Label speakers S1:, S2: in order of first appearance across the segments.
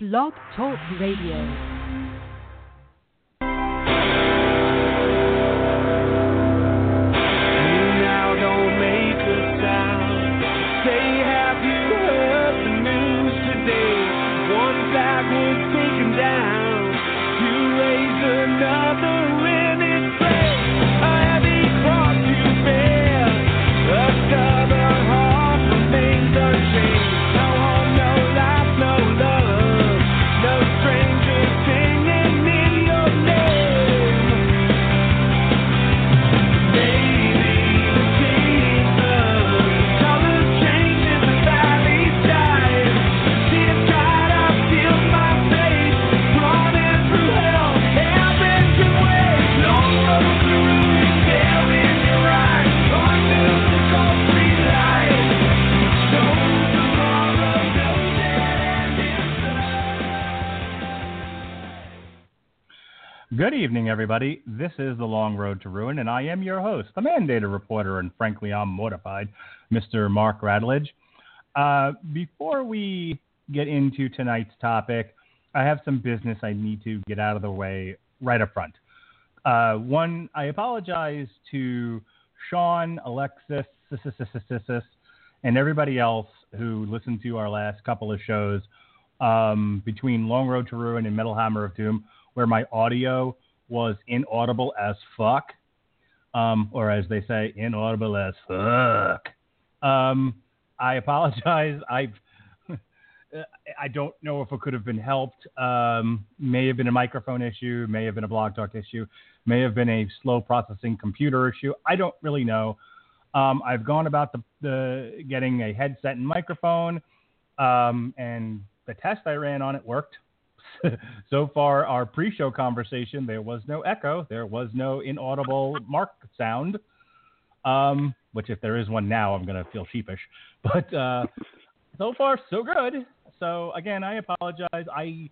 S1: Blog Talk Radio.
S2: Evening, everybody. This is The Long Road to Ruin, and I am your host, the mandated reporter, and frankly, I'm mortified, Mr. Mark Radulich. Uh, before we get into tonight's topic, I have some business I need to get out of the way right up front. Uh, one, I apologize to Sean, Alexis, and everybody else who listened to our last couple of shows um, between Long Road to Ruin and Metal Hammer of Doom, where my audio was inaudible as fuck, um, or as they say, inaudible as fuck. Um, I apologize. I've I don't know if it could have been helped. Um, may have been a microphone issue, may have been a blog talk issue, may have been a slow processing computer issue. I don't really know. Um, I've gone about the, the getting a headset and microphone, um, and the test I ran on it worked. so far, our pre-show conversation, there was no echo, there was no inaudible mark sound. Um, which, if there is one now, I'm going to feel sheepish. But uh, so far, so good. So again, I apologize. I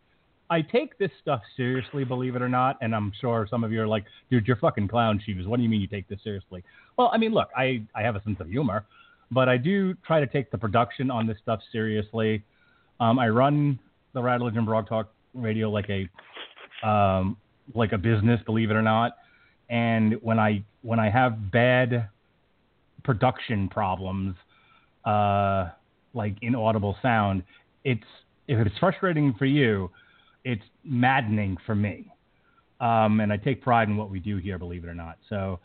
S2: I take this stuff seriously, believe it or not, and I'm sure some of you are like, dude, you're fucking clown shoes. What do you mean you take this seriously? Well, I mean, look, I, I have a sense of humor, but I do try to take the production on this stuff seriously. Um, I run the Radulich and Broad Talk Radio like a um, like a business, believe it or not. And when I when I have bad production problems, uh, like inaudible sound, it's if it's frustrating for you, it's maddening for me. Um, and I take pride in what we do here, believe it or not. So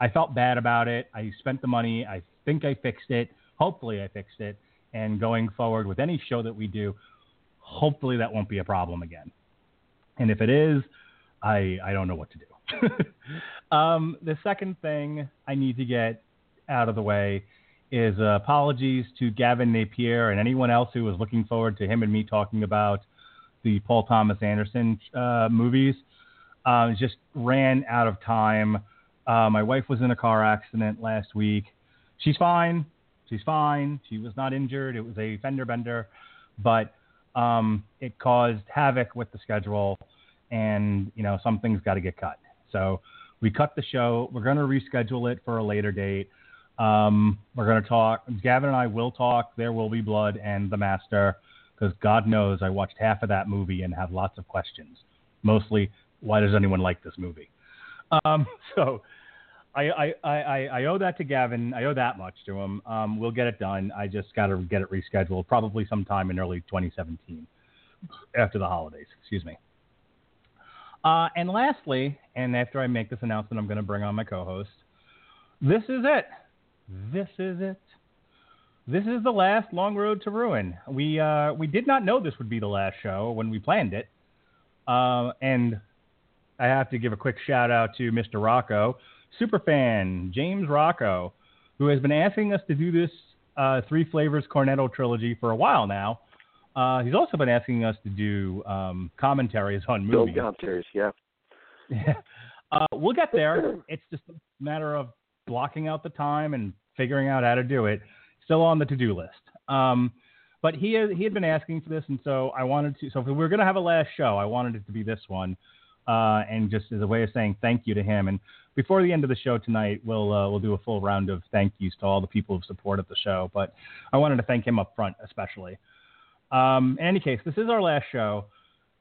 S2: I felt bad about it. I spent the money. I think I fixed it. Hopefully, I fixed it. And going forward with any show that we do, hopefully that won't be a problem again. And if it is, I I don't know what to do. um, the second thing I need to get out of the way is uh, apologies to Gavin Napier and anyone else who was looking forward to him and me talking about the Paul Thomas Anderson uh, movies. Uh, just ran out of time. Uh, my wife was in a car accident last week. She's fine. She's fine. She was not injured. It was a fender bender, but um, it caused havoc with the schedule, and you know some things got to get cut. So we cut the show. We're going to reschedule it for a later date. Um, we're going to talk. Gavin and I will talk. There will be blood and the master, because God knows I watched half of that movie and have lots of questions. Mostly, why does anyone like this movie? Um, so I, I, I, I owe that to Gavin. I owe that much to him. Um, we'll get it done. I just got to get it rescheduled, probably sometime in early 2017, after the holidays. Excuse me. Uh, and lastly, and after I make this announcement, I'm going to bring on my co-host. This is it. This is it. This is the last long road to ruin. We uh, we did not know this would be the last show when we planned it, uh, and I have to give a quick shout out to Mr. Rocco, superfan James Rocco, who has been asking us to do this uh, Three Flavors Cornetto trilogy for a while now. Uh, he's also been asking us to do um, commentaries on movies.
S3: commentaries, yeah.
S2: Yeah. Uh, we'll get there. It's just a matter of blocking out the time and figuring out how to do it. Still on the to-do list. Um, but he had, he had been asking for this, and so I wanted to. So if we were going to have a last show, I wanted it to be this one, uh, and just as a way of saying thank you to him. And before the end of the show tonight, we'll uh, we'll do a full round of thank yous to all the people who've supported the show. But I wanted to thank him up front, especially. Um, in any case, this is our last show,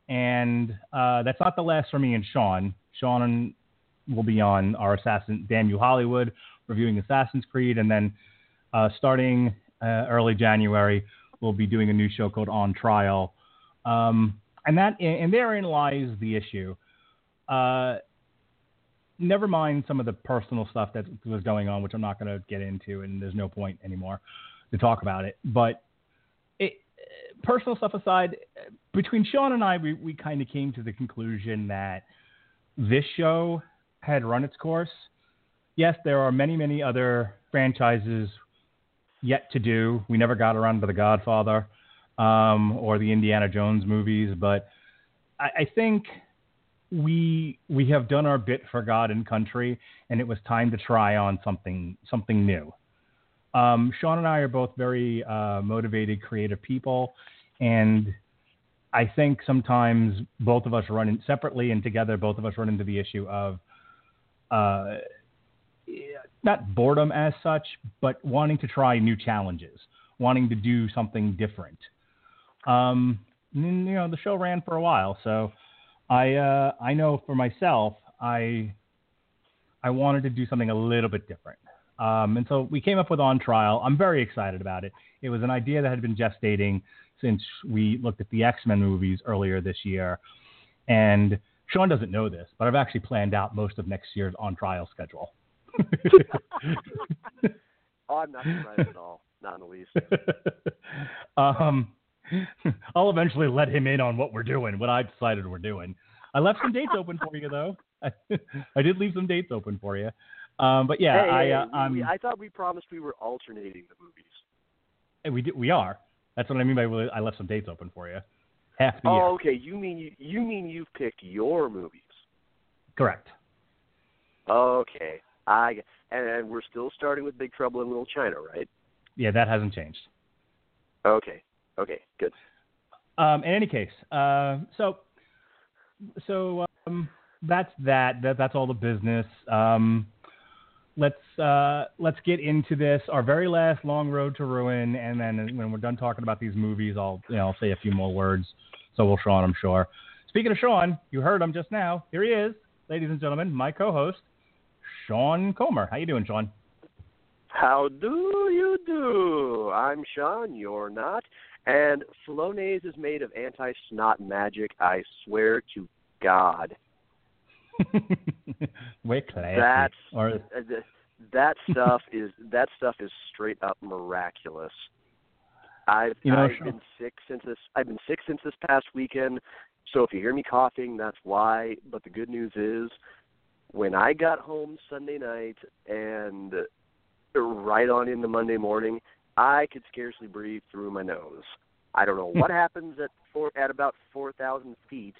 S2: and uh, that's not the last for me and Sean. Sean will be on our Assassin Damn You Hollywood reviewing Assassin's Creed, and then uh, starting uh, early January, we'll be doing a new show called On Trial. Um, and that and therein lies the issue. Uh, never mind some of the personal stuff that was going on, which I'm not going to get into, and there's no point anymore to talk about it. But it, personal stuff aside, between Sean and I, we, we kind of came to the conclusion that this show had run its course. Yes, there are many, many other franchises yet to do. We never got around to The Godfather um, or the Indiana Jones movies, but I, I think we we have done our bit for God and country, and it was time to try on something something new. Um, Sean and I are both very uh, motivated, creative people, and I think sometimes both of us run in separately and together. Both of us run into the issue of uh, not boredom as such, but wanting to try new challenges, wanting to do something different. Um, you know, the show ran for a while, so I uh, I know for myself, I I wanted to do something a little bit different. Um, and so we came up with On Trial. I'm very excited about it. It was an idea that had been gestating since we looked at the X Men movies earlier this year. And Sean doesn't know this, but I've actually planned out most of next year's On Trial schedule.
S3: oh, I'm not surprised at all. Not in the least.
S2: um, I'll eventually let him in on what we're doing, what I've decided we're doing. I left some dates open for you, though. I did leave some dates open for you. Um, but yeah,
S3: hey,
S2: I, uh, um,
S3: we, I thought we promised we were alternating the movies.
S2: we did, we are. That's what I mean by I left some dates open for you. Half the year.
S3: Oh, okay. You mean you, you mean you've picked your movies?
S2: Correct.
S3: Okay. I and we're still starting with Big Trouble in Little China, right?
S2: Yeah, that hasn't changed.
S3: Okay. Okay. Good.
S2: Um, in any case, uh, so so um, that's that. that. That's all the business. Um, let's uh, let's get into this. Our very last long road to ruin, and then when we're done talking about these movies, I'll you know I'll say a few more words. So will Sean, I'm sure. Speaking of Sean, you heard him just now. Here he is, ladies and gentlemen, my co-host, Sean Comer. How you doing, Sean?
S3: How do you do? I'm Sean. You're not. And Flonase is made of anti-snot magic. I swear to God.
S2: Classy.
S3: That's
S2: or,
S3: uh, that stuff is that stuff is straight up miraculous. I've
S2: You know,
S3: I've
S2: Sean-
S3: been sick since this I've been sick since this past weekend. So if you hear me coughing, that's why. But the good news is when I got home Sunday night and right on into Monday morning, I could scarcely breathe through my nose. I don't know what happens at four at about four thousand feet.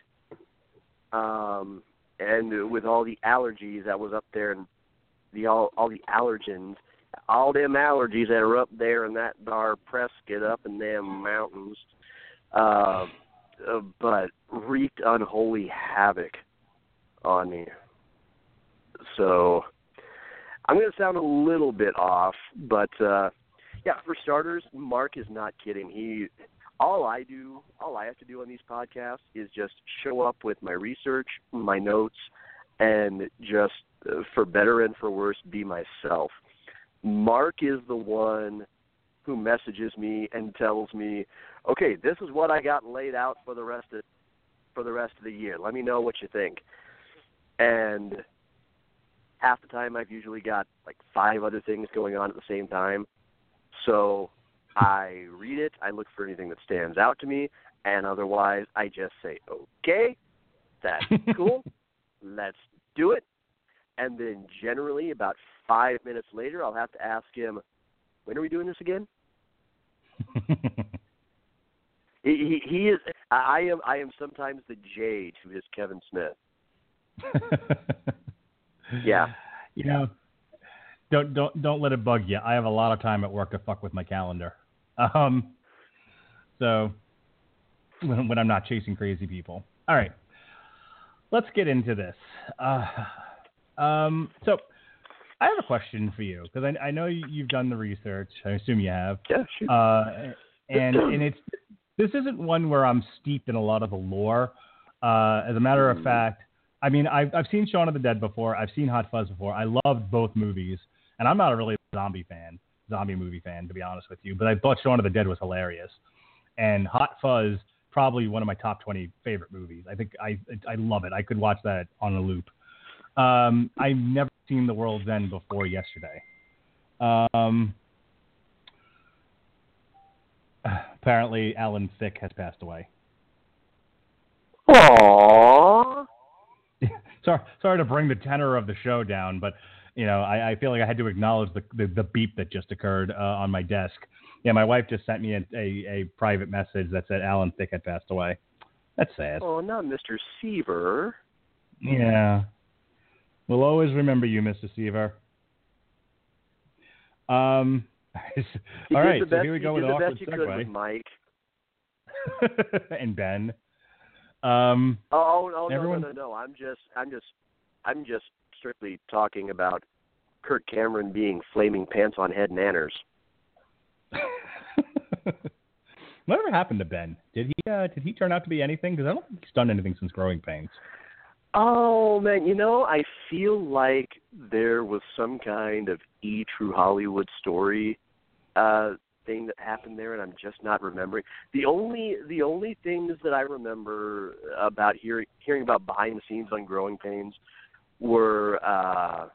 S3: Um and with all the allergies that was up there and the all all the allergens all them allergies that are up there in that dar Prescott up in them mountains uh, uh but wreaked unholy havoc on me so i'm going to sound a little bit off but uh yeah for starters mark is not kidding he all I do, all I have to do on these podcasts is just show up with my research, my notes, and just uh, for better and for worse, be myself. Mark is the one who messages me and tells me, "Okay, this is what I got laid out for the rest of for the rest of the year. Let me know what you think." And half the time, I've usually got like five other things going on at the same time. So I read it, I look for anything that stands out to me, and otherwise I just say, okay, that's cool, let's do it. And then generally about five minutes later, I'll have to ask him, when are we doing this again? He, he, he is. I am. I am sometimes the J to his Kevin Smith. Yeah.
S2: You know, don't don't don't let it bug you. I have a lot of time at work to fuck with my calendar. Um, so when, when I'm not chasing crazy people. All right, let's get into this. Uh, um, so I have a question for you because I, I know you- you've done the research. I assume you have.
S3: Yeah. Sure.
S2: Uh, and and it's this isn't one where I'm steeped in a lot of the lore. Uh, as a matter of
S3: Mhm.
S2: fact, I mean, I've, I've seen Shaun of the Dead before. I've seen Hot Fuzz before. I loved both movies, and I'm not a really zombie fan, zombie movie fan, to be honest with you. But I thought Shaun of the Dead was hilarious, and Hot Fuzz probably one of my top 20 favorite movies. I think I I love it. I could watch that on a loop. Um, I've never seen The World's End before yesterday. Um, apparently, Alan Thicke has passed away.
S3: Aww.
S2: sorry, sorry to bring the tenor of the show down, but you know, I, I feel like I had to acknowledge the the, the beep that just occurred uh, on my desk. Yeah, my wife just sent me a, a, a private message that said Alan Thicke had passed away. That's sad.
S3: Oh, not Mr. Seaver.
S2: Yeah. We'll always remember you, Mr. Seaver. Um, all right, so
S3: best,
S2: here we go with
S3: the
S2: awkward
S3: best you could with
S2: segue.
S3: Mike.
S2: and Ben. Um,
S3: Oh, oh no,
S2: Everyone-
S3: no, no, no. I'm just, I'm just, I'm just strictly talking about Kirk Cameron being flaming pants on head nanners.
S2: whatever happened to Ben? Did he uh, did he turn out to be anything? Because I don't think he's done anything since Growing Pains.
S3: Oh man, you know, I feel like there was some kind of E True Hollywood story uh thing that happened there and I'm just not remembering. The only the only things that I remember about hearing hearing about behind the scenes on Growing Pains were uh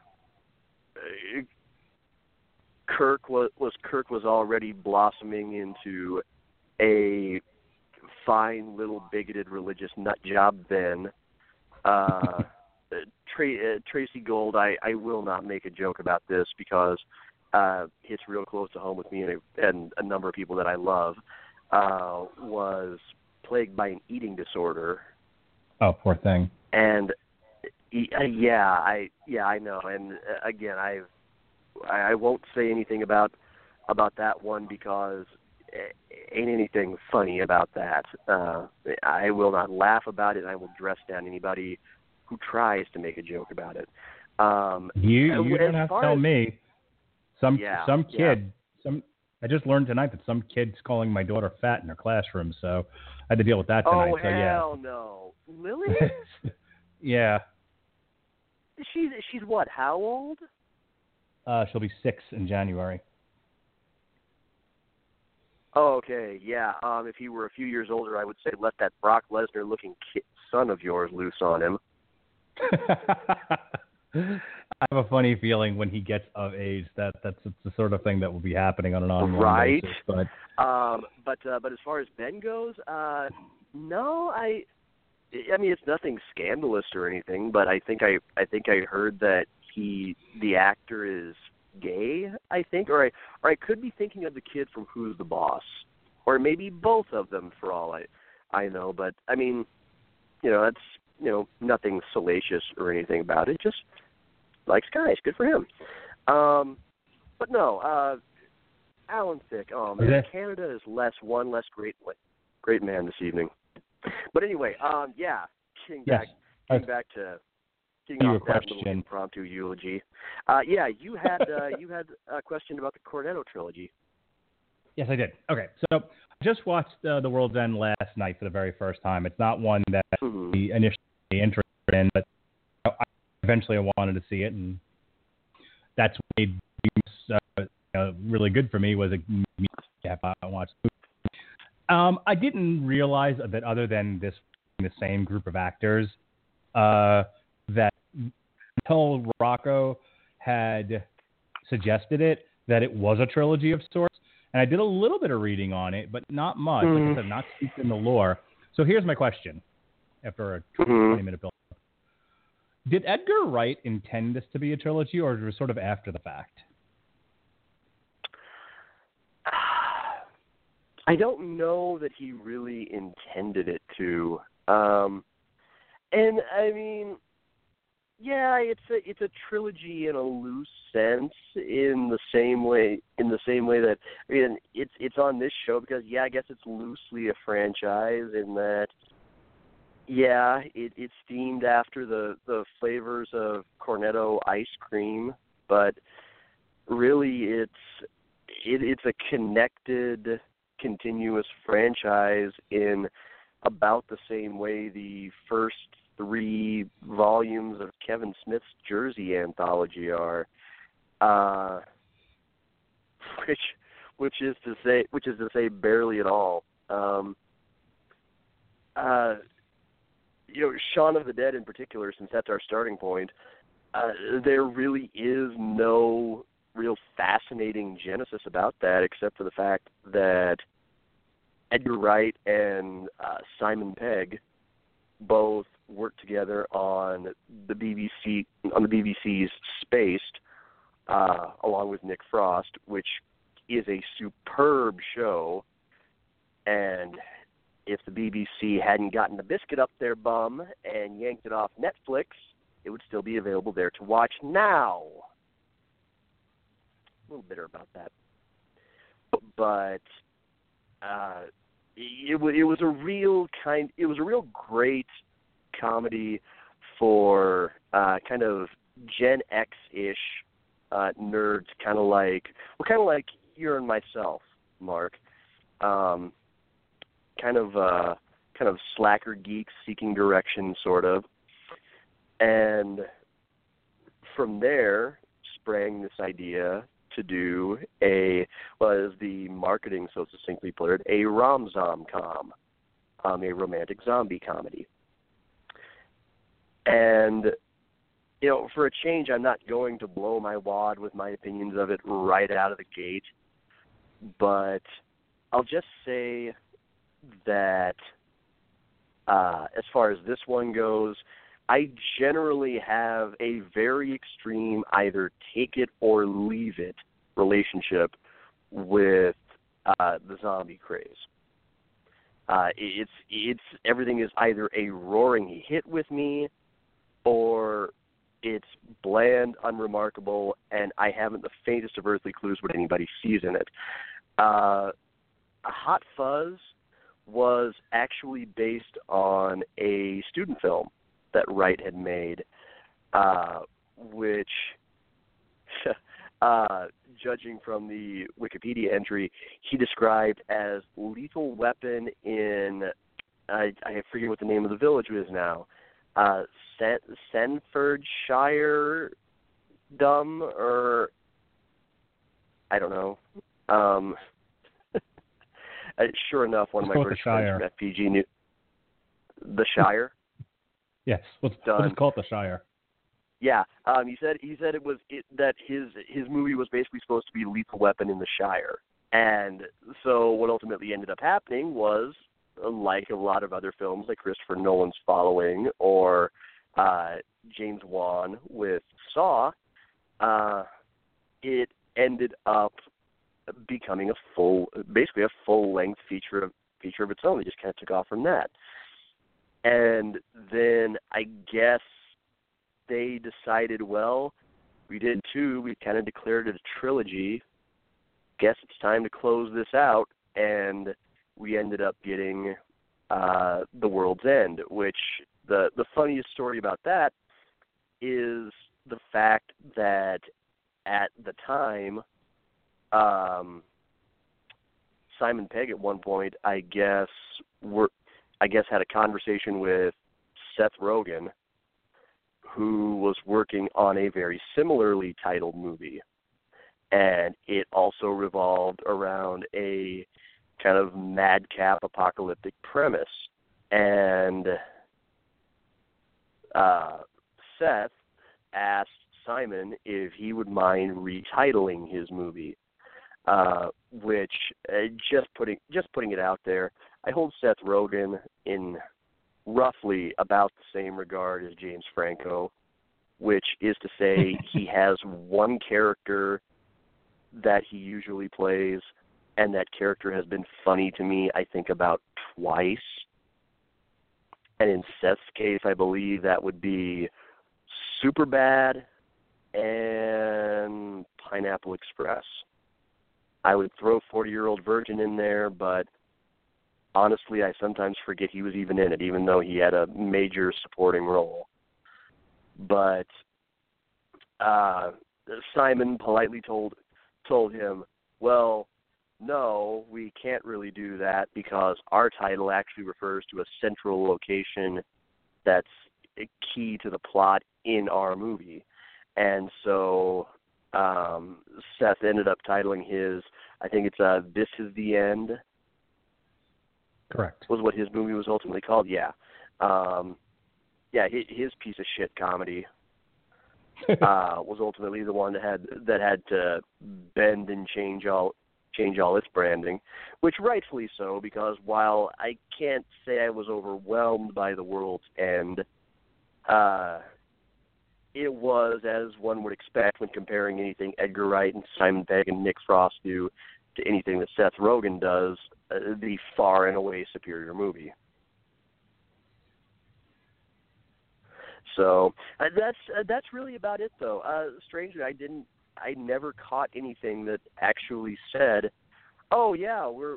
S3: Kirk was was Kirk was already blossoming into a fine little bigoted religious nut job then. Uh, Tra- uh, Tracey Gold, I, I will not make a joke about this because uh, hits real close to home with me and a, and a number of people that I love. Uh, was plagued by an eating disorder,
S2: Oh, poor thing.
S3: and yeah, I yeah I know. And uh, again, I've I, I won't say anything about about that one because uh, ain't anything funny about that. Uh, I will not laugh about it. and I will dress down anybody who tries to make a joke about it. Um,
S2: You
S3: Uh,
S2: you don't have to tell
S3: as-
S2: me. Some
S3: Yeah,
S2: some
S3: yeah.
S2: kid some I just learned tonight that some kid's calling my daughter fat in her classroom, so I had to deal with that tonight.
S3: oh
S2: so yeah.
S3: hell no, Lily.
S2: yeah.
S3: She's she's what? How old?
S2: Uh, she'll be six in January.
S3: Oh, okay, yeah. Um, if he were a few years older, I would say let that Brock Lesnar looking kid, son of yours loose on him.
S2: I have a funny feeling when he gets of age that that's the sort of thing that will be happening on an ongoing
S3: Right.
S2: basis. But
S3: Um, but uh, but as far as Ben goes, uh, no, I, I mean it's nothing scandalous or anything, but I think I I think I heard that he the actor is gay. I think, or I or I could be thinking of the kid from Who's the Boss, or maybe both of them for all I I know. But I mean, you know, that's you know nothing salacious or anything about it. Just likes guys. Good for him. Um, but no, uh, Alan Thicke. Oh man,
S2: Okay.
S3: Canada is less one less great great man this evening. But anyway, um, yeah, getting
S2: yes,
S3: back getting back to getting off that little
S2: question.
S3: impromptu eulogy. Uh, yeah, you had uh, you had a question about the Cornetto trilogy.
S2: yes, I did. Okay, so I just watched uh, The World's End last night for the very first time. It's not one that
S3: Mhm.
S2: we initially interested in, but I eventually I wanted to see it, and that's what made uh, uh, really good for me. Was it made me I watched. the. Um, I didn't realize that other than this the same group of actors, uh, that until Rocco had suggested it, that it was a trilogy of sorts. And I did a little bit of reading on it, but not much. Like I
S3: Mhm.
S2: said, not steeped in the lore. So here's my question after a
S3: Mhm.
S2: 20 minute build. Did Edgar Wright intend this to be a trilogy, or was it sort of after the fact?
S3: I don't know that he really intended it to. Um and I mean yeah, it's a it's a trilogy in a loose sense in the same way in the same way that I mean it's it's on this show because yeah, I guess it's loosely a franchise in that yeah, it it's themed after the the flavors of Cornetto ice cream, but really it's it, it's a connected continuous franchise in about the same way the first three volumes of Kevin Smith's Jersey anthology are, uh, which which is to say which is to say barely at all. Um, uh, you know, Shaun of the Dead in particular, since that's our starting point, uh, there really is no real fascinating genesis about that, except for the fact that Edgar Wright and uh, Simon Pegg both worked together on the BBC on the BBC's Spaced, uh, along with Nick Frost, which is a superb show. And if the BBC hadn't gotten the biscuit up their bum and yanked it off Netflix, it would still be available there to watch now. Little bitter about that, but uh, it, it was a real kind. It was a real great comedy for uh, kind of Gen X ish uh, nerds, kind of like well, kind of like you and myself, Mark. Um, kind of uh, kind of slacker geeks seeking direction, sort of. And from there sprang this idea to do a was the marketing so succinctly put it a rom zom com, um, a romantic zombie comedy. And you know, for a change, I'm not going to blow my wad with my opinions of it right out of the gate, but I'll just say that uh, as far as this one goes, I generally have a very extreme either take it or leave it relationship with uh, the zombie craze. Uh, it's it's everything is either a roaring hit with me, or it's bland, unremarkable, and I haven't the faintest of earthly clues what anybody sees in it. Uh, Hot Fuzz was actually based on a student film that Wright had made, uh, which, uh, judging from the Wikipedia entry, he described as lethal weapon in I, I forget what the name of the village was now. Uh, Sen- Senfordshire, dumb or I don't know. Um, uh, sure enough, one of my first friends from FPG knew the Shire.
S2: Yes, let's, let's just call it the Shire.
S3: Yeah, um, he said he said it was it, that his his movie was basically supposed to be Lethal Weapon in the Shire, and so what ultimately ended up happening was, like a lot of other films, like Christopher Nolan's Following or uh, James Wan with Saw, uh, it ended up becoming a full, basically a full length feature of feature of its own. It just kind of took off from that. And then I guess they decided, well, we did two. We kind of declared it a trilogy. Guess it's time to close this out, and we ended up getting uh, the World's End. Which the the funniest story about that is the fact that at the time um, Simon Pegg at one point, I guess, were I guess had a conversation with Seth Rogen, who was working on a very similarly titled movie, and it also revolved around a kind of madcap apocalyptic premise, and uh, Seth asked Simon if he would mind retitling his movie uh, which uh, just putting just putting it out there, I hold Seth Rogen in roughly about the same regard as James Franco, which is to say he has one character that he usually plays, and that character has been funny to me. I think about twice. And in Seth's case, I believe that would be Superbad and Pineapple Express. I would throw 40 year old virgin in there, but honestly, I sometimes forget he was even in it, even though he had a major supporting role. But uh, Simon politely told told him, "Well, no, we can't really do that because our title actually refers to a central location that's key to the plot in our movie. And so um Seth ended up titling his I think it's uh This is the End
S2: Correct.
S3: was what his movie was ultimately called. Yeah. Um yeah, his, his piece of shit comedy uh was ultimately the one that had that had to bend and change all change all its branding, which rightfully so because while I can't say I was overwhelmed by the world's end, uh it was as one would expect when comparing anything Edgar Wright and Simon Pegg and Nick Frost do to anything that Seth Rogen does, uh, the far and away superior movie. So uh, that's uh, that's really about it, though. Uh, strangely, I didn't, I never caught anything that actually said, "Oh yeah, we're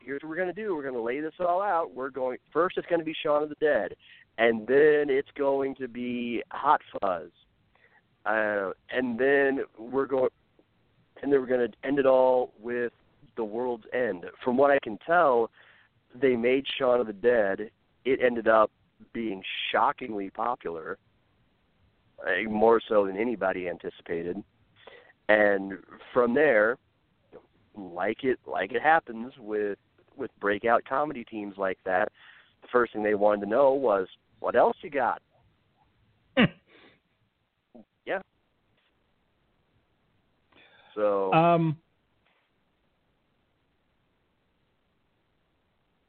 S3: here's what we're going to do. We're going to lay this all out. We're going first. It's going to be Shaun of the Dead, and then it's going to be Hot Fuzz, uh, and then we're going, and they we're going to end it all with The World's End. From what I can tell, they made Shaun of the Dead. It ended up being shockingly popular, more so than anybody anticipated. And from there, like it like it happens with with breakout comedy teams like that, the first thing they wanted to know was what else you got. yeah. So
S2: Um.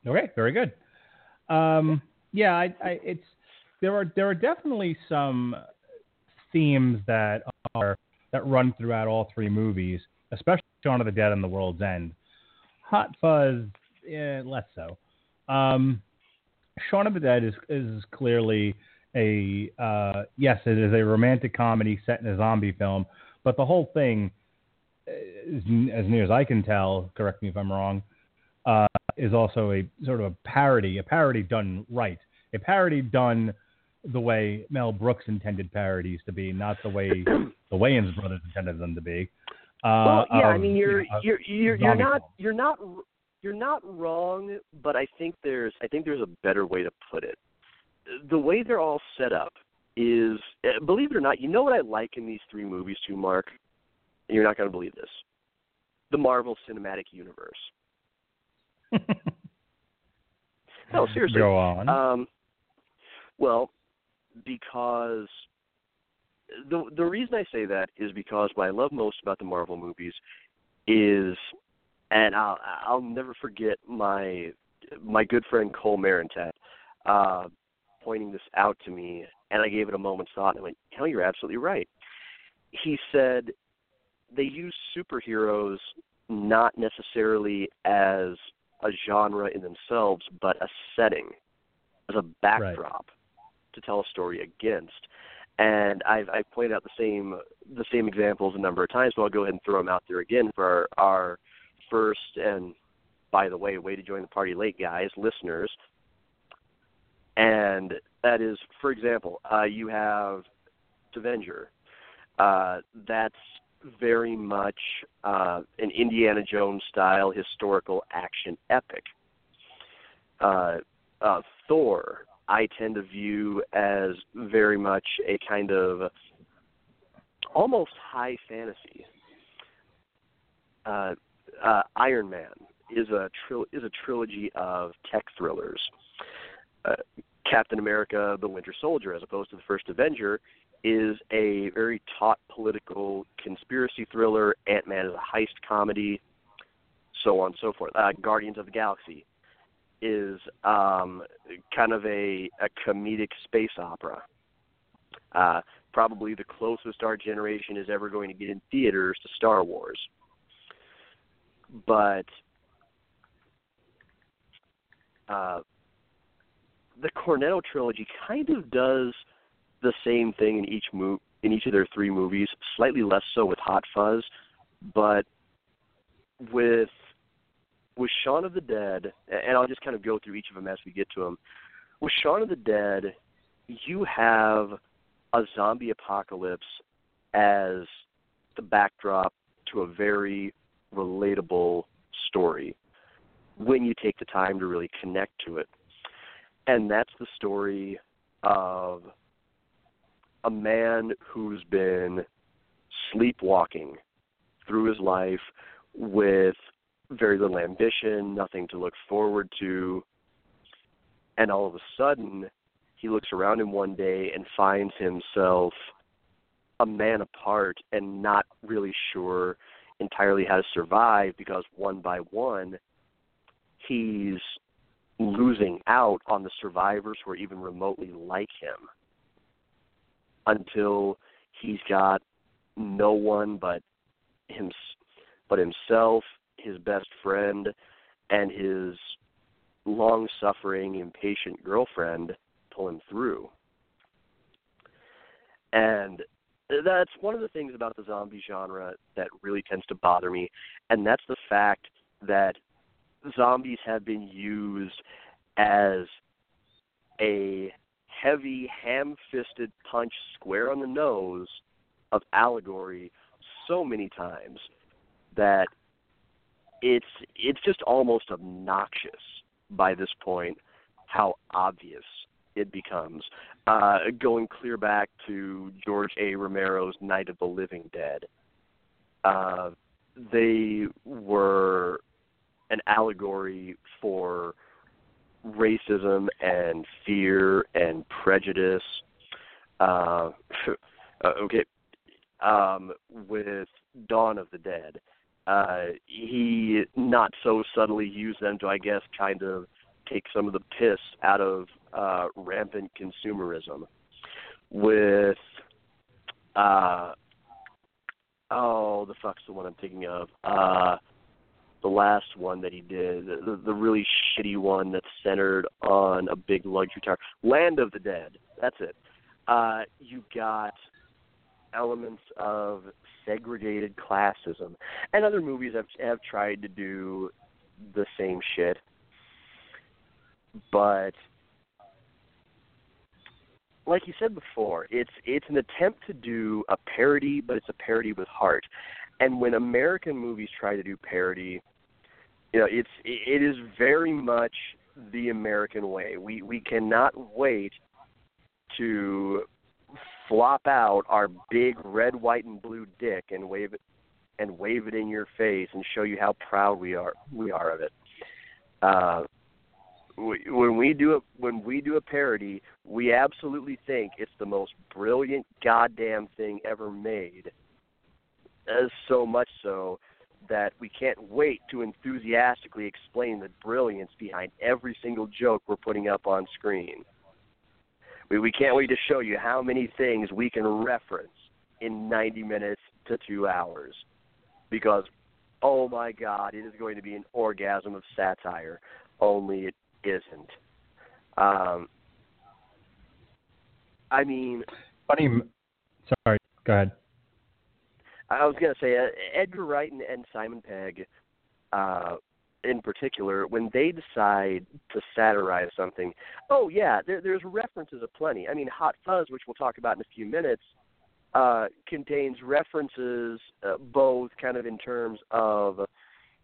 S2: Okay, very good. Um, yeah, I, I, it's there are there are definitely some themes that are that run throughout all three movies, especially Shaun of the Dead and The World's End. Hot Fuzz, eh, less so. Um, Shaun of the Dead is is clearly a uh, yes, it is a romantic comedy set in a zombie film, but the whole thing, as near as I can tell, correct me if I'm wrong, uh, is also a sort of a parody, a parody done right, a parody done the way Mel Brooks intended parodies to be, not the way the Wayans brothers intended them to be. Uh,
S3: well, yeah, I mean you're
S2: you know,
S3: you're you're you're not
S2: film.
S3: you're not you're not wrong, but I think there's I think there's a better way to put it. The way they're all set up is, eh, believe it or not, you know what I like in these three movies too, Mark. And you're not going to believe this. The Marvel Cinematic Universe. No, seriously.
S2: Go on.
S3: Um, well, because the the reason I say that is because what I love most about the Marvel movies is, and I'll I'll never forget my my good friend Cole Marentet uh, pointing this out to me, and I gave it a moment's thought, and I went, "Hell, you're absolutely right." He said they use superheroes not necessarily as a genre in themselves, but a setting, as a backdrop to tell a story against. And I've I've pointed out the same the same examples a number of times, but I'll go ahead and throw them out there again for our, our first and by the way, way to join the party late, guys, listeners. And that is, for example, uh, you have Avenger. Uh, that's very much uh, an Indiana Jones style historical action epic. Uh, uh, Thor, I tend to view as very much a kind of almost high fantasy. Uh, uh, Iron Man is a tril- is a trilogy of tech thrillers. Uh, Captain America: The Winter Soldier, as opposed to the first Avenger, is a very taut political conspiracy thriller. Ant Man is a heist comedy, so on and so forth. Uh, Guardians of the Galaxy is um, kind of a, a comedic space opera. Uh, probably the closest our generation is ever going to get in theaters to Star Wars. But uh, the Cornetto trilogy kind of does the same thing in each move in each of their three movies, slightly less so with Hot Fuzz, but with with Shaun of the Dead, and I'll just kind of go through each of them as we get to them. With Shaun of the Dead, you have a zombie apocalypse as the backdrop to a very relatable story when you take the time to really connect to it. And that's the story of a man who's been sleepwalking through his life with very little ambition, nothing to look forward to. And all of a sudden, he looks around him one day and finds himself a man apart and not really sure entirely how to survive because one by one, he's losing out on the survivors who are even remotely like him until he's got no one but him but himself, his best friend, and his long suffering, impatient girlfriend pull him through. And that's one of the things about the zombie genre that really tends to bother me, and that's the fact that zombies have been used as a heavy, ham fisted punch square on the nose of allegory so many times that it's it's just almost obnoxious by this point how obvious it becomes. Uh, going clear back to George A. Romero's Night of the Living Dead, uh, they were an allegory for racism and fear and prejudice. Uh, uh okay, um, with Dawn of the Dead, uh, he not so subtly used them to, I guess, kind of take some of the piss out of uh, rampant consumerism. With uh, oh, the fuck's the one I'm thinking of? Uh, the last one that he did, the, the really shitty one that's centered on a big luxury tower, Land of the Dead. That's it. Uh, you got elements of segregated classism, and other movies have have tried to do the same shit, but like you said before, it's it's an attempt to do a parody, but it's a parody with heart. And when American movies try to do parody, you know, it's it is very much the American way. We we cannot wait to flop out our big red, white, and blue dick and wave it and wave it in your face and show you how proud we are we are of it. Uh, when we do a when we do a parody, we absolutely think it's the most brilliant goddamn thing ever made. As so much so that we can't wait to enthusiastically explain the brilliance behind every single joke we're putting up on screen. We we can't wait to show you how many things we can reference in 90 minutes to 2 hours because oh my god, it is going to be an orgasm of satire. Only it isn't. Um, I mean,
S2: funny. Sorry, go ahead.
S3: I was going to say uh, Edgar Wright and, and Simon Pegg, uh, in particular, when they decide to satirize something, oh yeah, there, there's references aplenty. I mean, Hot Fuzz, which we'll talk about in a few minutes, uh, contains references uh, both kind of in terms of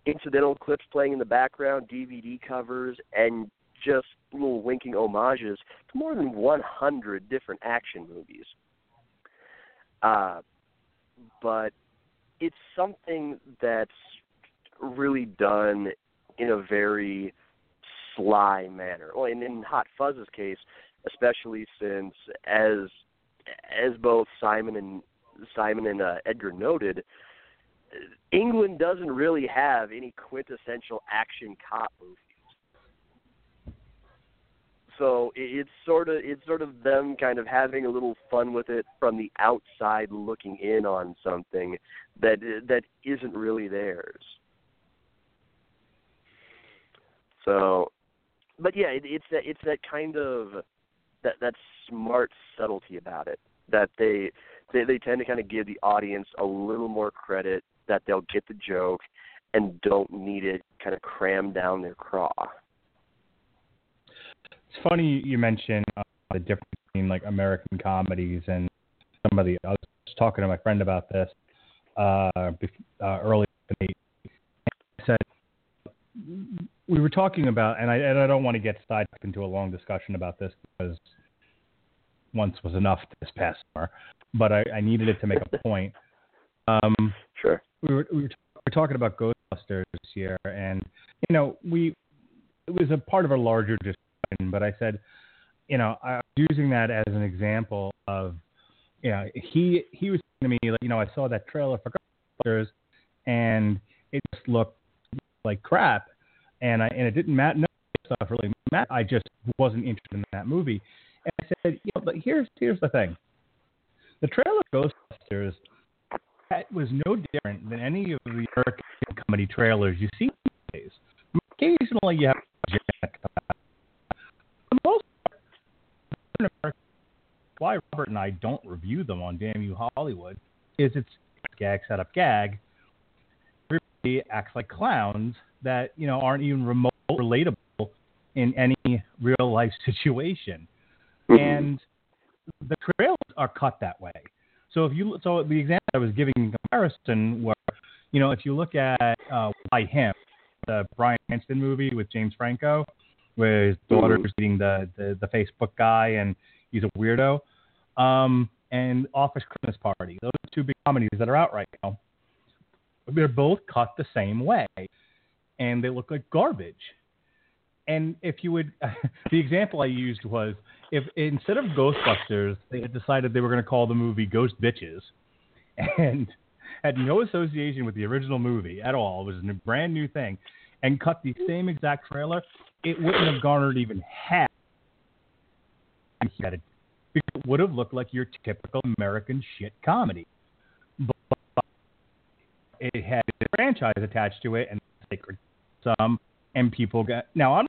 S3: incidental clips playing in the background, DVD covers, and just little winking homages to more than 100 different action movies. Uh, but it's something that's really done in a very sly manner. Well, in, in Hot Fuzz's case, especially since as as both Simon and Simon and uh, Edgar noted, England doesn't really have any quintessential action cop. So it's sort of it's sort of them kind of having a little fun with it from the outside looking in on something that that isn't really theirs. So, but yeah, it, it's that it's that kind of that that smart subtlety about it that they they they tend to kind of give the audience a little more credit that they'll get the joke and don't need it kind of crammed down their craw.
S2: It's funny you mentioned uh, the difference between like American comedies and some of the. I was talking to my friend about this uh, bef- uh, earlier. I said we were talking about, and I and I don't want to get sidetracked into a long discussion about this because once was enough this past summer, but I, I needed it to make a point. Um,
S3: Sure.
S2: we were, we were, we were talking about Ghostbusters here, and you know, we it was a part of a larger discussion. But I said, you know, I was using that as an example of, you know, he he was to me, like, you know, I saw that trailer for Ghostbusters, and it just looked like crap, and I and it didn't matter. No stuff really mattered. I just wasn't interested in that movie. And I said, you know, but here's here's the thing. The trailer for Ghostbusters that was no different than any of the American comedy trailers you see these days. Occasionally, you have Jack. For the most part, in America, why Robert and I don't review them on Damn You Hollywood is it's gag set up gag. Everybody acts like clowns that you know aren't even remote relatable in any real life situation, and the trailers are cut that way. So if you so the example I was giving in comparison were, you know, if you look at uh, Why Him, the Bryan Cranston movie with James Franco, where his daughter's dating the, the the Facebook guy and he's a weirdo, um, and Office Christmas Party. Those are two big comedies that are out right now. They're both cut the same way, and they look like garbage. And if you would, the example I used was if instead of Ghostbusters, they had decided they were going to call the movie Ghost Bitches, and had no association with the original movie at all. It was a brand new thing, and cut the same exact trailer, it wouldn't have garnered even half. It would have looked like your typical American shit comedy, but it had a franchise attached to it and sacred some, and people got now. I'm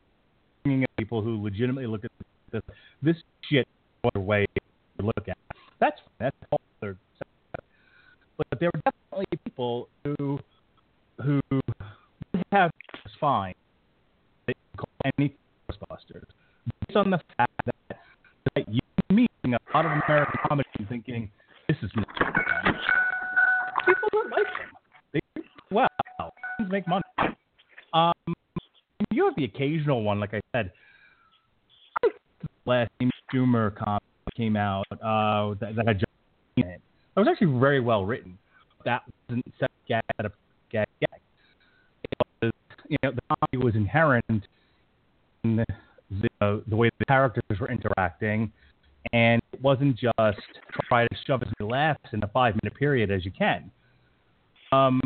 S2: looking at people who legitimately look at this this shit other way to look at. That's that's all they're but there were definitely people who who have they call any Ghostbusters based on the fact that, that you me seeing a lot of American comedy and thinking this is good. people don't like them. They well make money. Um, you have the occasional one, like I said. I last Amy Schumer comic came out uh, that, that just in it. Was actually very well written. That wasn't set gag gag gag. You know, the comedy was inherent in the, the, the way the characters were interacting, and it wasn't just try to shove as many laughs in a five minute period as you can. Um,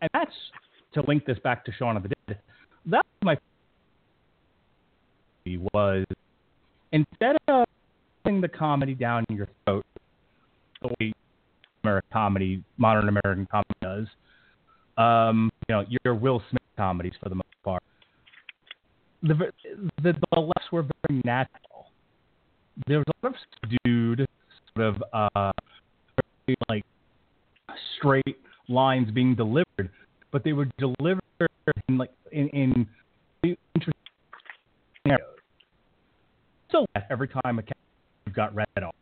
S2: and that's to link this back to Shaun of the Dead. That was my was instead of putting the comedy down your throat the way American comedy, modern American comedy does, um, you know, your Will Smith comedies for the most part, the the, the laughs were very natural. There was a lot of dude sort of uh, like straight lines being delivered, but they were delivered in like in, in interesting scenarios. So every time a character got read on,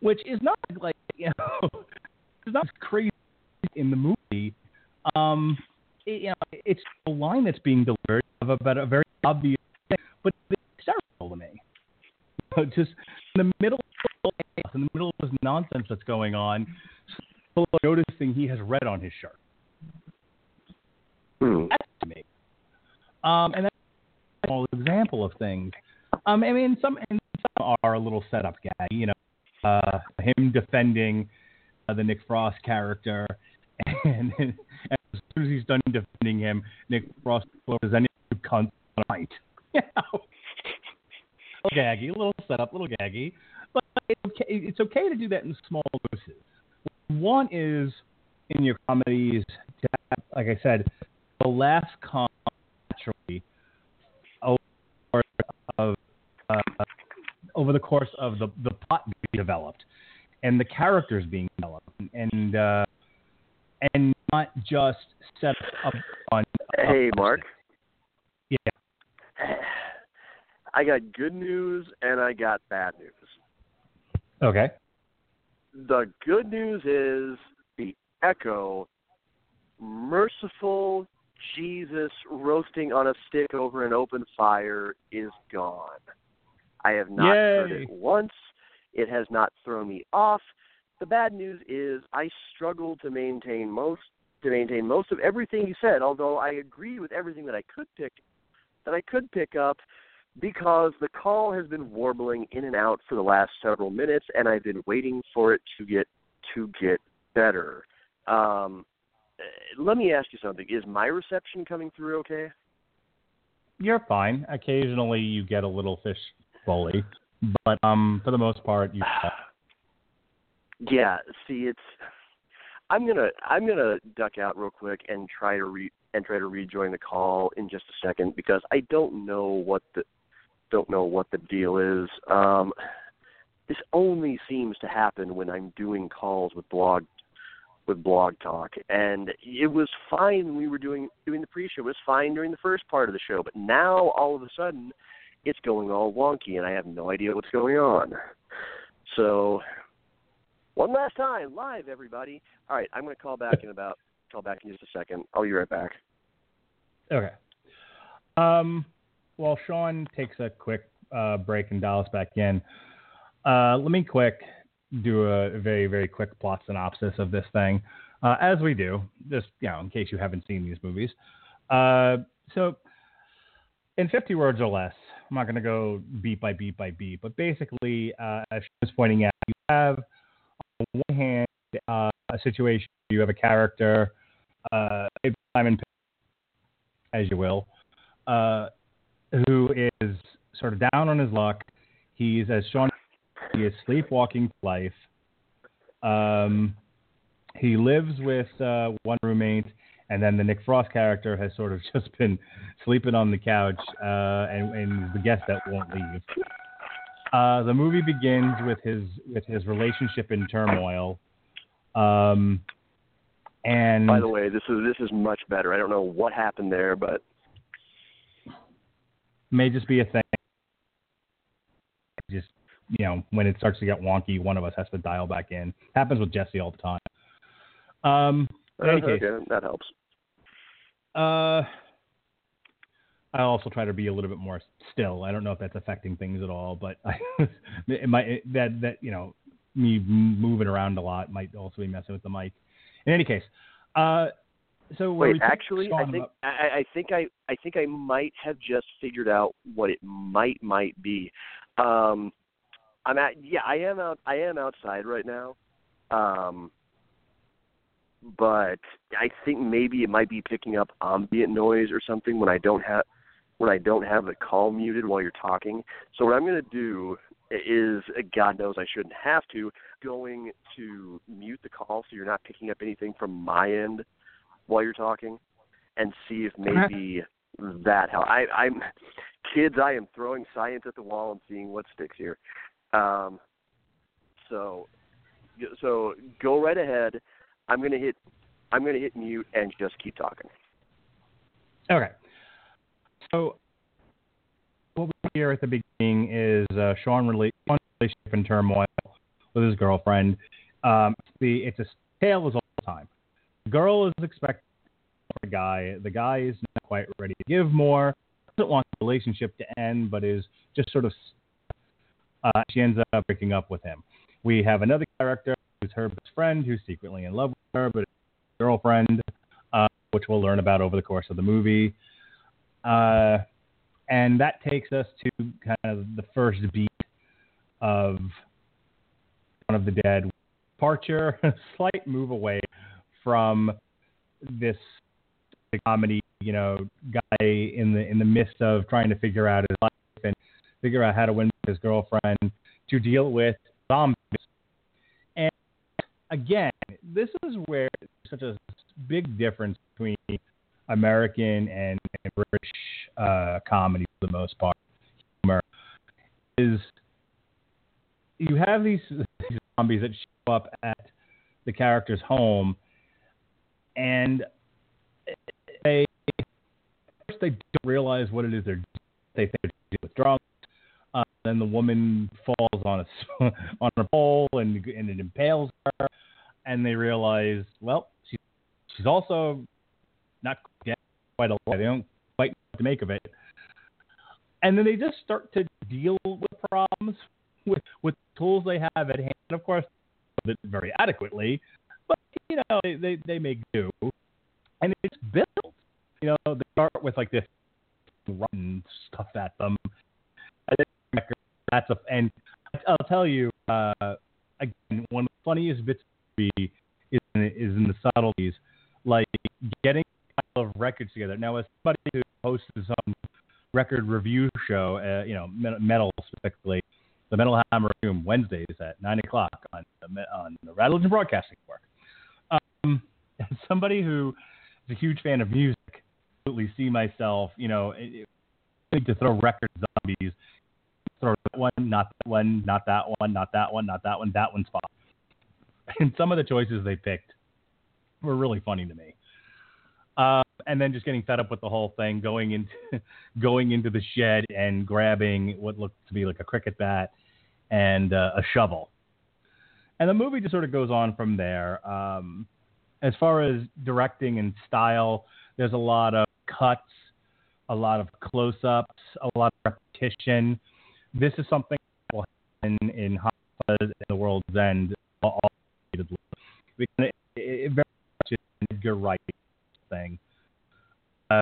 S2: which is not like you know, it's not crazy in the movie. Um, it, you know, it's a line that's being delivered of about a very obvious thing, but it's hysterical to me. You know, just in the middle, in the middle of this nonsense that's going on, people are noticing he has red on his shirt.
S3: Hmm.
S2: That's to me. Um, and that's a small example of things. Um, I mean, some and some are a little setup guy. You know, uh, him defending uh, the Nick Frost character, and, and as soon as he's done defending him, Nick Frost closes any cunt on a a little gaggy, a little setup, a little gaggy, but it's okay, it's okay to do that in small doses. One is in your comedies, to have, like I said, the last come naturally over of uh, over the course of the the plot being developed and the characters being developed. And uh, and not just set up on.
S3: Hey, Mark.
S2: Yeah.
S3: I got good news and I got bad news.
S2: Okay.
S3: The good news is the Echo, merciful, Jesus roasting on a stick over an open fire is gone. I have not heard it once. It has not thrown me off. The bad news is I struggled to maintain most to maintain most of everything you said, although I agree with everything that I could pick that I could pick up because the call has been warbling in and out for the last several minutes and I've been waiting for it to get to get better. Um uh, let me ask you something. Is my reception coming through okay?
S2: You're fine. Occasionally you get a little fish fully, but um, for the most part, you.
S3: Yeah, see it's I'm to I'm to duck out real quick and try to re and try to rejoin the call in just a second because I don't know what the don't know what the deal is. Um this only seems to happen when I'm doing calls with blog with blog talk. And it was fine when we were doing doing the pre-show. It was fine during the first part of the show but now all of a sudden it's going all wonky and I have no idea what's going on. So one last time live everybody. All right I'm going to call back in about call back in just a second. I'll be right back.
S2: Okay. Um, while Sean takes a quick uh, break and dials back in, uh, let me quick do a very very quick plot synopsis of this thing, uh, as we do, just you know, in case you haven't seen these movies. Uh, so, in 50 words or less, I'm not going to go beat by beat by beat, but basically, uh, as she was pointing out, you have one hand uh, a situation you have a character, uh, Simon as you will, uh, who is sort of down on his luck. He's, as Sean, he is sleepwalking life. Um, he lives with uh, one roommate, and then the Nick Frost character has sort of just been sleeping on the couch uh, and, and the guest that won't leave. Uh, the movie begins with his with his relationship in turmoil. Um, and
S3: by the way this is this is much better I don't know what happened there but
S2: may just be a thing. Just you know, when it starts to get wonky, one of us has to dial back in. Happens with Jesse all the time. Um, in any case,
S3: okay, that helps
S2: uh, I also try to be a little bit more still. I don't know if that's affecting things at all, but I, it might that that you know me moving around a lot might also be messing with the mic. In any case, uh, so
S3: Wait, actually, I think I, I think I I think I might have just figured out what it might might be. Um, I'm at yeah, I am out I am outside right now, um, but I think maybe it might be picking up ambient noise or something when I don't have when I don't have the call muted while you're talking. So what I'm going to do is God knows I shouldn't have to going to mute the call so you're not picking up anything from my end while you're talking and see if maybe that helps. I, I'm kids. I am throwing science at the wall and seeing what sticks here. Um, so, so go right ahead. I'm gonna hit. I'm gonna hit mute and just keep talking.
S2: Okay. So what we hear at the beginning is uh, Sean Sean's relationship in turmoil with his girlfriend. Um, the it's a tale is all the time. The girl is expecting the guy. The guy is not quite ready to give more. Doesn't want the relationship to end, but is just sort of. Uh, she ends up breaking up with him. We have another character who's her best friend, who's secretly in love with her, but girlfriend, uh, which we'll learn about over the course of the movie. Uh, and that takes us to kind of the first beat of Dawn of the Dead departure, a slight move away from this comedy, you know, guy in the in the midst of trying to figure out his life and figure out how to win his girlfriend to deal with zombies. And again, this is where such a big difference between American and, and British uh, comedy for the most part. Humor is you have these, these zombies that show up at the character's home, and they first they don't realize what it is they're doing. They think they're with drugs. Uh, then the woman falls on a on a pole and and it impales her, and they realize, well, she's she's also not quite a lot. They don't quite know what to make of it. And then they just start to deal with problems with with tools they have at hand. Of course, very adequately, but you know they they, they make do, and it's built. You know, they start with like this rotten stuff at them. That's a and I'll tell you uh, again one of the funniest bits is in, is in the subtleties, like getting of records together. Now, as somebody who hosts his own record review show, uh, you know, metal specifically, the Metal Hammer Room Wednesdays at nine o'clock on on the Radulich Broadcasting Network. Um, as somebody who is a huge fan of music, absolutely see myself, you know, to throw record zombies, throw that one, not that one, not that one, not that one, not that one, that one's fine. And some of the choices they picked were really funny to me. Uh, and then just getting fed up with the whole thing, going into going into the shed and grabbing what looked to be like a cricket bat and uh, a shovel. And the movie just sort of goes on from there. Um, as far as directing and style, there's a lot of cuts, a lot of close-ups, a lot of repetition. This is something that will happen in and the world's end all, it, it very much is Edgar Wright thing. Uh,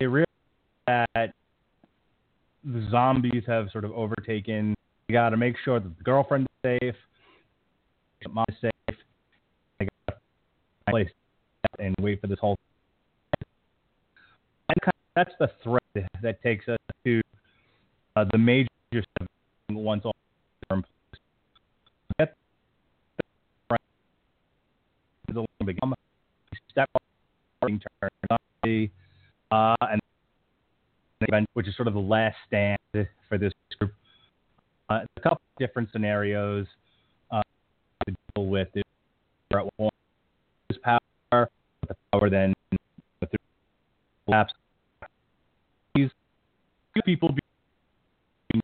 S2: they realize that the zombies have sort of overtaken. You got to make sure that the girlfriend is safe, mom is safe. They got to place and wait for this whole. And that's the thread that takes us to uh, the major once all become step turn uh, and which is sort of the last stand for this group. Uh, a couple different scenarios uh, to deal with. At one, power, the power then collapse. These people being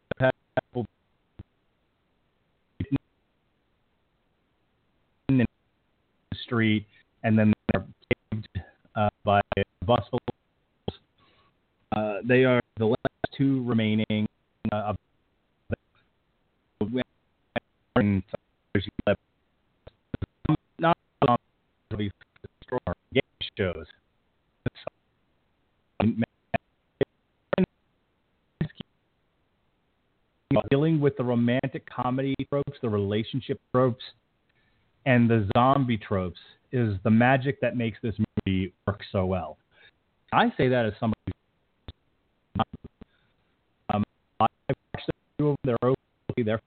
S2: in the street and then they're caved uh, by bus uh, they are the last two remaining. Uh, not game shows. Dealing with the romantic comedy tropes, the relationship tropes, and the zombie tropes is the magic that makes this movie work so well. I say that as somebody um, I watched two of them. They're okay. They're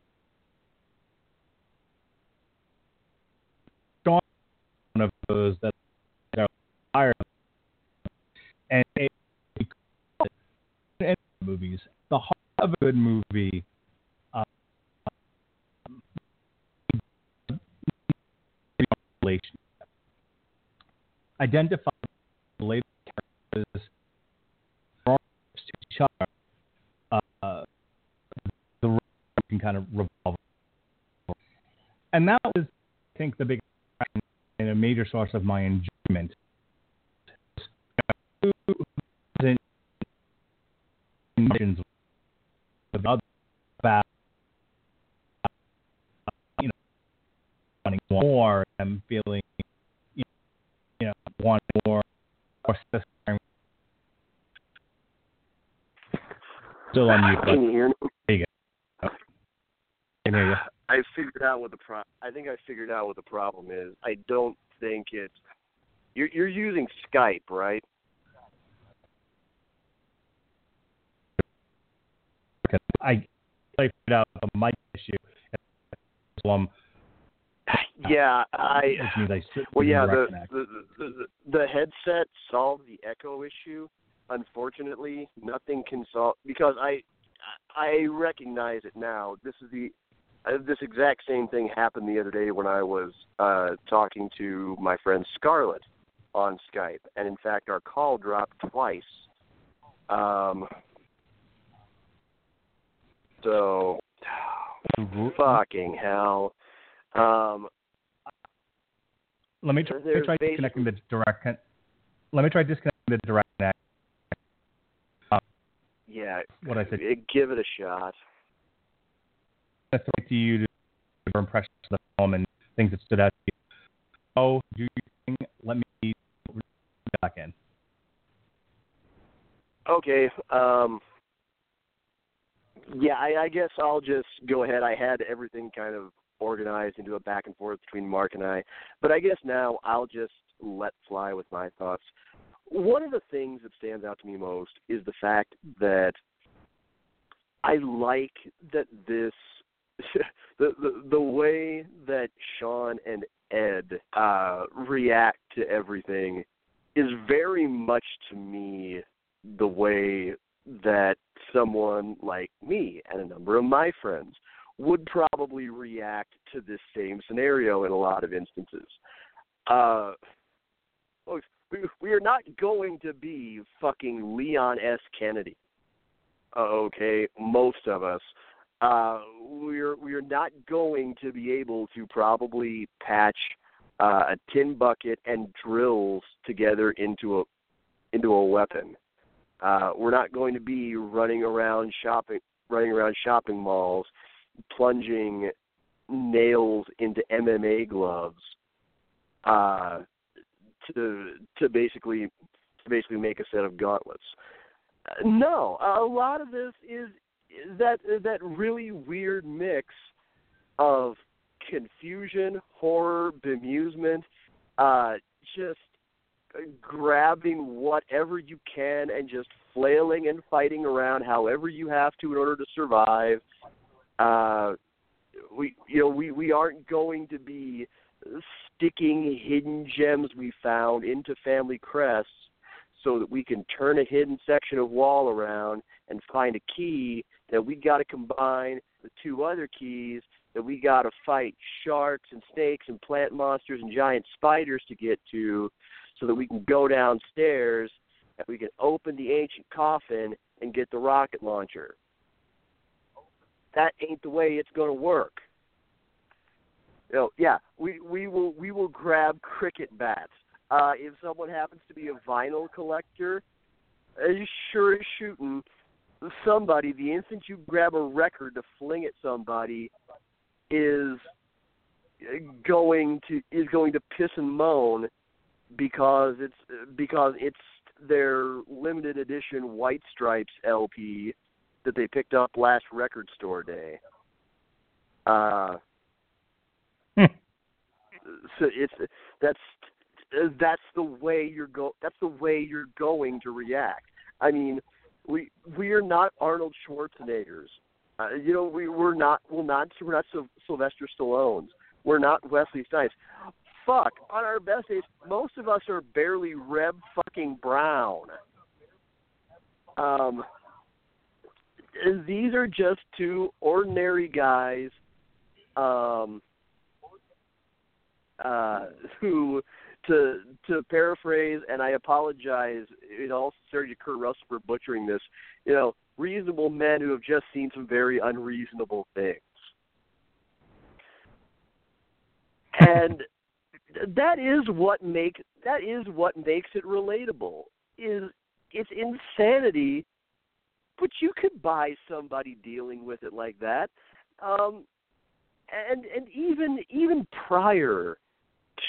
S2: one of those that are higher and movies. The heart of a good movie. Identify related characters to each other uh, the can kind of revolve. And that was, I think, the big and a major source of my enjoyment you know, wanting more and feeling, you know, wanting more, or Still on mute.
S3: Can you hear me?
S2: There you go. Can hear you.
S3: I figured out what the pro. I think I figured out what the problem is. I don't think it's. You're you're using Skype, right?
S2: I figured out the mic issue. So um,
S3: yeah, I. Well, yeah, the the, the the the headset solved the echo issue unfortunately, nothing can solve because I I recognize it now. This is the uh, this exact same thing happened the other day when I was uh, talking to my friend Scarlett on Skype, and in fact, our call dropped twice. Um, so, fucking hell. Um,
S2: Let me try, let me try connecting the direct Con- let me try disconnecting the direct connect.
S3: Yeah,
S2: What I said.
S3: give it a shot.
S2: That's to you to your impressions of the film and things that stood out to you. Oh, do you think? Let me back in.
S3: Okay. Um, yeah, I, I guess I'll just go ahead. I had everything kind of organized into a back and forth between Mark and I, but I guess now I'll just let fly with my thoughts. One of the things that stands out to me most is the fact that I like that this the, the the way that Sean and Ed uh react to everything is very much to me the way that someone like me and a number of my friends would probably react to this same scenario in a lot of instances. Uh, folks, we, we are not going to be fucking Leon S. Kennedy. Uh, okay, most of us. Uh, we're we're not going to be able to probably patch uh, a tin bucket and drills together into a into a weapon. Uh, we're not going to be running around shopping running around shopping malls, plunging nails into MMA gloves uh, to to basically to basically make a set of gauntlets. Uh, no, a lot of this is that that really weird mix of confusion, horror, bemusement, uh, just grabbing whatever you can and just flailing and fighting around however you have to in order to survive. Uh, we you know we we aren't going to be sticking hidden gems we found into family crests so that we can turn a hidden section of wall around and find a key that we got to combine with two other keys that we got to fight sharks and snakes and plant monsters and giant spiders to get to so that we can go downstairs and we can open the ancient coffin and get the rocket launcher. That ain't the way it's going to work. You know, yeah, we we will we will grab cricket bats. Uh, if someone happens to be a vinyl collector, as sure as shooting somebody, the instant you grab a record to fling at somebody, is going to is going to piss and moan because it's because it's their limited edition White Stripes LP that they picked up last record store day. Uh,
S2: Hmm.
S3: so it's that's that's the way you're go that's the way you're going to react. I mean, we we are not Arnold Schwarzeneggers. Uh, you know, we we're not we're not we're not Syl- Sylvester Stallones. We're not Wesley Snipes. Fuck, on our best days, most of us are barely Reb fucking Brown. Um, these are just two ordinary guys um, uh, who, to to paraphrase, and I apologize in all sincerity to Kurt Russell for butchering this, you know, reasonable men who have just seen some very unreasonable things. And that is what make that is what makes it relatable. Is it's insanity, but you could buy somebody dealing with it like that. Um, and and even even prior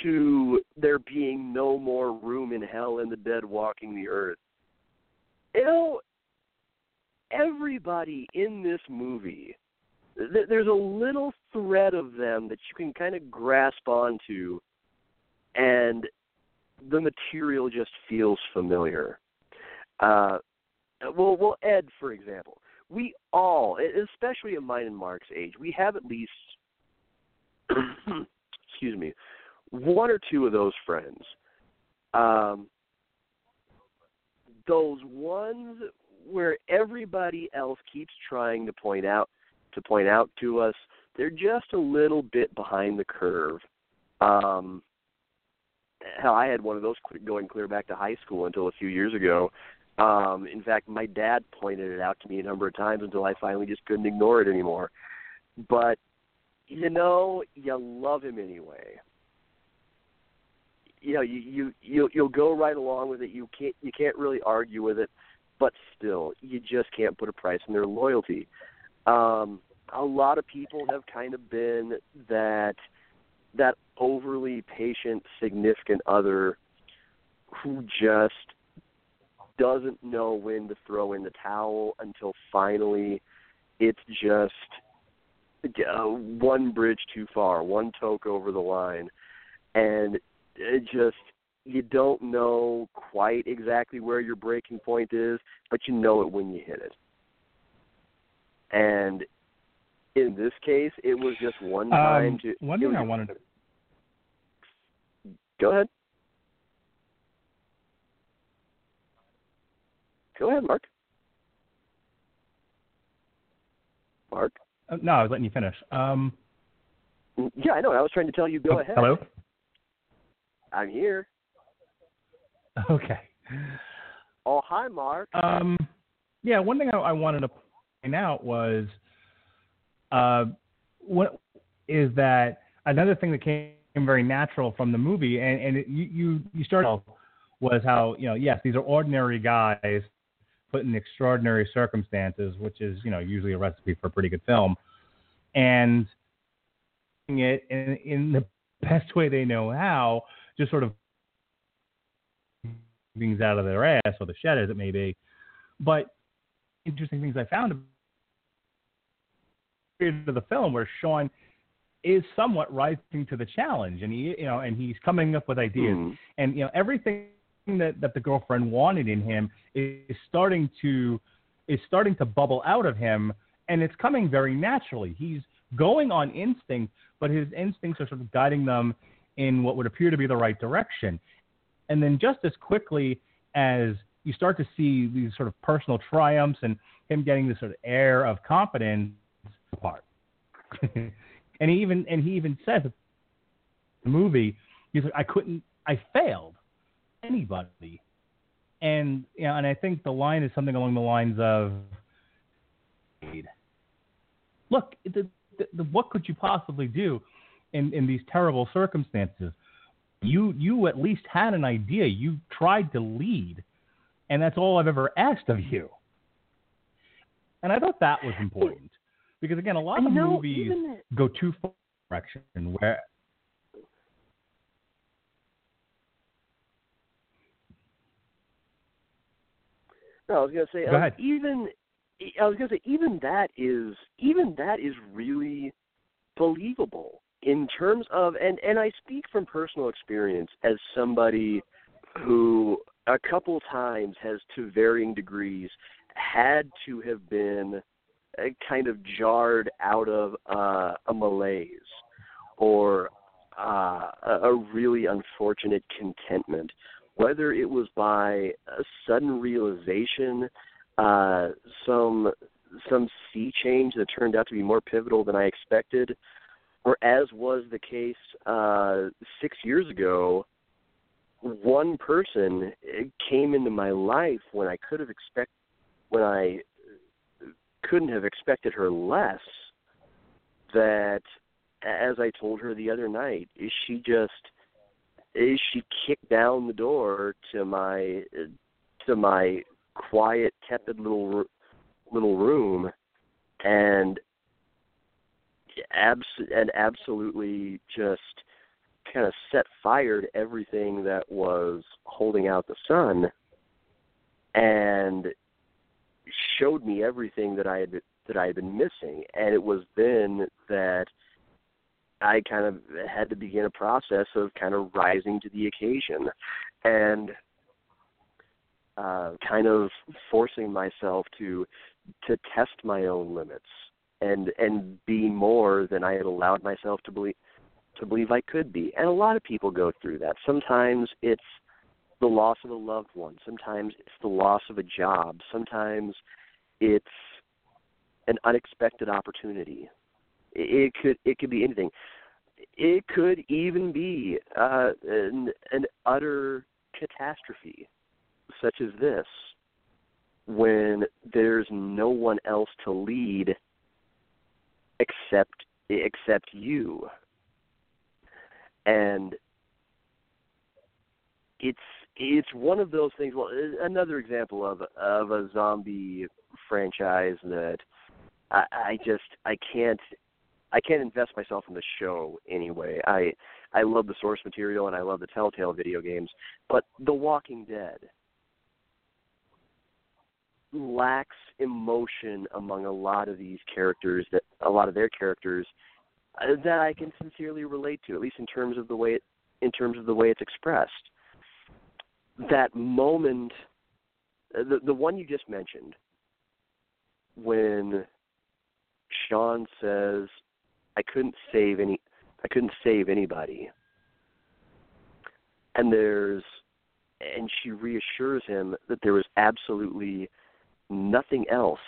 S3: to there being no more room in hell and the dead walking the earth, you know, everybody in this movie, th- there's a little thread of them that you can kind of grasp onto, and the material just feels familiar. Uh, well, well, Ed, for example, we all, especially in mine and Mark's age, we have at least, excuse me, one or two of those friends. Um, those ones where everybody else keeps trying to point out to point out to us they're just a little bit behind the curve. Um, hell, I had one of those going clear back to high school until a few years ago. Um, in fact, my dad pointed it out to me a number of times until I finally just couldn't ignore it anymore. But you know, you love him anyway. you know you you you you'll go right along with it. You can't you can't really argue with it, but still you just can't put a price on their loyalty. Um, a lot of people have kind of been that that overly patient significant other who just doesn't know when to throw in the towel until finally it's just uh, one bridge too far, one toke over the line, and it just you don't know quite exactly where your breaking point is, but you know it when you hit it. And in this case, it was just one time
S2: um,
S3: to.
S2: One thing I wanted to.
S3: Go ahead. Go ahead, Mark. Mark.
S2: Uh, no, I was letting you finish. Um,
S3: yeah, I know. I was trying to tell you. Go
S2: oh,
S3: ahead.
S2: Hello.
S3: I'm here.
S2: Okay.
S3: Oh, hi, Mark.
S2: Um, yeah, one thing I, I wanted to point out was, uh, what is that another thing that came very natural from the movie, and, and it, you you you started was how you know yes these are ordinary guys put in extraordinary circumstances, which is you know usually a recipe for a pretty good film, and it in, in the best way they know how, just sort of things out of their ass or the shed as it may be. But interesting things I found of the film where Sean is somewhat rising to the challenge and he you know and he's coming up with ideas
S3: Mm.
S2: and you know everything that, that the girlfriend wanted in him is starting to is starting to bubble out of him and it's coming very naturally. He's going on instinct, but his instincts are sort of guiding them in what would appear to be the right direction. And then just as quickly as you start to see these sort of personal triumphs and him getting this sort of air of confidence apart. and he even and he even says the movie, he's like, I couldn't I failed anybody. And you know, and I think the line is something along the lines of look, the, the, the, what could you possibly do in, in these terrible circumstances? You you at least had an idea. You tried to lead, and that's all I've ever asked of you. And I thought that was important because again, a lot
S3: I
S2: of
S3: know,
S2: movies go too far direction where
S3: No, I was gonna say
S2: Go
S3: um, even I was gonna say even that is even that is really believable in terms of and and I speak from personal experience as somebody who a couple times has to varying degrees had to have been uh, kind of jarred out of uh, a malaise or uh, a a really unfortunate contentment whether it was by a sudden realization, uh, some some sea change that turned out to be more pivotal than I expected, or as was the case uh, six years ago, one person came into my life when I could have expect when I couldn't have expected her less. That, as I told her the other night, is she just is she kicked down the door to my to my quiet, tepid little little room, and abs and absolutely just kind of set fire to everything that was holding out the sun, and showed me everything that I had that I had been missing, and it was then that I kind of had to begin a process of kind of rising to the occasion and uh, kind of forcing myself to to test my own limits and and be more than I had allowed myself to believe to believe I could be. And a lot of people go through that. Sometimes it's the loss of a loved one. Sometimes it's the loss of a job. Sometimes it's an unexpected opportunity. It could it could be anything. It could even be uh, an, an utter catastrophe, such as this, when there's no one else to lead except except you. And it's it's one of those things. Well, another example of of a zombie franchise that I, I just I can't I can't invest myself in the show anyway. I I love the source material and I love the Telltale video games, but The Walking Dead lacks emotion among a lot of these characters that a lot of their characters uh, that I can sincerely relate to, at least in terms of the way it, in terms of the way it's expressed. That moment, uh, the the one you just mentioned, when Sean says, "I couldn't save any, I couldn't save anybody," and there's, and she reassures him that there was absolutely nothing else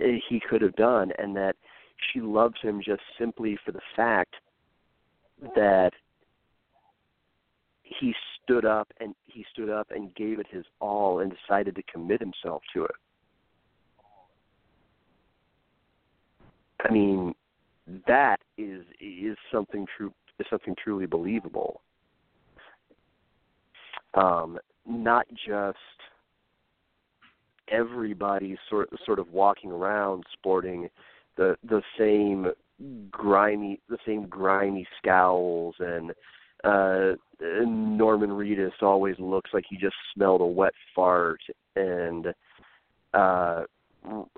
S3: eh, he could have done, and that she loves him just simply for the fact that he stood up and he stood up and gave it his all and decided to commit himself to it. I mean, that is is something true is something truly believable. Um, not just everybody sort sort of walking around sporting the the same grimy the same grimy scowls and uh Norman Reedus always looks like he just smelled a wet fart and uh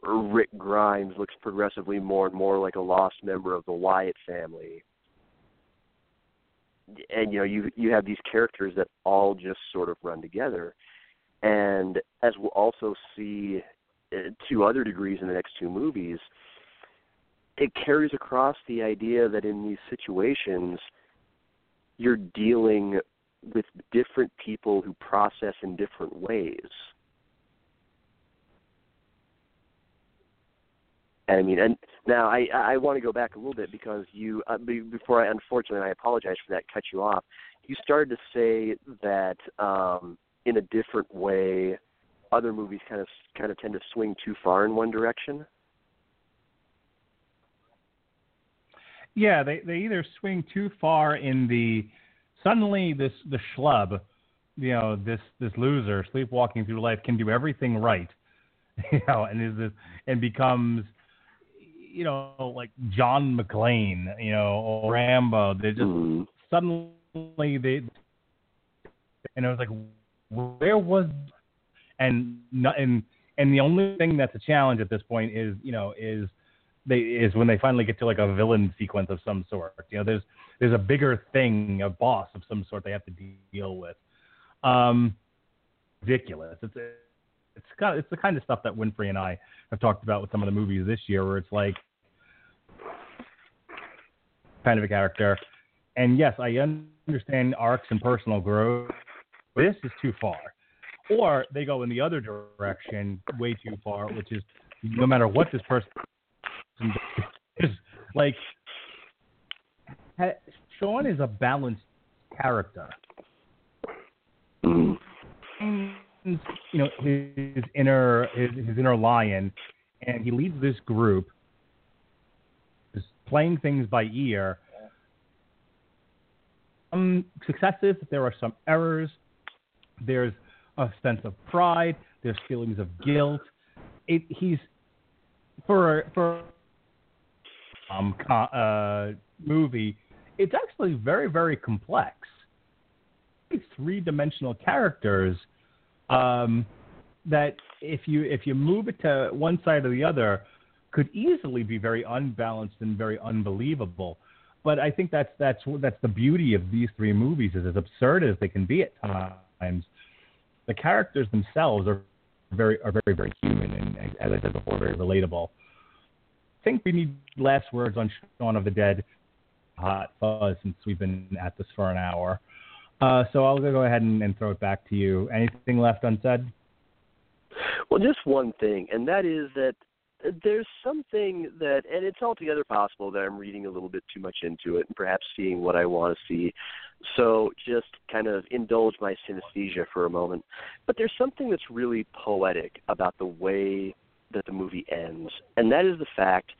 S3: Rick Grimes looks progressively more and more like a lost member of the Wyatt family. And you know, you you have these characters that all just sort of run together. And as we'll also see uh, to other degrees in the next two movies, it carries across the idea that in these situations you're dealing with different people who process in different ways. I mean, and now I I want to go back a little bit because you uh, before I unfortunately I apologize for that cut you off. You started to say that um, in a different way, other movies kind of kind of tend to swing too far in one direction.
S2: Yeah, they they either swing too far in the suddenly this the schlub, you know, this this loser sleepwalking through life can do everything right, you know, and is this and becomes you know, like John McClane, you know, or Rambo. They just mm-hmm. suddenly they, and it was like, where was, and and and the only thing that's a challenge at this point is you know is they is when they finally get to like a villain sequence of some sort. You know, there's there's a bigger thing, a boss of some sort they have to deal with. Um, ridiculous. It's it's kind of, it's the kind of stuff that Winfrey and I have talked about with some of the movies this year, where it's like kind of a character. And yes, I understand arcs and personal growth. But This is too far. Or they go in the other direction way too far, which is no matter what this person is, like Sean is a balanced character. Mm you know his inner his, his inner lion, and he leads this group, is playing things by ear. Some successes, there are some errors. There's a sense of pride. There's feelings of guilt. It, he's for for um uh, movie. It's actually very very complex. Three dimensional characters um, that if you if you move it to one side or the other, could easily be very unbalanced and very unbelievable. But I think that's that's that's the beauty of these three movies is as absurd as they can be at times. The characters themselves are very are very very human and as I said before, very relatable. I think we need last words on Shaun of the Dead. Hot fuzz since we've been at this for an hour. Uh, so I'll go ahead and, and throw it back to you. Anything left unsaid?
S3: Well, just one thing, and that is that there's something that, and it's altogether possible that I'm reading a little bit too much into it and perhaps seeing what I want to see. So just kind of indulge my synesthesia for a moment. But there's something that's really poetic about the way that the movie ends, and that is the fact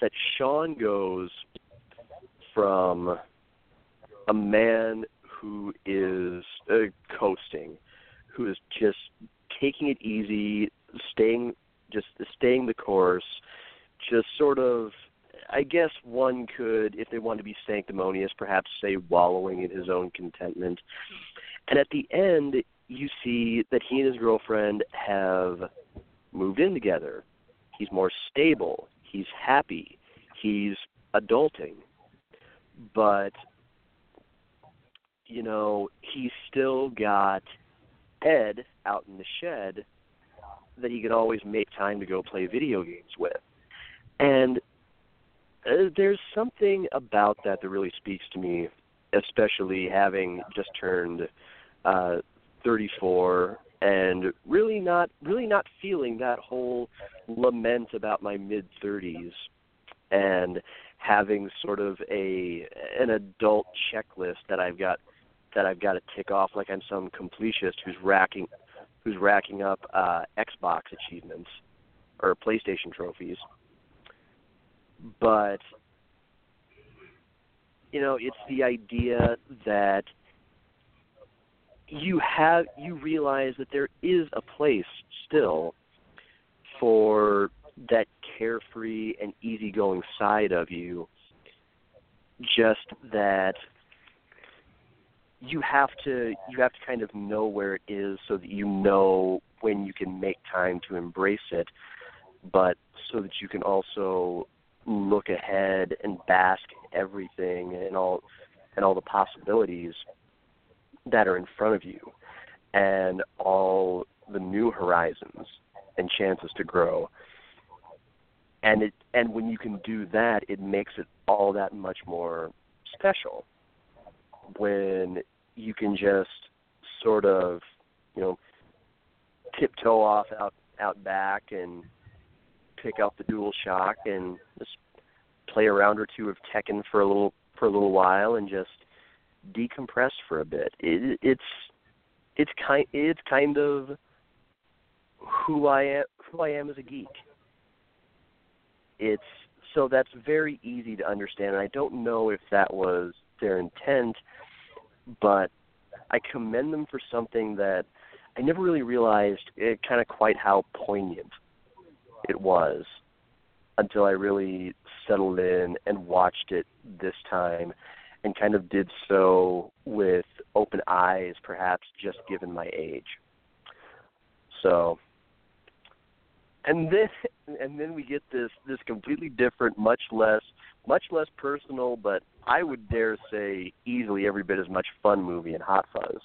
S3: that Sean goes from a man who is uh, coasting, who is just taking it easy, staying just staying the course, just sort of I guess one could, if they want to be sanctimonious, perhaps say wallowing in his own contentment. And at the end, you see that he and his girlfriend have moved in together. He's more stable. He's happy. He's adulting. But, you know, he's still got Ed out in the shed that he can always make time to go play video games with. And uh, there's something about that that really speaks to me, especially having just turned uh, 34 and really not really not feeling that whole lament about my mid 30s and having sort of a an adult checklist that I've got that I've got to tick off like I'm some completist who's racking who's racking up uh Xbox achievements or PlayStation trophies. But you know, it's the idea that you have you realize that there is a place still for that carefree and easygoing side of you just that you have to you have to kind of know where it is so that you know when you can make time to embrace it but so that you can also look ahead and bask in everything and all and all the possibilities that are in front of you and all the new horizons and chances to grow. And it and when you can do that it makes it all that much more special when you can just sort of you know tiptoe off out out back and pick up the dual shock and just play a round or two of Tekken for a little for a little while and just decompress for a bit. It, it's it's kind it's kind of who I am who I am as a geek. It's so that's very easy to understand and I don't know if that was their intent, but I commend them for something that I never really realized eh, it kind of quite how poignant it was until I really settled in and watched it this time and kind of did so with open eyes, perhaps just given my age. So, and then and then we get this this completely different, much less much less personal, but I would dare say easily every bit as much fun movie in Hot Fuzz.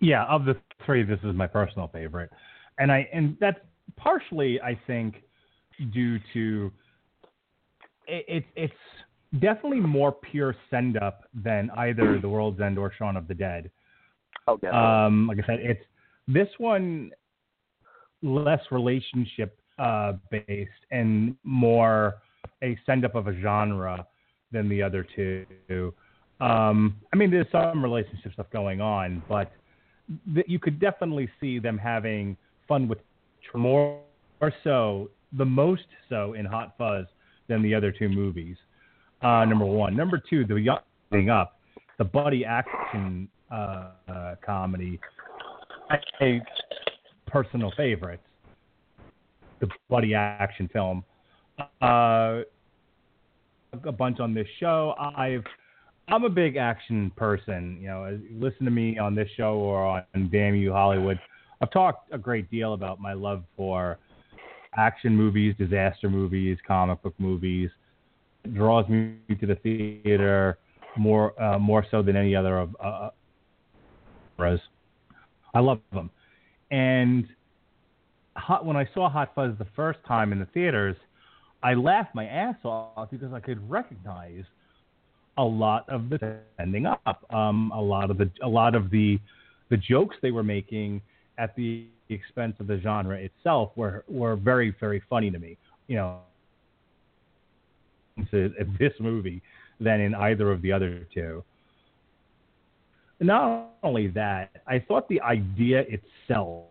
S2: Yeah, of the three, this is my personal favorite, and I and that's partially, I think, due to it, it, it's definitely more pure send up than either The World's End or Shaun of the Dead.
S3: Okay.
S2: Um, like I said, it's this one less relationship uh, based and more a send up of a genre than the other two. Um, I mean, there's some relationship stuff going on, but th- you could definitely see them having fun with more, more so, the most so in Hot Fuzz than the other two movies. Uh, number one. Number two, the young up, the buddy action uh, uh, comedy, a personal favorite, the bloody action film. Uh, a bunch on this show. I've I'm a big action person. You know, listen to me on this show or on Damn You Hollywood. I've talked a great deal about my love for action movies, disaster movies, comic book movies. It draws me to the theater more uh, more so than any other of uh, genres. I love them, and hot, when I saw Hot Fuzz the first time in the theaters, I laughed my ass off because I could recognize a lot of the ending up, um, a lot of the a lot of the the jokes they were making at the expense of the genre itself were were very very funny to me. You know, this movie than in either of the other two. Not only that, I thought the idea itself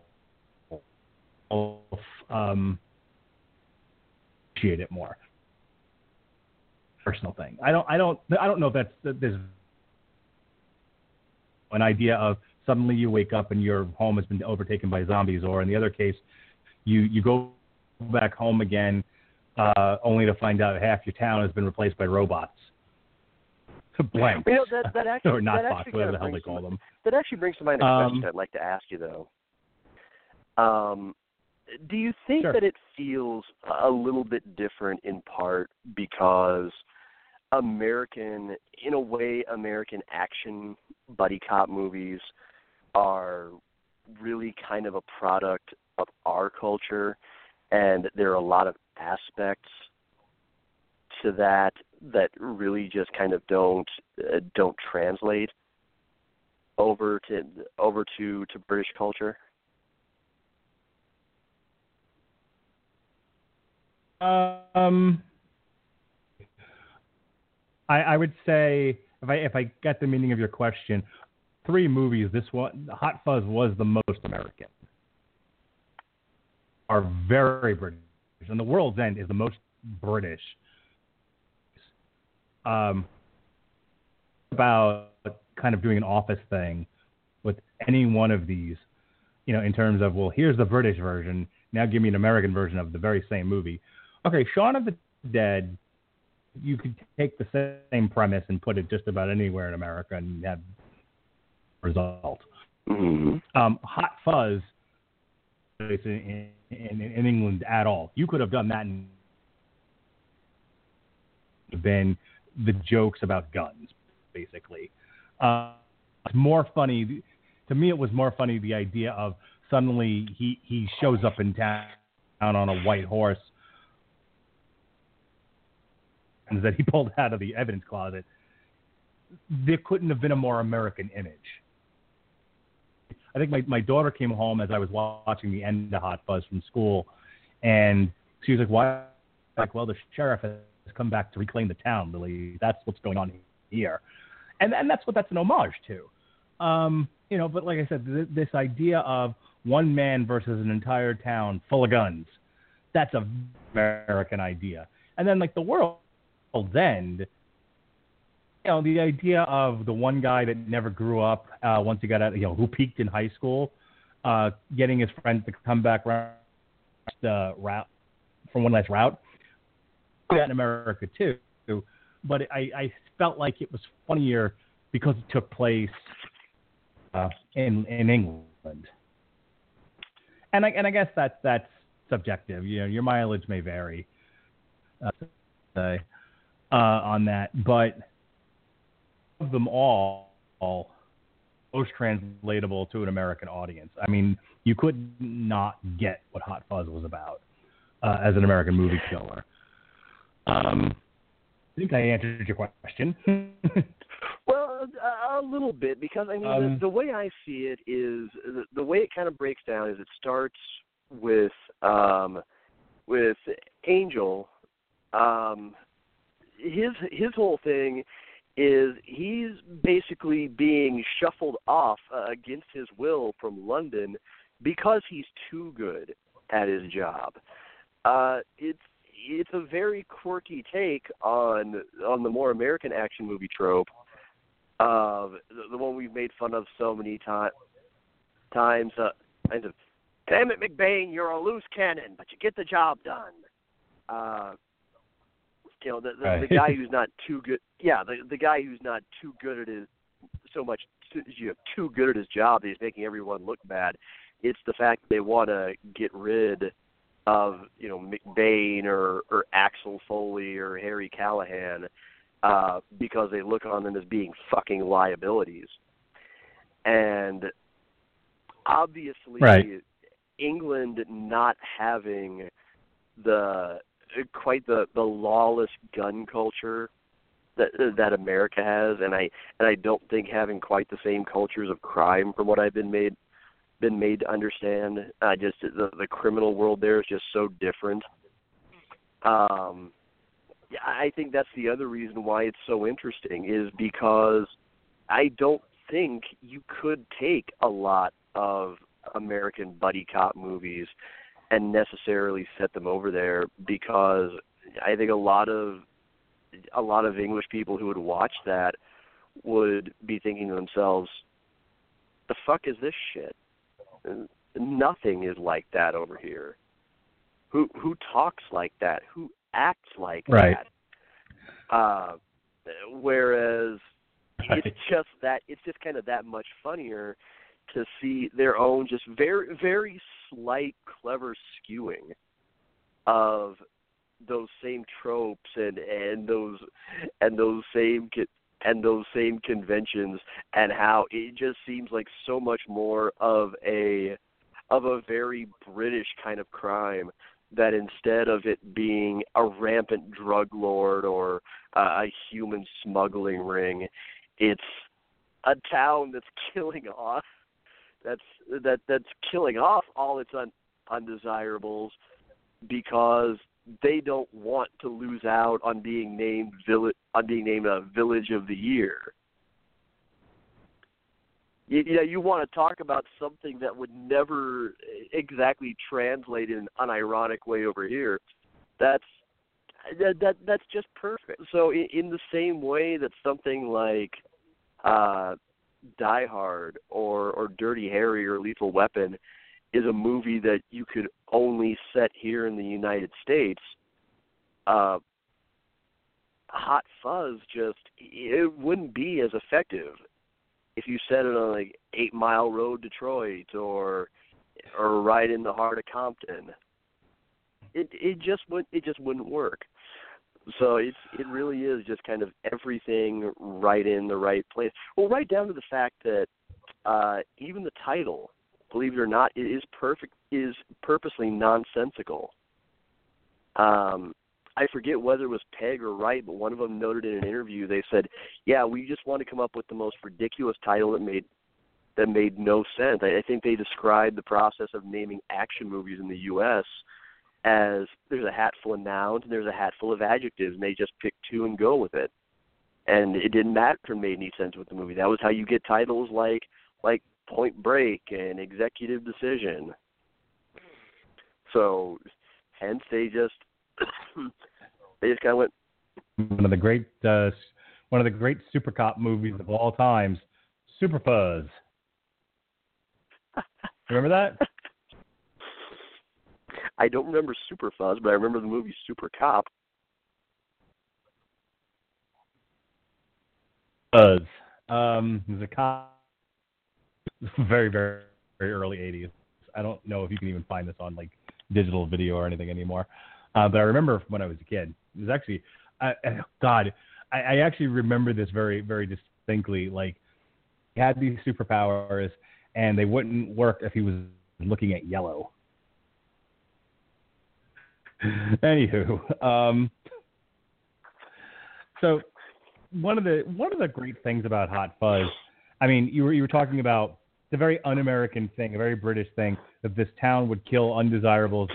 S2: of um, appreciate it more. personal thing. I don't I don't I don't know if that's that there's an idea of suddenly you wake up and your home has been overtaken by zombies, or in the other case, you you go back home again, uh, only to find out half your town has been replaced by robots. Blank.
S3: You know, that, that actually,
S2: or not
S3: that
S2: box, whatever the hell they
S3: brings
S2: call
S3: to,
S2: them.
S3: That actually brings to mind a
S2: Um,
S3: question I'd like to ask you, though. Um, do you think
S2: Sure.
S3: that it feels a little bit different in part because American, in a way, American action buddy cop movies are really kind of a product of our culture, and there are a lot of aspects to that that really just kind of don't uh, don't translate over to over to to British culture.
S2: Um, I, I would say if I if I get the meaning of your question, three movies. This one, Hot Fuzz, was the most American. Are very British, and The World's End is the most British. Um, about kind of doing an office thing with any one of these, you know, in terms of well, here's the British version. Now give me an American version of the very same movie. Okay, Shaun of the Dead. You could take the same premise and put it just about anywhere in America and have result.
S3: Mm-hmm.
S2: Um, Hot Fuzz in, in, in England at all. You could have done that and been the jokes about guns, basically. Uh, it's more funny to me. It was more funny the idea of suddenly he he shows up in town on a white horse and that he pulled out of the evidence closet. There couldn't have been a more American image. I think my, my daughter came home as I was watching the end of Hot Fuzz from school, and she was like, "Why?" Like, well, the sheriff come back to reclaim the town. Really, that's what's going on here, and and that's what that's an homage to. Um, you know, but like I said, th- this idea of one man versus an entire town full of guns, that's a American idea. And then like the world's end, you know, the idea of the one guy that never grew up uh, once he got out, you know, who peaked in high school, uh, getting his friends to come back round the route from one last route. That in America too, but I, I felt like it was funnier because it took place uh, in in England. And I and I guess that's that's subjective. You know, your mileage may vary uh, uh, on that, but of them all, all most translatable to an American audience. I mean, you could not get what Hot Fuzz was about uh, as an American movie killer. Um, I think I answered your question.
S3: Well, a, a little bit because I mean
S2: Um,
S3: the, the way I see it is the, the way it kind of breaks down is it starts with um, with Angel. Um, his his whole thing is he's basically being shuffled off uh, against his will from London because he's too good at his job. Uh, it's it's a very quirky take on on the more American action movie trope of the, the one we've made fun of so many ti- times. Uh, kind of, damn it, McBain, you're a loose cannon, but you get the job done. Uh, you know, the the,
S2: Right.
S3: the guy who's not too good. Yeah, the the guy who's not too good at his so much too, you know, too good at his job that he's making everyone look bad. It's the fact that they want to get rid of you know McBain or or Axel Foley or Harry Callahan uh, because they look on them as being fucking liabilities. And obviously,
S2: Right.
S3: England not having the quite the the lawless gun culture that that America has, and I and I don't think having quite the same cultures of crime from what I've been made been made to understand. Uh, just the the criminal world there is just so different. Um, I think that's the other reason why it's so interesting is because I don't think you could take a lot of American buddy cop movies and necessarily set them over there because I think a lot of a lot of English people who would watch that would be thinking to themselves, "The fuck is this shit? Nothing is like that over here. Who who talks like that? Who acts like
S2: Right.
S3: that?" Uh, whereas
S2: Right.
S3: it's just that it's just kind of that much funnier to see their own just very very slight clever skewing of those same tropes and and those and those same and those same conventions and how it just seems like so much more of a of a very british kind of crime that instead of it being a rampant drug lord or uh, a human smuggling ring it's a town that's killing off that's that that's killing off all its un, undesirables because they don't want to lose out on being named village on being named a village of the year. You, you know, you want to talk about something that would never exactly translate in an unironic way over here. That's that, that that's just perfect. So in, in the same way that something like uh Die Hard or or Dirty Harry or Lethal Weapon is a movie that you could only set here in the United States. Uh, Hot Fuzz just it wouldn't be as effective if you set it on like Eight Mile Road, Detroit, or or right in the heart of Compton. It it just would it just wouldn't work. So it's it really is just kind of everything right in the right place. Well, right down to the fact that uh, even the title, believe it or not, it is perfect is purposely nonsensical. Um, I forget whether it was Pegg or Wright, but one of them noted in an interview they said, "Yeah, we just want to come up with the most ridiculous title that made that made no sense." I, I think they described the process of naming action movies in the U.S. as there's a hat full of nouns and there's a hat full of adjectives, and they just pick two and go with it. And it didn't matter if it made any sense with the movie. That was how you get titles like like Point Break and Executive Decision. So, hence they just they just kind of went,
S2: One of the great uh, one of the great super cop movies of all times, Super Fuzz. Remember that?
S3: I don't remember Super Fuzz, but I remember the movie Super Cop.
S2: Fuzz. Um, it was a cop. Very, very, very early '80s. I don't know if you can even find this on like digital video or anything anymore. Uh, but I remember when I was a kid. Was actually, God, I, I actually remember this very, very distinctly. Like, he had these superpowers, and they wouldn't work if he was looking at yellow. Anywho, um, so one of the one of the great things about Hot Fuzz, I mean, you were you were talking about the very un-American thing, a very British thing that this town would kill undesirables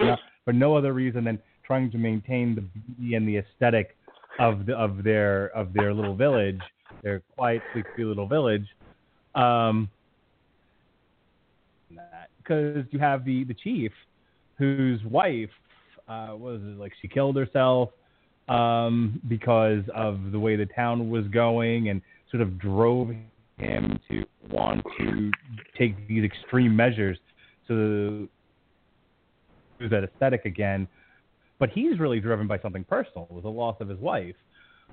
S2: for no other reason than trying to maintain the beauty and the aesthetic of the, of their of their little village, their quiet, sleepy little village. Um, because you have the the chief, whose wife uh, was it like she killed herself um, because of the way the town was going, and sort of drove him to want to take these extreme measures to use that aesthetic again. But he's really driven by something personal, with the loss of his wife.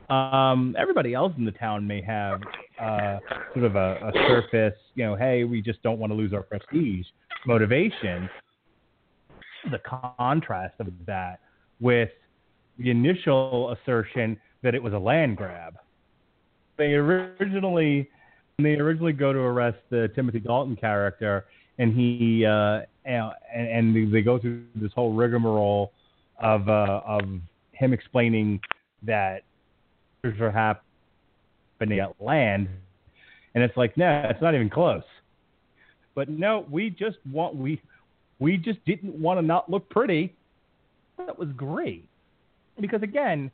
S2: Um, everybody else in the town may have uh, sort of a, a surface, you know, hey, we just don't want to lose our prestige motivation. The contrast of that with the initial assertion that it was a land grab. They originally, they originally go to arrest the Timothy Dalton character, and he uh, and, and they go through this whole rigmarole of uh, of him explaining that are happening at land, and it's like, no, it's not even close. But no, we just want we we just didn't want to not look pretty. That was great because again,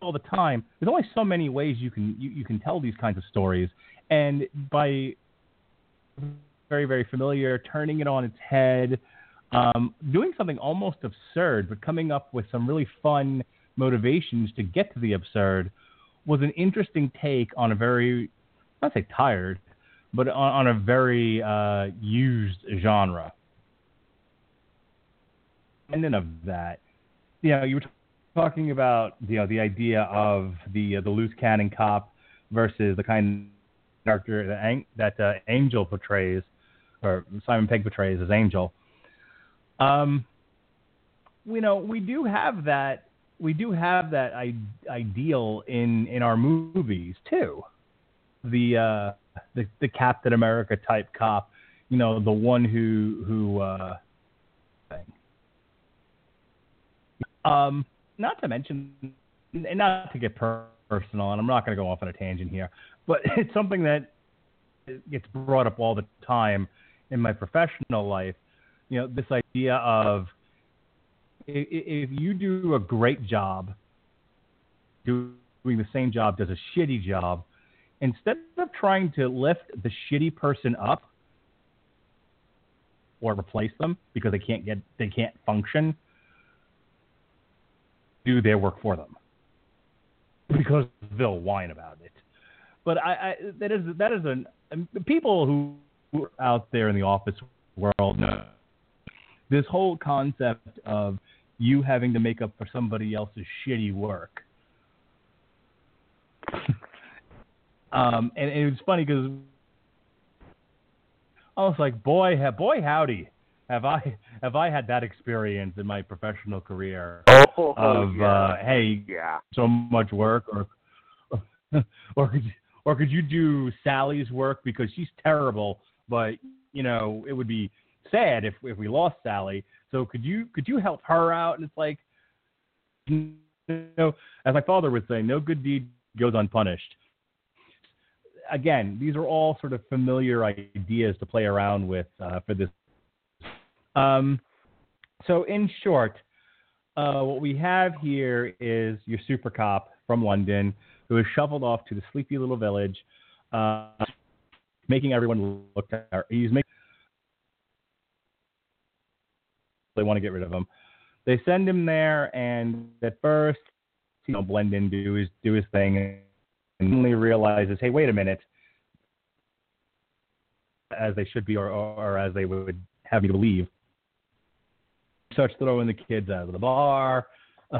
S2: all the time, there's only so many ways you can you, you can tell these kinds of stories, and by very very familiar, turning it on its head, um, doing something almost absurd, but coming up with some really fun motivations to get to the absurd was an interesting take on a very, not say tired, but on, on a very uh, used genre. And then of that, you know, you were talking about you know the idea of the uh, the loose cannon cop versus the kind of character that, that uh, Angel portrays, or Simon Pegg portrays as Angel. Um, you know, we do have that. We do have that I- ideal in in our movies too. The uh, the the Captain America type cop, you know, the one who who. Uh, um, not to mention, and not to get personal, and I'm not going to go off on a tangent here, but it's something that gets brought up all the time in my professional life. You know, this idea of if you do a great job doing the same job does a shitty job, instead of trying to lift the shitty person up or replace them because they can't get they can't function, do their work for them because they'll whine about it. But I, I that is that is an people who are out there in the office world know this whole concept of you having to make up for somebody else's shitty work. um, and, and, it was funny because I was like, boy, boy, howdy, have I have I had that experience in my professional career
S3: oh,
S2: of
S3: yeah.
S2: uh, hey,
S3: yeah,
S2: so much work, or or could you, or could you do Sally's work because she's terrible, but you know it would be sad if if we lost Sally. So could you could you help her out? And it's like, you know, as my father would say, no good deed goes unpunished. Again, these are all sort of familiar ideas to play around with uh, for this um, so, in short, uh, what we have here is your super cop from London who is shuffled off to the sleepy little village, uh, making everyone look. He's making. They want to get rid of him. They send him there, and at first, you know, blend in, do his do his thing, and suddenly realizes, hey, wait a minute, as they should be, or, or as they would have me believe starts throwing the kids out of the bar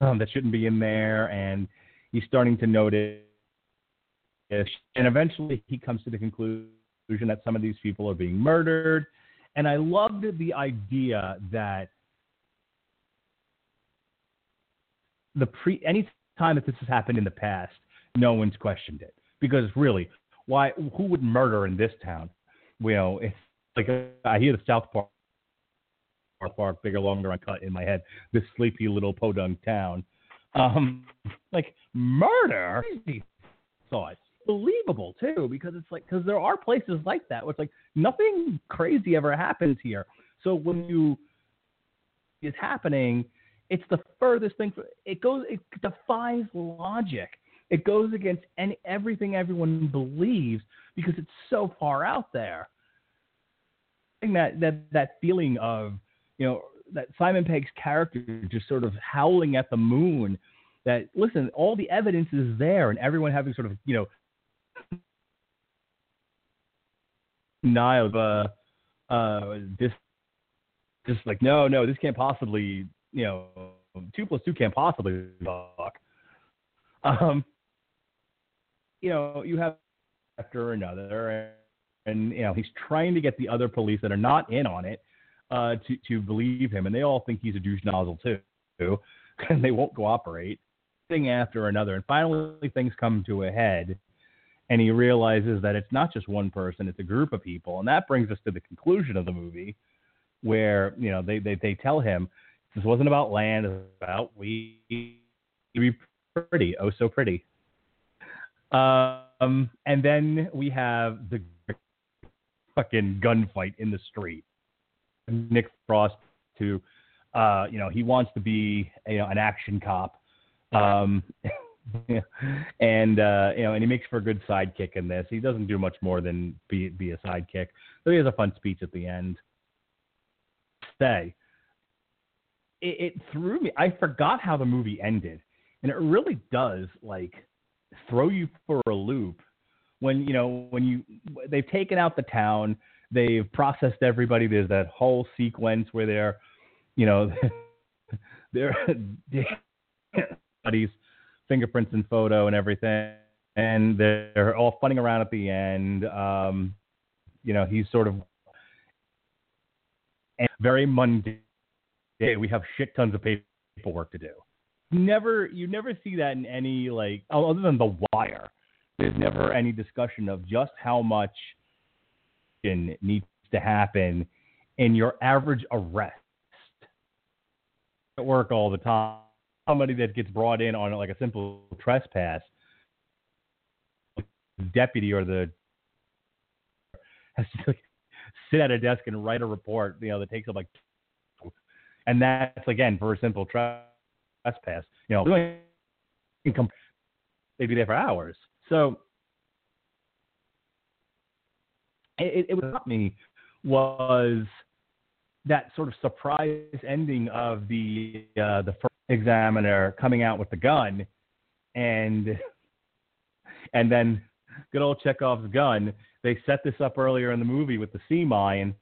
S2: um, that shouldn't be in there, and he's starting to notice. And eventually, he comes to the conclusion that some of these people are being murdered. And I loved the idea that the pre any time that this has happened in the past, no one's questioned it because really, why? Who would murder in this town? You know, it's like I hear the South Park South Park, bigger, longer uncut in my head. This sleepy little podunk town. Um, like murder thought believable too because it's like because there are places like that where it's like nothing crazy ever happens here. So when you is happening, it's the furthest thing. For, It goes. It defies logic. It goes against any everything everyone believes because it's so far out there. That that that feeling of you know, that Simon Pegg's character just sort of howling at the moon. That listen, all the evidence is there, and everyone having sort of you know denial of uh, uh, this, just like no, no, this can't possibly, you know, two plus two can't possibly talk. Um, you know, you have after another, and, and you know he's trying to get the other police that are not in on it uh, to to believe him, and they all think he's a douche nozzle too, and they won't cooperate. Thing after another, and finally things come to a head, and he realizes that it's not just one person; it's a group of people, and that brings us to the conclusion of the movie, where you know they they, they tell him this wasn't about land, it's about we be pretty, oh so pretty. Um, and then we have the fucking gunfight in the street Nick Frost to, uh, you know, he wants to be you know, an action cop. Um, and uh, you know, and he makes for a good sidekick in this. He doesn't do much more than be be a sidekick. But he has a fun speech at the end. Stay. it, it threw me. I forgot how the movie ended, and it really does like throw you for a loop when you know when you they've taken out the town, they've processed everybody. There's that whole sequence where they're, you know, they're buddies fingerprints and photo and everything, and they're all funning around at the end. Um, you know, he's sort of very mundane. We have shit tons of paperwork to do. Never, you never see that in any like, other than The Wire. There's never any discussion of just how much needs to happen in your average arrest at work all the time somebody that gets brought in on like a simple trespass, deputy or the has to sit at a desk and write a report, you know, that takes up like, and that's again for a simple trespass. You know, they'd be there for hours. So it, it what me was that sort of surprise ending of the uh, the first examiner coming out with the gun, and and then good old Chekhov's gun. They set this up earlier in the movie with the sea mine.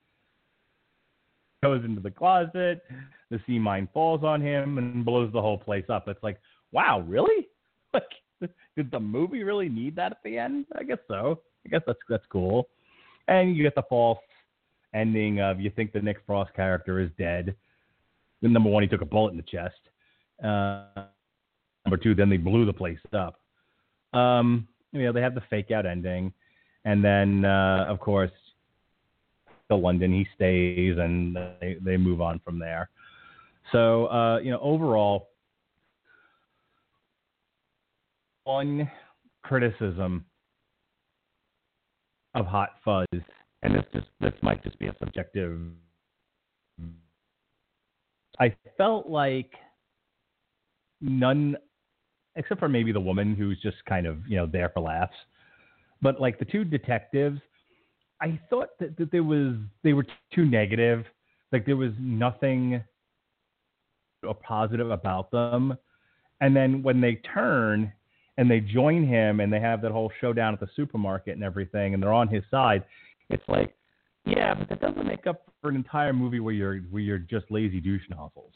S2: Goes into the closet, the sea mine falls on him and blows the whole place up. It's like, wow, really? Like, did the movie really need that at the end? I guess so. I guess that's that's cool. And you get the false ending of you think the Nick Frost character is dead. Number one, he took a bullet in the chest. Uh, number two, then they blew the place up. Um, you know, they have the fake out ending, and then uh, of course, the London he stays, and they they move on from there. So uh, you know, overall, one criticism of Hot Fuzz, and this just this might just be a subjective. I felt like none, except for maybe the woman who's just kind of you know there for laughs. But like the two detectives, I thought that, that there was they were too negative. Like there was nothing positive about them. And then when they turn and they join him and they have that whole showdown at the supermarket and everything, and they're on his side, it's like, yeah, but that doesn't make up for an entire movie where you're where you're just lazy douche nozzles.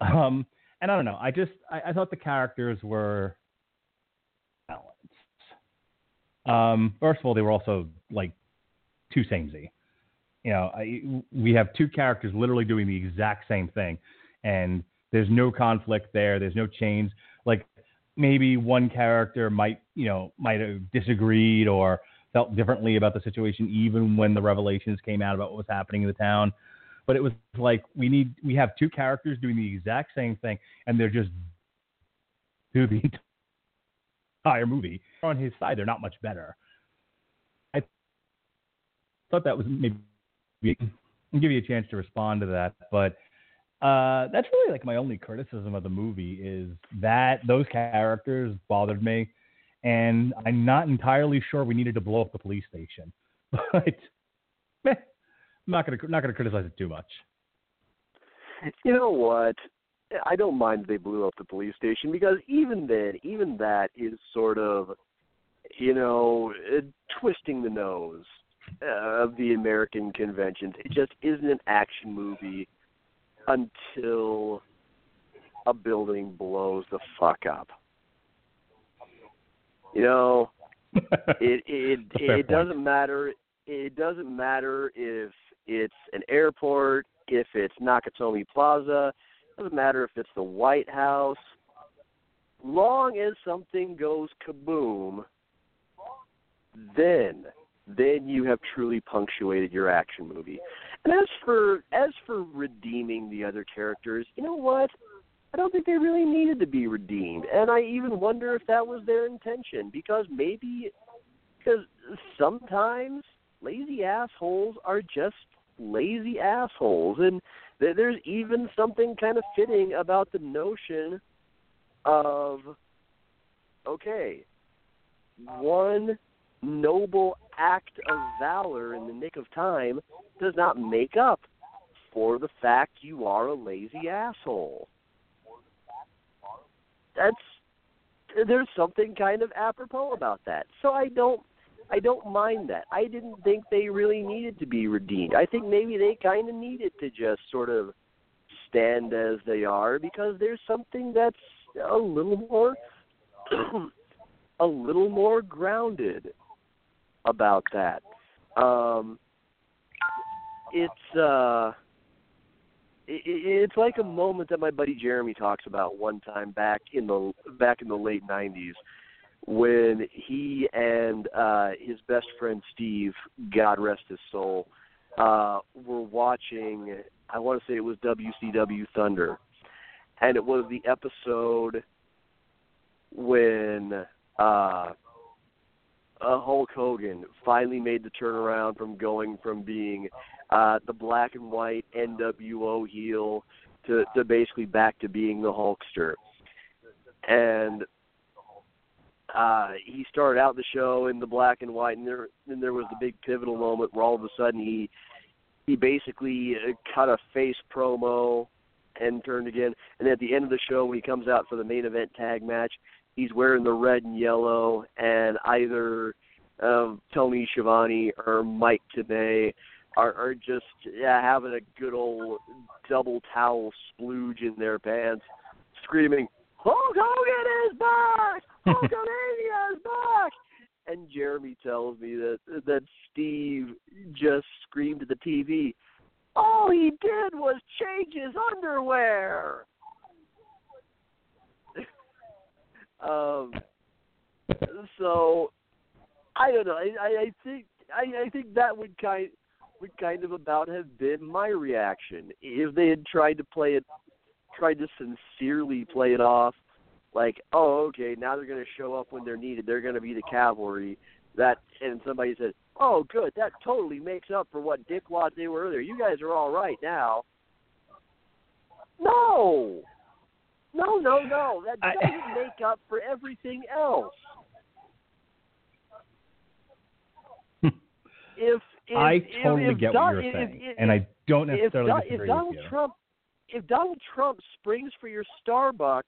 S2: Um, and I don't know. I just I, I thought the characters were balanced. Um, first of all, they were also like too samey. You know, I, we have two characters literally doing the exact same thing, and there's no conflict there. There's no change. Like maybe one character might you know might have disagreed or felt differently about the situation, even when the revelations came out about what was happening in the town but it was like we need we have two characters doing the exact same thing, and they're just do the entire movie on his side. They're not much better. I thought that was maybe I'll give you a chance to respond to that, but uh, that's really like my only criticism of the movie is that those characters bothered me, and I'm not entirely sure we needed to blow up the police station, but not gonna not gonna criticize it too much.
S3: You know what? I don't mind they blew up the police station because even then, even that is sort of, you know, uh, twisting the nose uh, of the American conventions. It just isn't an action movie until a building blows the fuck up. You know, it it it doesn't matter. It doesn't matter if it's an airport, if it's Nakatomi Plaza, doesn't matter if it's the White House. Long as something goes kaboom, then then you have truly punctuated your action movie. And as for as for redeeming the other characters, you know what? I don't think they really needed to be redeemed. And I even wonder if that was their intention because maybe because sometimes lazy assholes are just lazy assholes. And th- there's even something kind of fitting about the notion of okay, one noble act of valor in the nick of time does not make up for the fact you are a lazy asshole. That's there's something kind of apropos about that. So I don't I don't mind that. I didn't think they really needed to be redeemed. I think maybe they kind of needed to just sort of stand as they are because there's something that's a little more a little more grounded about that. Um it's uh it, it's like a moment that my buddy Jeremy talks about one time back in the back in the late 90s when he and uh his best friend Steve, God rest his soul, uh were watching I want to say it was WCW Thunder. And it was the episode when uh uh, Hulk Hogan finally made the turnaround from going from being uh, the black and white NWO heel to, to basically back to being the Hulkster. And uh, he started out the show in the black and white, and there then there was the big pivotal moment where all of a sudden he he basically uh, cut a face promo and turned again. And at the end of the show, when he comes out for the main event tag match, he's wearing the red and yellow, and either uh, Tony Schiavone or Mike Tenay are, are just yeah, having a good old double towel splooge in their pants, screaming, Hulk Hogan is back! Hulkamania is back! And Jeremy tells me that that Steve just screamed at the TV, all he did was change his underwear. um, so I don't know. I, I think I, I think that would kind would kind of about have been my reaction if they had tried to play it, tried to sincerely play it off, like, oh, okay, now they're going to show up when they're needed. They're going to be the cavalry. That and somebody said, oh, good, that totally makes up for what Dick Watt they were earlier. You guys are all right now. No, no, no, no. That doesn't make up for everything else. if if,
S2: I totally
S3: if, if
S2: get
S3: Don,
S2: what you're saying, and I don't necessarily
S3: if,
S2: disagree
S3: if Donald
S2: with you.
S3: Trump, if Donald Trump springs for your Starbucks,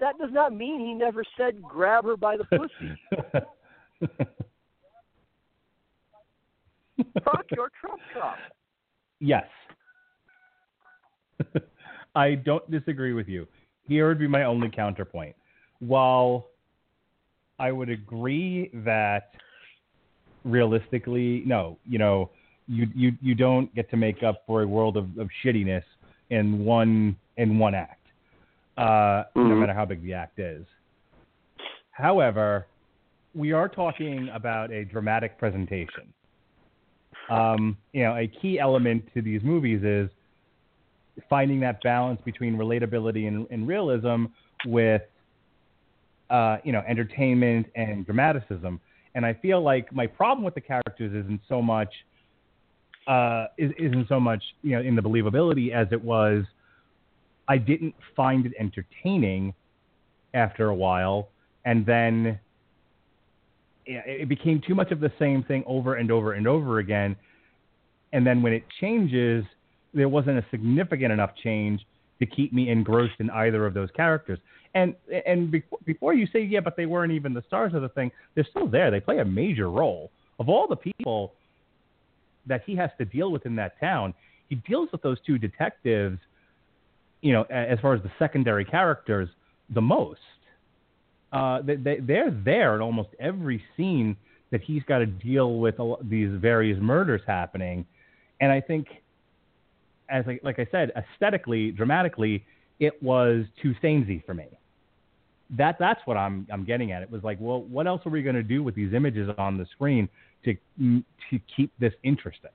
S3: that does not mean he never said grab her by the pussy. Fuck your Trump cup.
S2: Yes. I don't disagree with you. Here would be my only counterpoint. While I would agree that realistically, no, you know, you you you don't get to make up for a world of, of shittiness in one in one act, uh, mm-hmm. no matter how big the act is. However, we are talking about a dramatic presentation. Um, you know, a key element to these movies is finding that balance between relatability and, and realism with, uh, you know, entertainment and dramaticism. And I feel like my problem with the characters isn't so much uh, isn't so much you know in the believability as it was. I didn't find it entertaining after a while, and then it became too much of the same thing over and over and over again. And then when it changes, there wasn't a significant enough change to keep me engrossed in either of those characters. And and before, before you say yeah, but they weren't even the stars of the thing, they're still there. They play a major role. Of all the people that he has to deal with in that town, he deals with those two detectives, you know, as far as the secondary characters, the most. Uh, they, they, they're there in almost every scene that he's got to deal with these various murders happening, and I think, as I, like I said, aesthetically, dramatically, it was too samey for me. That that's what I'm I'm getting at. It was like, well, what else are we going to do with these images on the screen to to keep this interesting?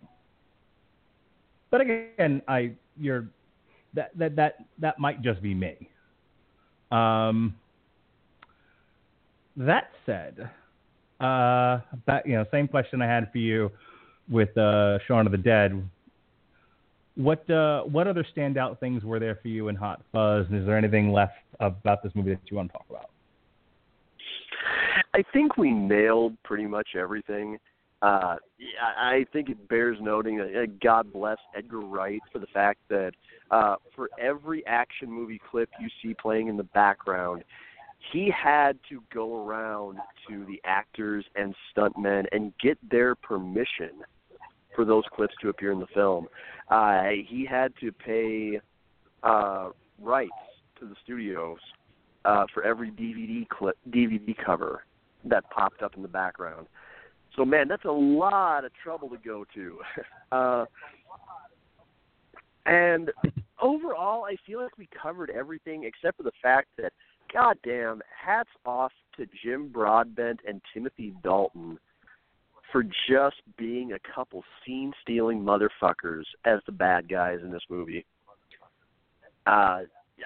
S2: But again, I you're that that that that might just be me. Um, that said, uh, you know, same question I had for you with uh, Shaun of the Dead. What uh, what other standout things were there for you in Hot Fuzz? And is there anything left about this movie that you want to talk about?
S3: I think we nailed pretty much everything. Uh, I think it bears noting. Uh, God bless Edgar Wright for the fact that uh, for every action movie clip you see playing in the background, he had to go around to the actors and stuntmen and get their permission for those clips to appear in the film. Uh, he had to pay uh, rights to the studios uh, for every DVD clip, DVD cover that popped up in the background. So man, that's a lot of trouble to go to. Uh, and overall, I feel like we covered everything except for the fact that, goddamn, hats off to Jim Broadbent and Timothy Dalton for just being a couple scene stealing motherfuckers as the bad guys in this movie. Uh,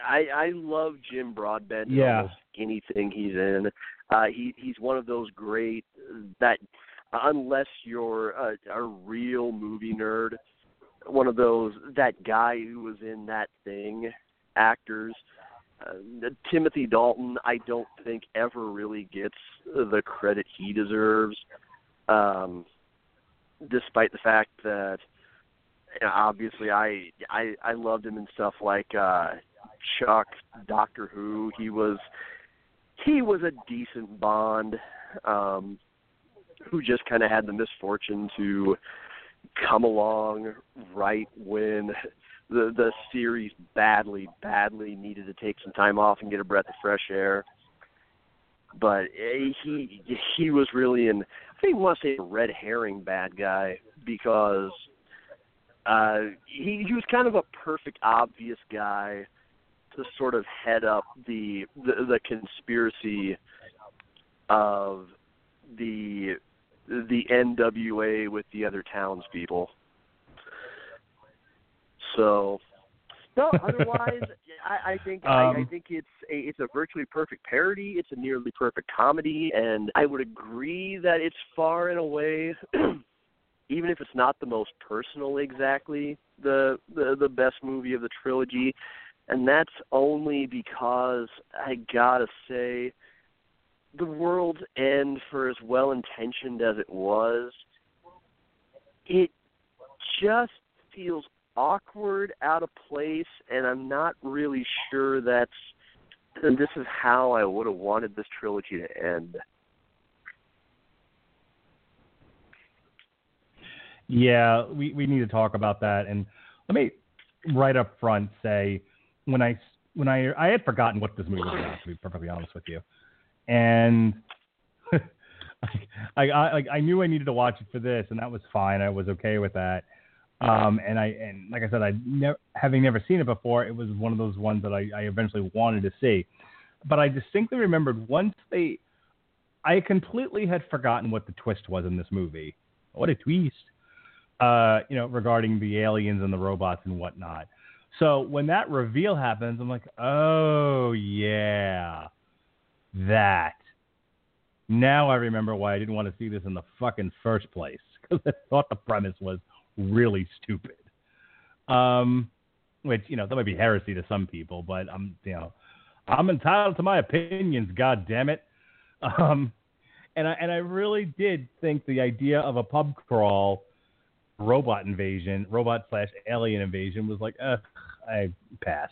S3: I I love Jim Broadbent in
S2: Yeah.
S3: almost anything he's in. Uh, he he's one of those great that unless you're a, a real movie nerd, one of those that guy who was in that thing actors. Uh, Timothy Dalton, I don't think ever really gets the credit he deserves, um, despite the fact that you know, obviously I I I loved him in stuff like uh, Chuck, Doctor Who. He was he was a decent Bond. Um, who just kind of had the misfortune to come along right when the the series badly badly needed to take some time off and get a breath of fresh air. But eh, he he was really an I think want to say a red herring bad guy because uh he he was kind of a perfect obvious guy to sort of head up the the, the conspiracy of the the NWA with the other townspeople. So, no. Otherwise, I, I think I, I
S2: Um,
S3: think it's a it's a virtually perfect parody. It's a nearly perfect comedy, and I would agree that it's far and away, even if it's not the most personal, exactly the the the best movie of the trilogy, and that's only because I gotta say the world's end for as well intentioned as it was it just feels awkward out of place and i'm not really sure that's and this is how i would have wanted this trilogy to end
S2: Yeah, we, we need to talk about that. And let me right up front say when I when I I had forgotten what this movie was about to be perfectly honest with you, and I I I knew I needed to watch it for this, and that was fine. I was okay with that. Um, and I and like I said, I never having never seen it before, it was one of those ones that I, I eventually wanted to see. But I distinctly remembered once they, I completely had forgotten what the twist was in this movie. What a twist! uh, you know, regarding the aliens and the robots and whatnot. So when that reveal happens, I'm like, oh yeah, that. Now I remember why I didn't want to see this in the fucking first place because I thought the premise was really stupid. Um, which you know that might be heresy to some people, but I'm you know I'm entitled to my opinions. God damn it. Um, and I and I really did think the idea of a pub crawl robot invasion, robot slash alien invasion was like, uh, I pass.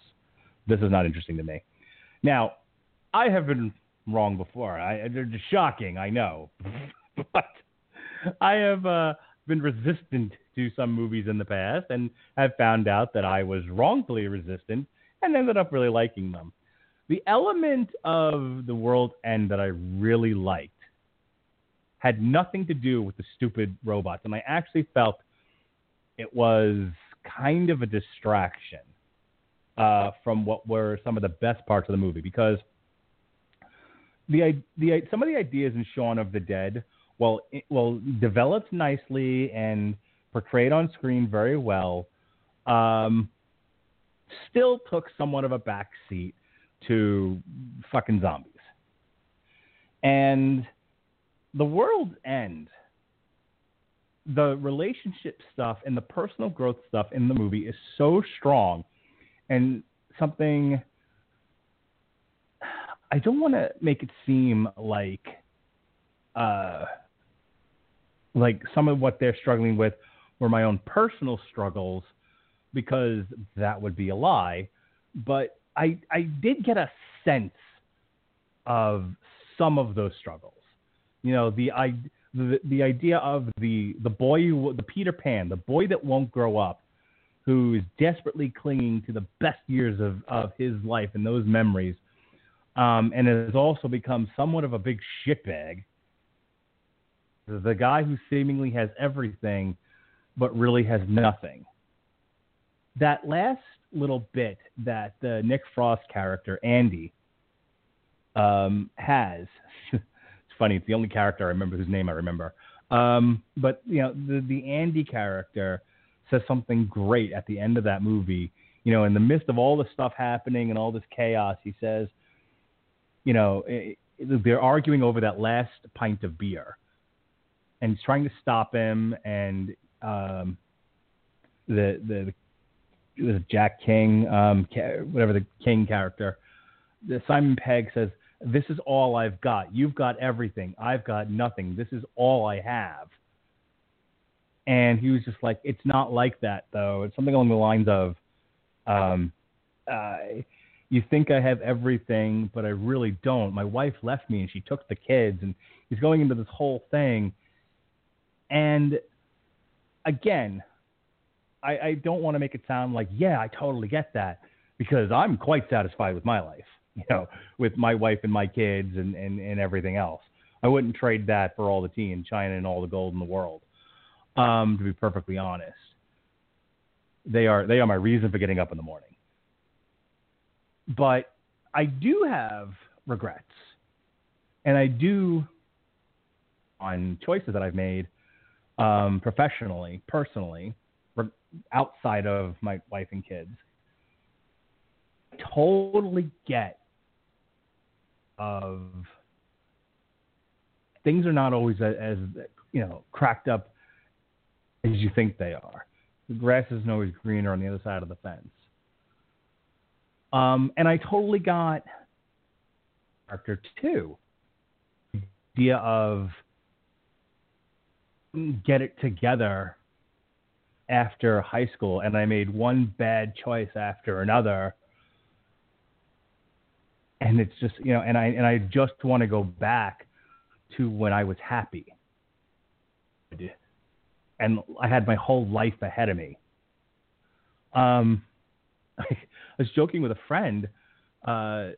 S2: This is not interesting to me. Now, I have been wrong before. I they're just shocking, I know, but I have uh, been resistant to some movies in the past, and have found out that I was wrongfully resistant, and ended up really liking them. The element of the world end that I really liked had nothing to do with the stupid robots, and I actually felt it was kind of a distraction uh, from what were some of the best parts of the movie because the the some of the ideas in Shaun of the Dead, well, well developed nicely and portrayed on screen very well, um, still took somewhat of a backseat to fucking zombies. And the world's end the relationship stuff and the personal growth stuff in the movie is so strong and something I don't want to make it seem like uh like some of what they're struggling with were my own personal struggles because that would be a lie. But I I did get a sense of some of those struggles. You know, the I the, the idea of the the boy who, the Peter Pan, the boy that won't grow up, who is desperately clinging to the best years of, of his life and those memories, um, and has also become somewhat of a big shitbag. The guy who seemingly has everything, but really has nothing. That last little bit that the Nick Frost character Andy um, has. it's funny. It's the only character I remember whose name I remember. Um, but you know, the the Andy character says something great at the end of that movie. You know, in the midst of all the stuff happening and all this chaos, he says, you know, it, it, they're arguing over that last pint of beer, and he's trying to stop him. And um, the the the Jack King, um, whatever the King character, the Simon Pegg says, "This is all I've got. You've got everything. I've got nothing. This is all I have." And he was just like, "It's not like that, though. It's something along the lines of." Um, uh, you think I have everything, but I really don't. My wife left me and she took the kids, and he's going into this whole thing. And again, I, I don't want to make it sound like, yeah, I totally get that, because I'm quite satisfied with my life, you know, with my wife and my kids and, and, and everything else. I wouldn't trade that for all the tea in China and all the gold in the world. Um, to be perfectly honest, they are they are my reason for getting up in the morning but I do have regrets, and I do on choices that I've made um, professionally, personally, outside of my wife and kids. Totally get of things are not always as, as you know cracked up as you think they are. The grass isn't always greener on the other side of the fence. Um, and I totally got character two. Idea of get it together after high school, and I made one bad choice after another. And it's just you know, and I and I just want to go back to when I was happy, and I had my whole life ahead of me. Um, I was joking with a friend, uh,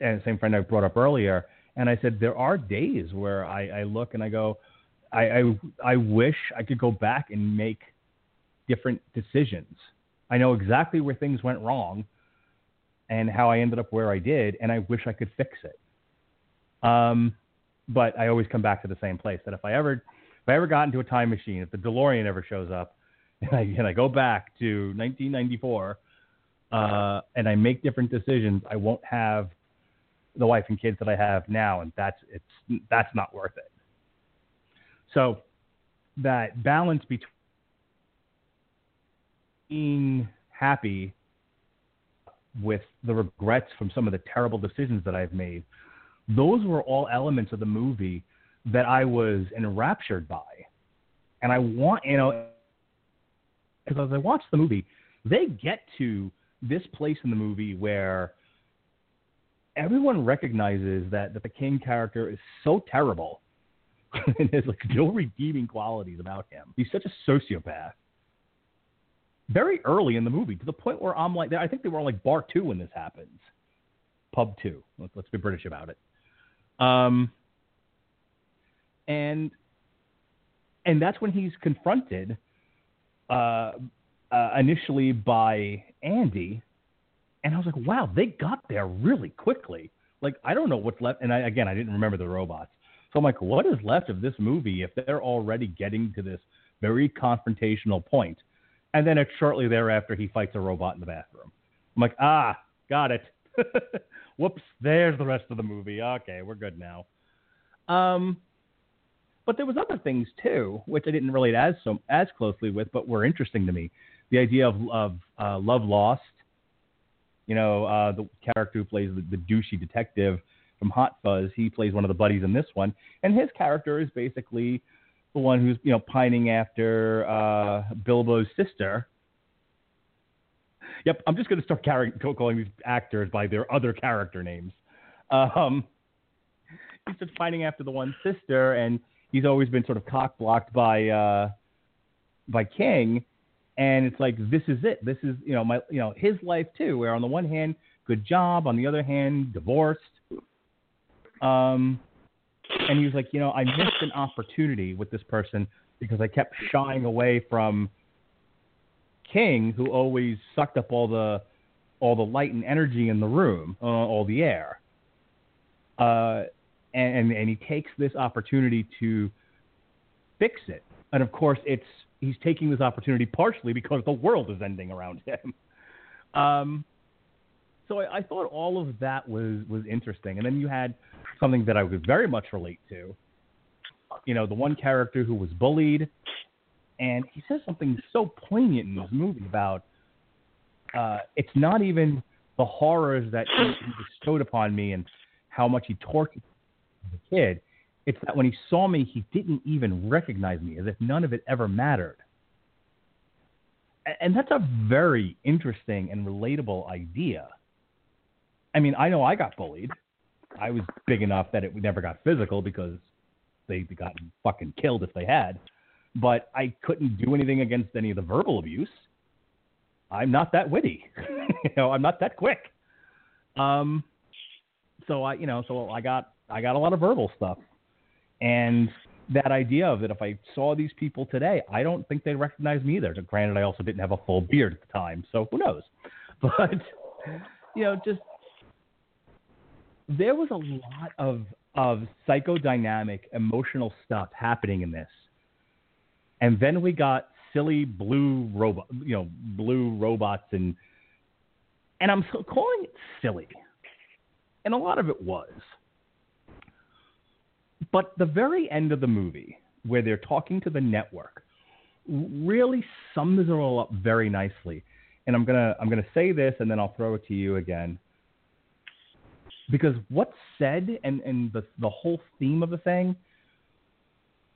S2: and same friend I brought up earlier, and I said there are days where I, I look and I go, I, I I wish I could go back and make different decisions. I know exactly where things went wrong and how I ended up where I did, and I wish I could fix it. Um, but I always come back to the same place. That if I ever, if I ever got into a time machine, if the DeLorean ever shows up, and I, and I go back to 1994 uh, and I make different decisions, I won't have the wife and kids that I have now, and that's it's that's not worth it. So that balance between being happy with the regrets from some of the terrible decisions that I've made, those were all elements of the movie that I was enraptured by. And I want, you know, because as I watch the movie, they get to this place in the movie where everyone recognizes that, that the King character is so terrible and there's like no redeeming qualities about him. He's such a sociopath. Very early in the movie, to the point where I'm like, I think they were on like bar two when this happens. Pub two. Let's, be British about it. Um, and and that's when he's confronted uh, uh, initially by Andy, and I was like, wow, they got there really quickly. Like I don't know what's left, and I, again, I didn't remember the robots, so I'm like, what is left of this movie if they're already getting to this very confrontational point? And then it's shortly thereafter he fights a robot in the bathroom. I'm like, ah, got it. Whoops, there's the rest of the movie. Okay, we're good now. Um, but there was other things too, which I didn't relate as so as closely with, but were interesting to me the idea of, of uh, love lost. You know, uh, the character who plays the, the douchey detective from Hot Fuzz, he plays one of the buddies in this one, and his character is basically the one who's you know pining after uh, Bilbo's sister. Yep, I'm just going to start calling these actors by their other character names. Um, he's just pining after the one sister, and he's always been sort of cock blocked by uh, by King. And it's like this is it. This is you know my you know his life too. Where on the one hand, good job. On the other hand, divorced. Um, and he was like, you know, I missed an opportunity with this person because I kept shying away from King, who always sucked up all the all the light and energy in the room, uh, all the air. Uh, and and he takes this opportunity to fix it. And of course, it's he's taking this opportunity partially because the world is ending around him. Um, so I, I thought all of that was was interesting. And then you had something that I would very much relate to. You know, the one character who was bullied, and he says something so poignant in this movie about uh, it's not even the horrors that he, he bestowed upon me and how much he tortured a kid. It's that when he saw me, he didn't even recognize me, as if none of it ever mattered. And that's a very interesting and relatable idea. I mean, I know I got bullied. I was big enough that it never got physical because they got fucking killed if they had. But I couldn't do anything against any of the verbal abuse. I'm not that witty. you know, I'm not that quick. Um, so I, you know, so I got I got a lot of verbal stuff, and that idea of that if I saw these people today, I don't think they'd recognize me either. Granted, I also didn't have a full beard at the time, so who knows? But you know, just there was a lot of of psychodynamic emotional stuff happening in this and then we got silly blue robot you know blue robots and and i'm calling it silly and a lot of it was but the very end of the movie where they're talking to the network really sums it all up very nicely and i'm gonna i'm gonna say this and then i'll throw it to you again because what's said and, and the, the whole theme of the thing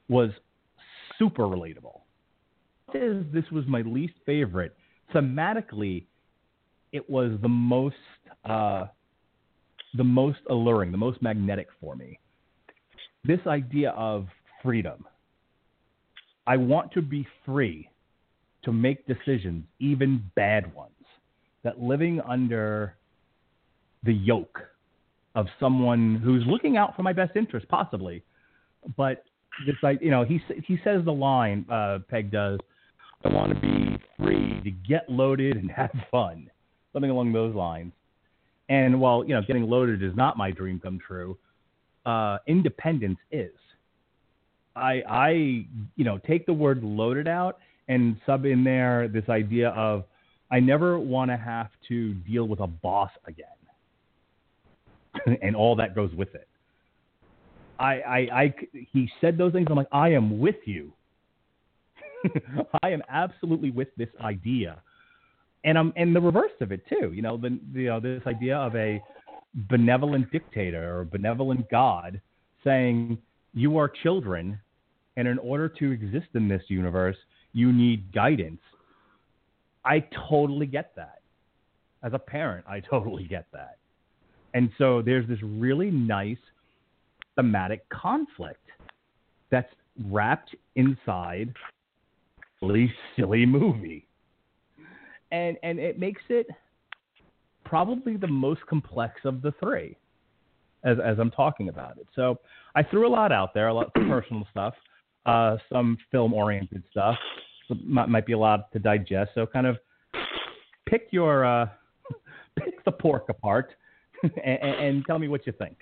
S2: was super relatable. This, this was my least favorite. Thematically, it was the most uh, the most alluring, the most magnetic for me. This idea of freedom. I want to be free to make decisions, even bad ones. That living under the yoke of someone who's looking out for my best interest, possibly. But this, like, you know, he he says the line, uh, Pegg does, "I want to be free to get loaded and have fun," something along those lines. And while you know, getting loaded is not my dream come true, uh, independence is. I I you know take the word loaded out and sub in there this idea of I never want to have to deal with a boss again. and all that goes with it. I, I, I, he said those things. I'm like, I am with you. I am absolutely with this idea, and I'm and the reverse of it too. You know, the, you know this idea of a benevolent dictator or benevolent God saying you are children, and in order to exist in this universe, you need guidance. I totally get that. As a parent, I totally get that. And so there's this really nice thematic conflict that's wrapped inside a really silly movie. And and it makes it probably the most complex of the three as as I'm talking about it. So I threw a lot out there, a lot of personal stuff, uh, some film oriented stuff. So might, might be a lot to digest. So kind of pick your uh, pick the pork apart and, and tell me what you think.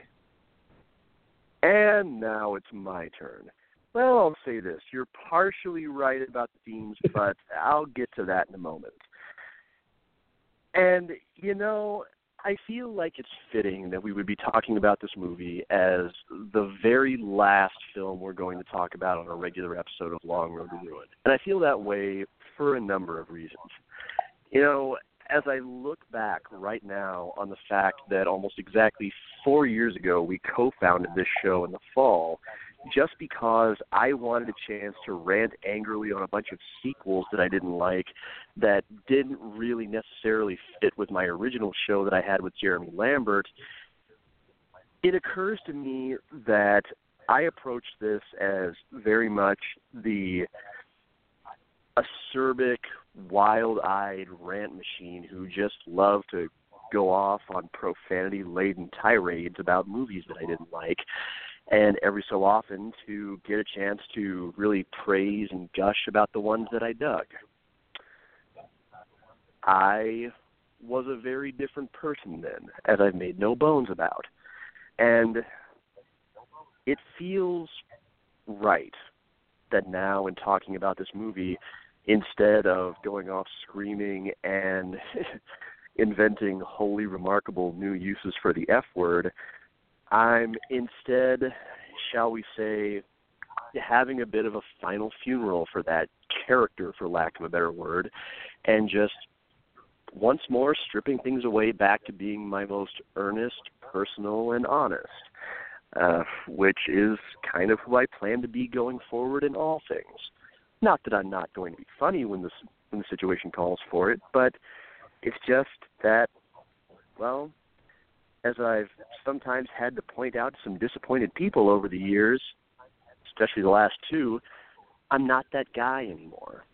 S3: And now it's my turn. Well, I'll say this. You're partially right about the themes, but I'll get to that in a moment. And, you know, I feel like it's fitting that we would be talking about this movie as the very last film we're going to talk about on a regular episode of Long Road to Ruin. And I feel that way for a number of reasons. You know, as I look back right now on the fact that almost exactly four years ago we co founded this show in the fall, just because I wanted a chance to rant angrily on a bunch of sequels that I didn't like that didn't really necessarily fit with my original show that I had with Jeremy Lambert, it occurs to me that I approach this as very much the acerbic, wild-eyed rant machine who just loved to go off on profanity-laden tirades about movies that I didn't like, and every so often to get a chance to really praise and gush about the ones that I dug. I was a very different person then, as I've made no bones about. And it feels right that now, in talking about this movie, instead of going off screaming and inventing wholly remarkable new uses for the F word, I'm instead, shall we say, having a bit of a final funeral for that character, for lack of a better word, and just once more stripping things away back to being my most earnest, personal, and honest, uh, which is kind of who I plan to be going forward in all things. Not that I'm not going to be funny when the when the situation calls for it, but it's just that, well, as I've sometimes had to point out to some disappointed people over the years, especially the last two, I'm not that guy anymore.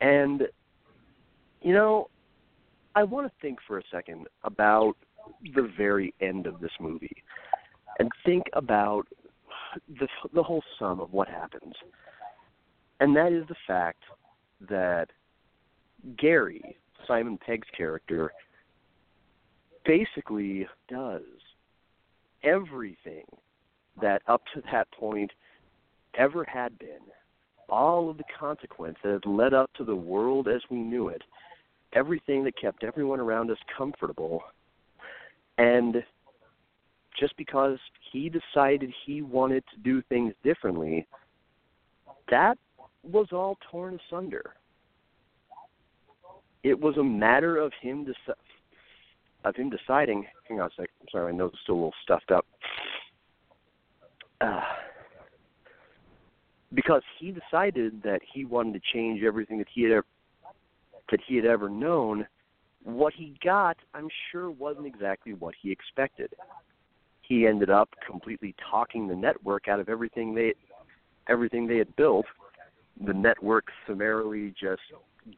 S3: And, you know, I want to think for a second about the very end of this movie and think about the, the whole sum of what happens. And that is the fact that Gary, Simon Pegg's character, basically does everything that up to that point ever had been. All of the consequence that had led up to the world as we knew it, everything that kept everyone around us comfortable. And just because he decided he wanted to do things differently, that was all torn asunder. It was a matter of him deci- of him deciding. Hang on a sec. I'm sorry, my nose is still a little stuffed up. Uh, because he decided that he wanted to change everything that he had ever, that he had ever known. What he got, I'm sure, wasn't exactly what he expected. He ended up completely talking the network out of everything they everything they had built. The network summarily just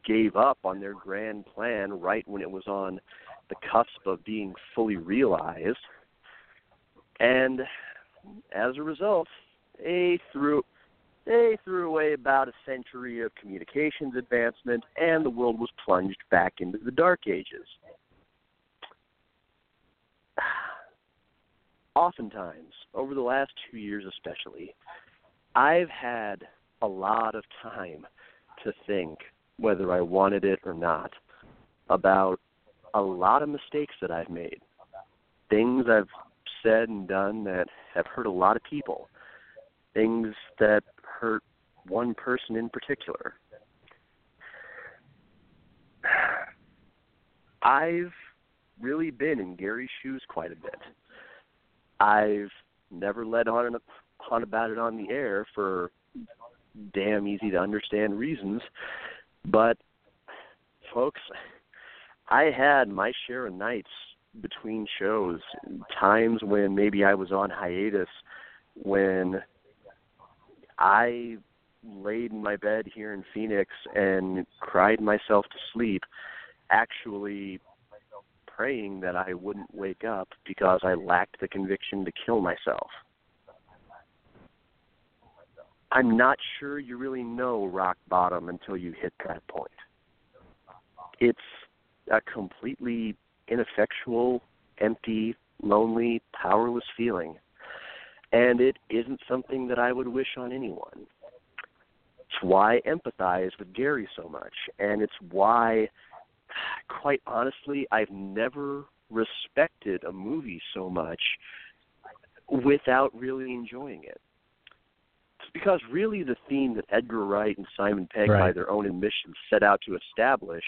S3: gave up on their grand plan right when it was on the cusp of being fully realized. And as a result, they threw they threw away about a century of communications advancement and the world was plunged back into the dark ages. Oftentimes, over the last two years especially, I've had a lot of time to think whether I wanted it or not, about a lot of mistakes that I've made, things I've said and done that have hurt a lot of people, things that hurt one person in particular. I've really been in Gary's shoes quite a bit. I've never let on, on about it on the air for damn easy to understand reasons but, folks, I had my share of nights between shows, times when maybe I was on hiatus, when I laid in my bed here in Phoenix and cried myself to sleep, actually praying that I wouldn't wake up because I lacked the conviction to kill myself. I'm not sure you really know rock bottom until you hit that point. It's a completely ineffectual, empty, lonely, powerless feeling. And it isn't something that I would wish on anyone. It's why I empathize with Gary so much. And it's why, quite honestly, I've never respected a movie so much without really enjoying it It's because really the theme that Edgar Wright and Simon Pegg,
S2: right.
S3: by their own admission, set out to establish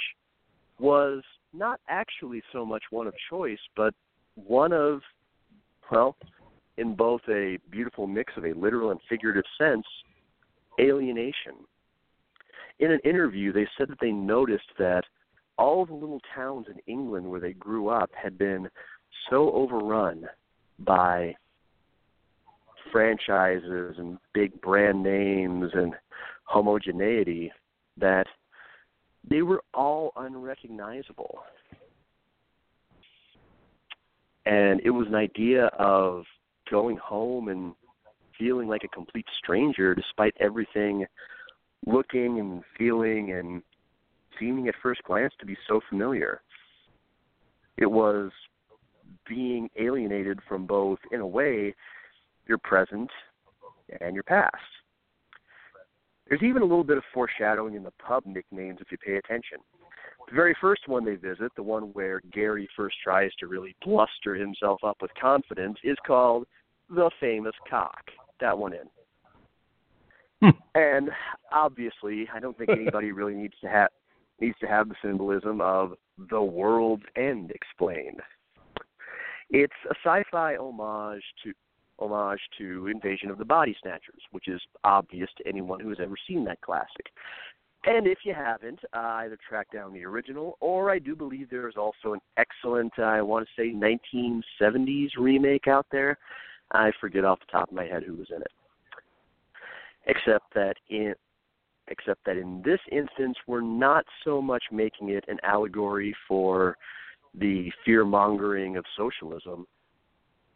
S3: was not actually so much one of choice, but one of, well, in both a beautiful mix of a literal and figurative sense, alienation. In an interview, they said that they noticed that all the little towns in England where they grew up had been so overrun by franchises and big brand names and homogeneity that they were all unrecognizable. And it was an idea of going home and feeling like a complete stranger despite everything looking and feeling and seeming at first glance to be so familiar. It was being alienated from both, in a way, your present and your past. There's even a little bit of foreshadowing in the pub nicknames if you pay attention. The very first one they visit, the one where Gary first tries to really bluster himself up with confidence, is called The Famous Cock. That one in.
S2: Hmm.
S3: And obviously, I don't think anybody really needs to have needs to have the symbolism of the world's end explained. It's a sci-fi homage to homage to Invasion of the Body Snatchers, which is obvious to anyone who has ever seen that classic. And if you haven't, uh, either track down the original, or I do believe there is also an excellent, uh, I want to say, 1970s remake out there. I forget off the top of my head who was in it. Except that in except that in this instance, we're not so much making it an allegory for the fear mongering of socialism,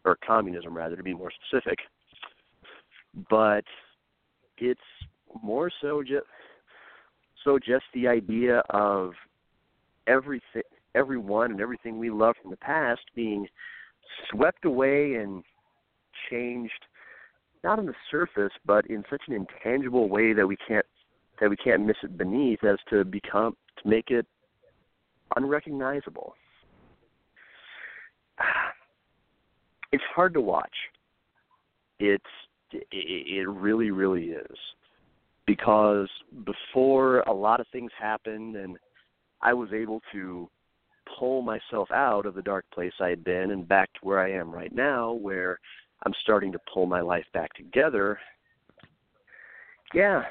S3: or communism rather, to be more specific. But it's more so just so just the idea of everything, everyone, and everything we love from the past being swept away and changed, not on the surface, but in such an intangible way that we can't that we can't miss it beneath, as to become to make it unrecognizable. It's hard to watch. It's it really really is because before a lot of things happened and I was able to pull myself out of the dark place I had been and back to where I am right now where I'm starting to pull my life back together. Yeah,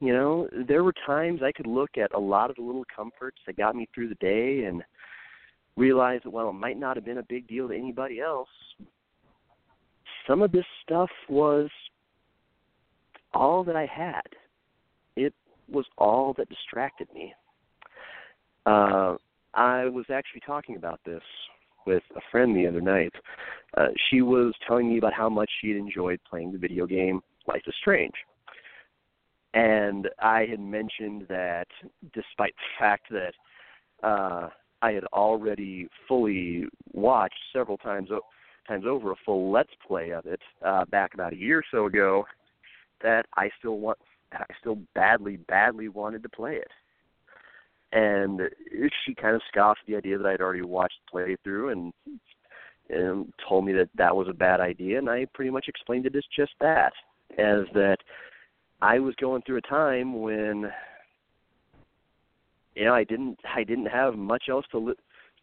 S3: you know, there were times I could look at a lot of the little comforts that got me through the day and realize that while it might not have been a big deal to anybody else, some of this stuff was all that I had. It was all that distracted me. Uh, I was actually talking about this with a friend the other night. Uh, she was telling me about how much she had enjoyed playing the video game Life is Strange. And I had mentioned that despite the fact that uh, I had already fully watched several times times over a full let's play of it uh, back about a year or so ago, that I still want I still badly badly wanted to play it. And she kind of scoffed the idea that I'd already watched playthrough and and told me that that was a bad idea, and I pretty much explained it as just that, as that I was going through a time when you know I didn't I didn't have much else to li-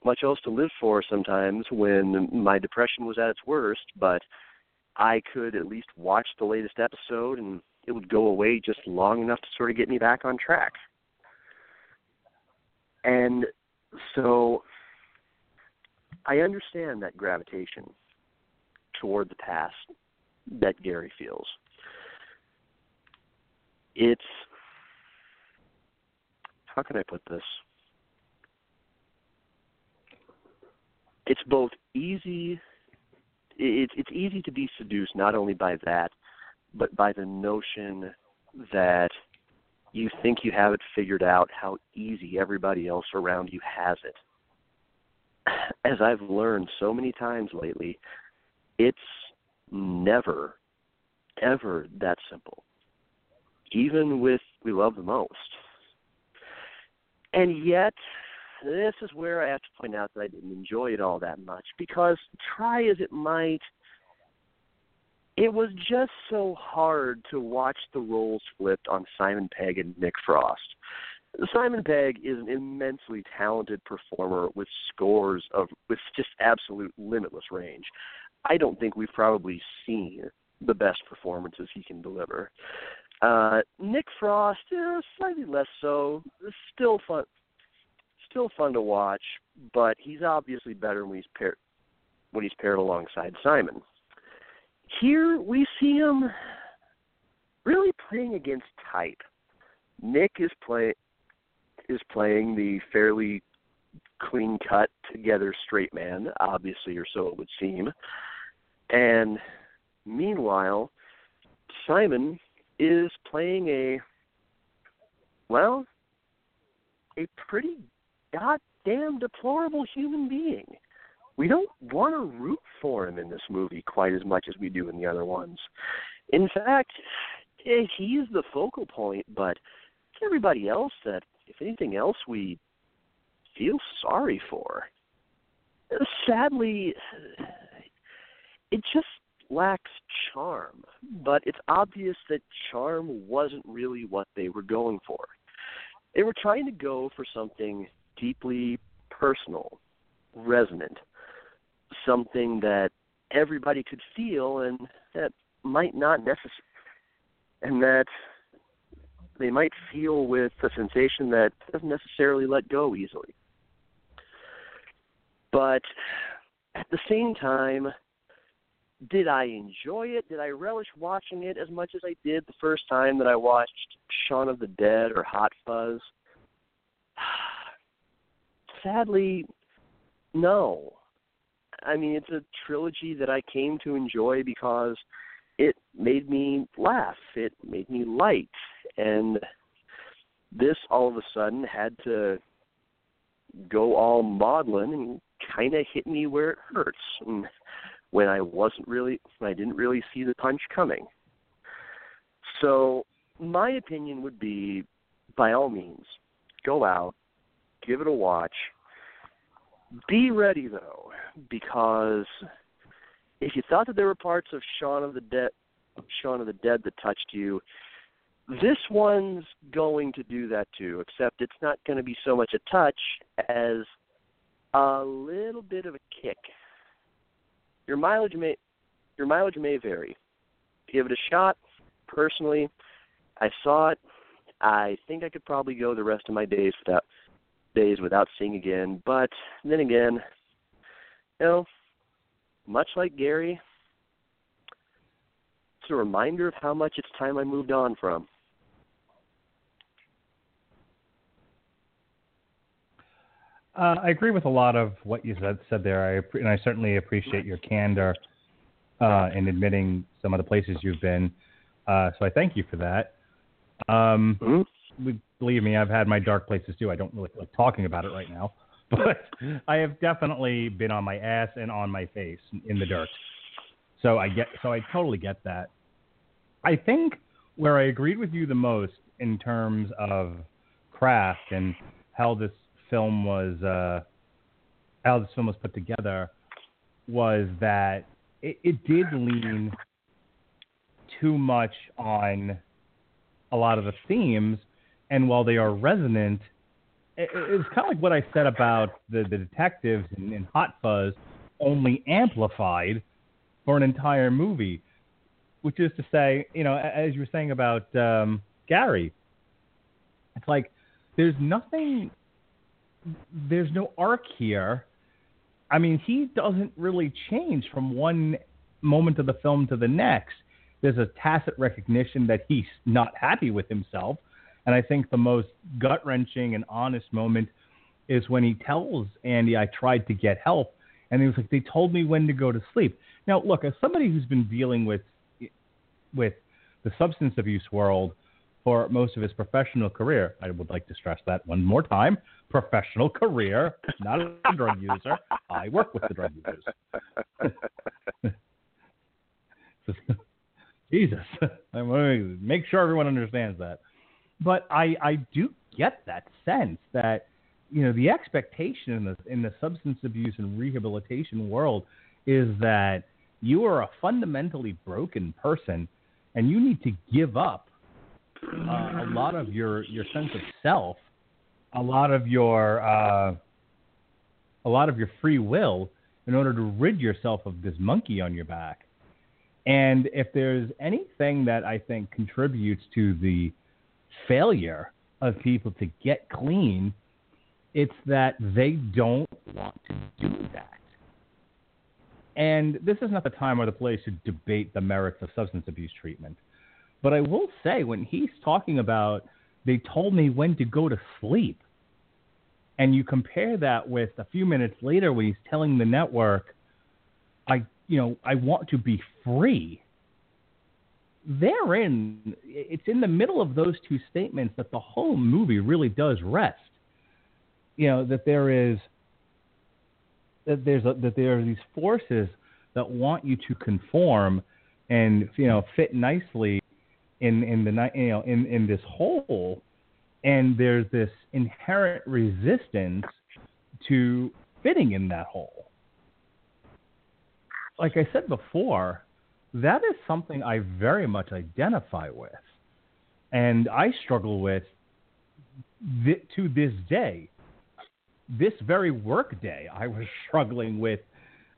S3: much else to live for sometimes when my depression was at its worst, but I could at least watch the latest episode and it would go away just long enough to sort of get me back on track. And so I understand that gravitation toward the past that Gary feels it's how can I put this? It's both easy it's it's easy to be seduced not only by that, but by the notion that you think you have it figured out how easy everybody else around you has it. As I've learned so many times lately, it's never, ever that simple even with we love the most. And yet, this is where I have to point out that I didn't enjoy it all that much because try as it might, it was just so hard to watch the roles flipped on Simon Pegg and Nick Frost. Simon Pegg is an immensely talented performer with scores of with just absolute limitless range. I don't think we've probably seen the best performances he can deliver. Uh, Nick Frost, eh, slightly less so. Still fun, still fun to watch, but he's obviously better when he's paired when he's paired alongside Simon. Here we see him really playing against type. Nick is play is playing the fairly clean cut together straight man, obviously or so it would seem. And meanwhile, Simon is playing a well, a pretty goddamn deplorable human being. We don't want to root for him in this movie quite as much as we do in the other ones. In fact, eh, he's the focal point, but everybody else that, if anything else, we feel sorry for. Sadly, it just lacks charm, but it's obvious that charm wasn't really what they were going for. They were trying to go for something deeply personal, resonant, something that everybody could feel and that might not necessarily and that they might feel with a sensation that doesn't necessarily let go easily. But at the same time, did I enjoy it? Did I relish watching it as much as I did the first time that I watched Shaun of the Dead or Hot Fuzz? Sadly, no. I mean, it's a trilogy that I came to enjoy because it made me laugh. It made me light. And this all of a sudden had to go all maudlin and kind of hit me where it hurts. And when I wasn't really, when I didn't really see the punch coming. So, my opinion would be by all means, go out, give it a watch. Be ready though, because if you thought that there were parts of Shaun of the Dead, Shaun of the Dead that touched you, this one's going to do that too. Except it's not going to be so much a touch as a little bit of a kick your mileage may your mileage may vary. Give it a shot. Personally, I saw it. I think I could probably go the rest of my days without days without seeing again. But then again, you know, much like Gary, it's a reminder of how much it's time I moved on from.
S2: Uh, I agree with a lot of what you said, said there, I, and I certainly appreciate your candor uh, in admitting some of the places you've been. Uh, so I thank you for that. Um,
S3: mm-hmm.
S2: Believe me, I've had my dark places too. I don't really like talking about it right now, but I have definitely been on my ass and on my face in the dirt. So I get, so I totally get that. I think where I agreed with you the most in terms of craft and how this film was uh, how this film was put together was that it, it did lean too much on a lot of the themes, and while they are resonant, it, it's kind of like what I said about the, the detectives in, in Hot Fuzz, only amplified for an entire movie, which is to say, you know, as you were saying about um, Gary, it's like there's nothing there's no arc here. I mean, he doesn't really change from one moment of the film to the next. There's a tacit recognition that he's not happy with himself. And I think the most gut wrenching and honest moment is when he tells Andy, I tried to get help. And he was like, they told me when to go to sleep. Now, look, as somebody who's been dealing with, with the substance abuse world for most of his professional career, I would like to stress that one more time professional career, not a drug user. I work with the drug users. Jesus, make sure everyone understands that. But I, I do get that sense that you know the expectation in the in the substance abuse and rehabilitation world is that you are a fundamentally broken person and you need to give up uh, a lot of your your sense of self a lot of your uh, a lot of your free will in order to rid yourself of this monkey on your back. And if there's anything that I think contributes to the failure of people to get clean, it's that they don't want to do that. And this is not the time or the place to debate the merits of substance abuse treatment. But I will say, when he's talking about, they told me when to go to sleep, and you compare that with a few minutes later when he's telling the network, I, you know, I want to be free. Therein, it's in the middle of those two statements that the whole movie really does rest. You know, that there is that there's a, that there are these forces that want you to conform and you know fit nicely in in the you know in in this hole and there's this inherent resistance to fitting in that hole like i said before that is something i very much identify with and i struggle with th- to this day this very work day, I was struggling with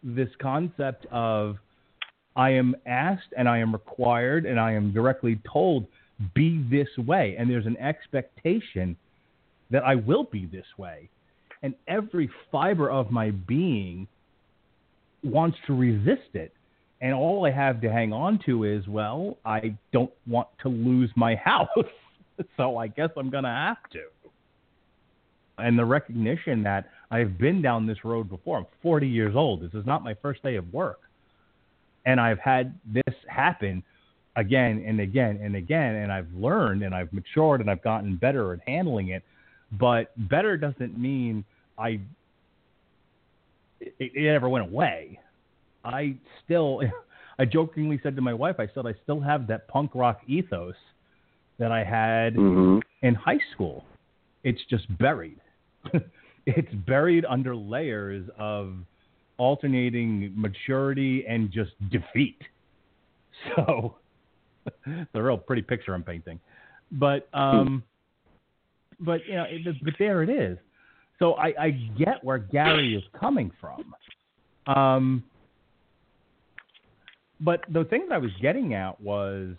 S2: this concept of I am asked and I am required and I am directly told, be this way. And there's an expectation that I will be this way. And every fiber of my being wants to resist it. And all I have to hang on to is, well, I don't want to lose my house. so I guess I'm going to have to and the recognition that I've been down this road before. I'm 40 years old. This is not my first day of work. And I've had this happen again and again and again. And I've learned and I've matured and I've gotten better at handling it. But better doesn't mean I, it, it ever went away. I still, I jokingly said to my wife, I said, I still have that punk rock ethos that I had
S3: mm-hmm.
S2: in high school. It's just buried. it's buried under layers of alternating maturity and just defeat. So it's a real pretty picture I'm painting. But um, but you know, it, but there it is. So I, I get where Gary is coming from. Um, but the things I was getting at was,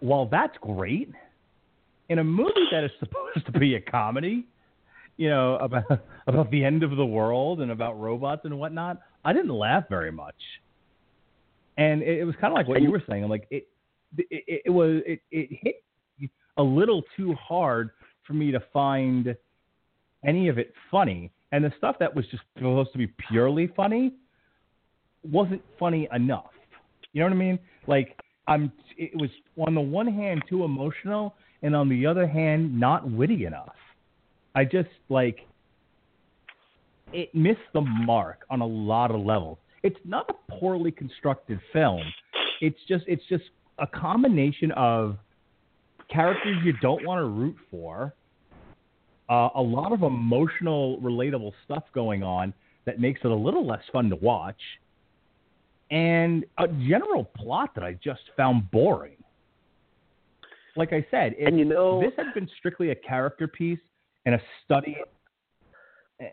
S2: while that's great, in a movie that is supposed to be a comedy, you know, about about the end of the world and about robots and whatnot, I didn't laugh very much. And it, it was kind of like what you were saying. I'm Like it, it, it was it, it hit a little too hard for me to find any of it funny. And the stuff that was just supposed to be purely funny wasn't funny enough. You know what I mean? Like I'm it was on the one hand too emotional and on the other hand not witty enough. I just like it missed the mark on a lot of levels. It's not a poorly constructed film. It's just it's just a combination of characters you don't want to root for, uh, a lot of emotional, relatable stuff going on that makes it a little less fun to watch, and a general plot that I just found boring. Like I said,
S3: and you know,
S2: this had been strictly a character piece and a study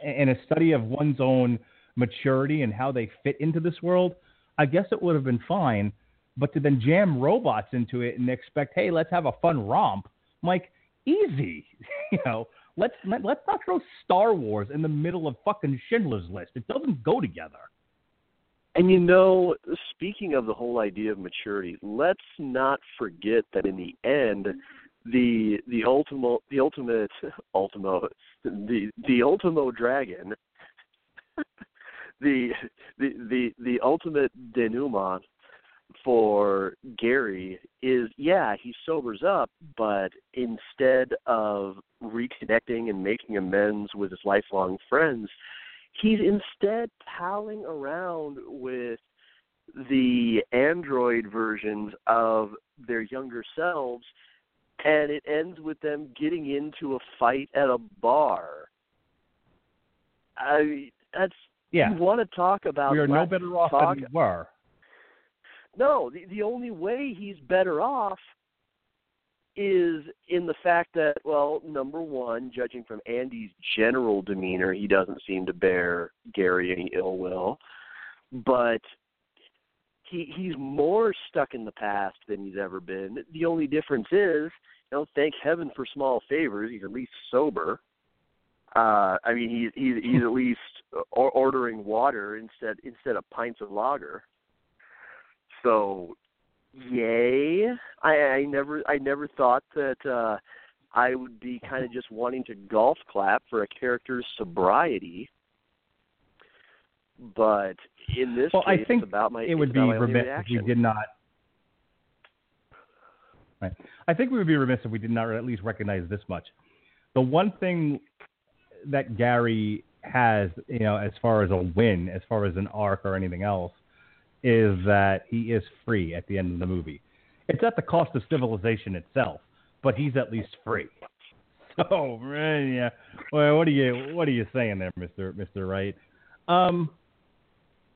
S2: and a study of one's own maturity and how they fit into this world, I guess it would have been fine. But to then jam robots into it and expect, hey, let's have a fun romp, I'm like easy, you know. Let's let, let's not throw Star Wars in the middle of fucking Schindler's List. It doesn't go together.
S3: And you know, speaking of the whole idea of maturity, let's not forget that in the end, the the ultimate the ultimate ultimo the the ultimo dragon the the the the ultimate denouement for Gary is yeah, he sobers up, but instead of reconnecting and making amends with his lifelong friends, he's instead palling around with the android versions of their younger selves and it ends with them getting into a fight at a bar. I that's
S2: yeah.
S3: You want to talk about?
S2: We are no better off
S3: talk,
S2: than we were.
S3: No, the the only way he's better off is in the fact that, well, number one, judging from Andy's general demeanor, he doesn't seem to bear Gary any ill will. But he he's more stuck in the past than he's ever been. The only difference is, you know, thank heaven for small favors. He's at least sober. Uh, I mean, he's he's he's at least or, ordering water instead instead of pints of lager. So, yay! I I never I never thought that uh, I would be kind of just wanting to golf clap for a character's sobriety. But in this
S2: well,
S3: case,
S2: I think
S3: it's about my
S2: it would be remiss if we did not. Right. I think we would be remiss if we did not at least recognize this much. The one thing that Gary has, you know, as far as a win, as far as an arc or anything else, is that he is free at the end of the movie. It's at the cost of civilization itself, but he's at least free. So, man, yeah. Well, what are you what are you saying there, Mister Mister Wright? Um,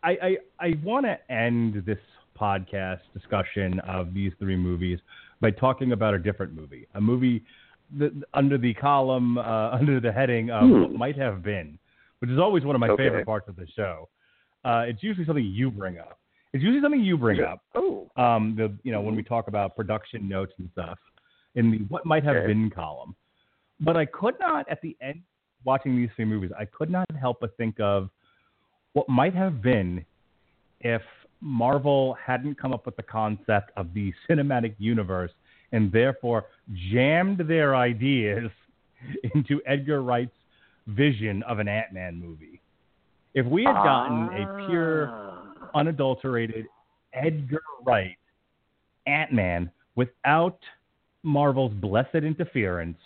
S2: I I, I want to end this podcast discussion of these three movies by talking about a different movie, a movie that, under the column uh, under the heading of
S3: Hmm.
S2: what might have been, which is always one of my
S3: Okay.
S2: favorite parts of the show. Uh, it's usually something you bring up. It's usually something you bring up.
S3: Oh,
S2: Um, the you know when we talk about production notes and stuff in the what might have
S3: Okay.
S2: been column. But I could not at the end watching these three movies, I could not help but think of what might have been if Marvel hadn't come up with the concept of the cinematic universe and therefore jammed their ideas into Edgar Wright's vision of an Ant-Man movie. If we had gotten a pure
S3: Ah.
S2: Unadulterated Edgar Wright Ant Man without Marvel's blessed interference,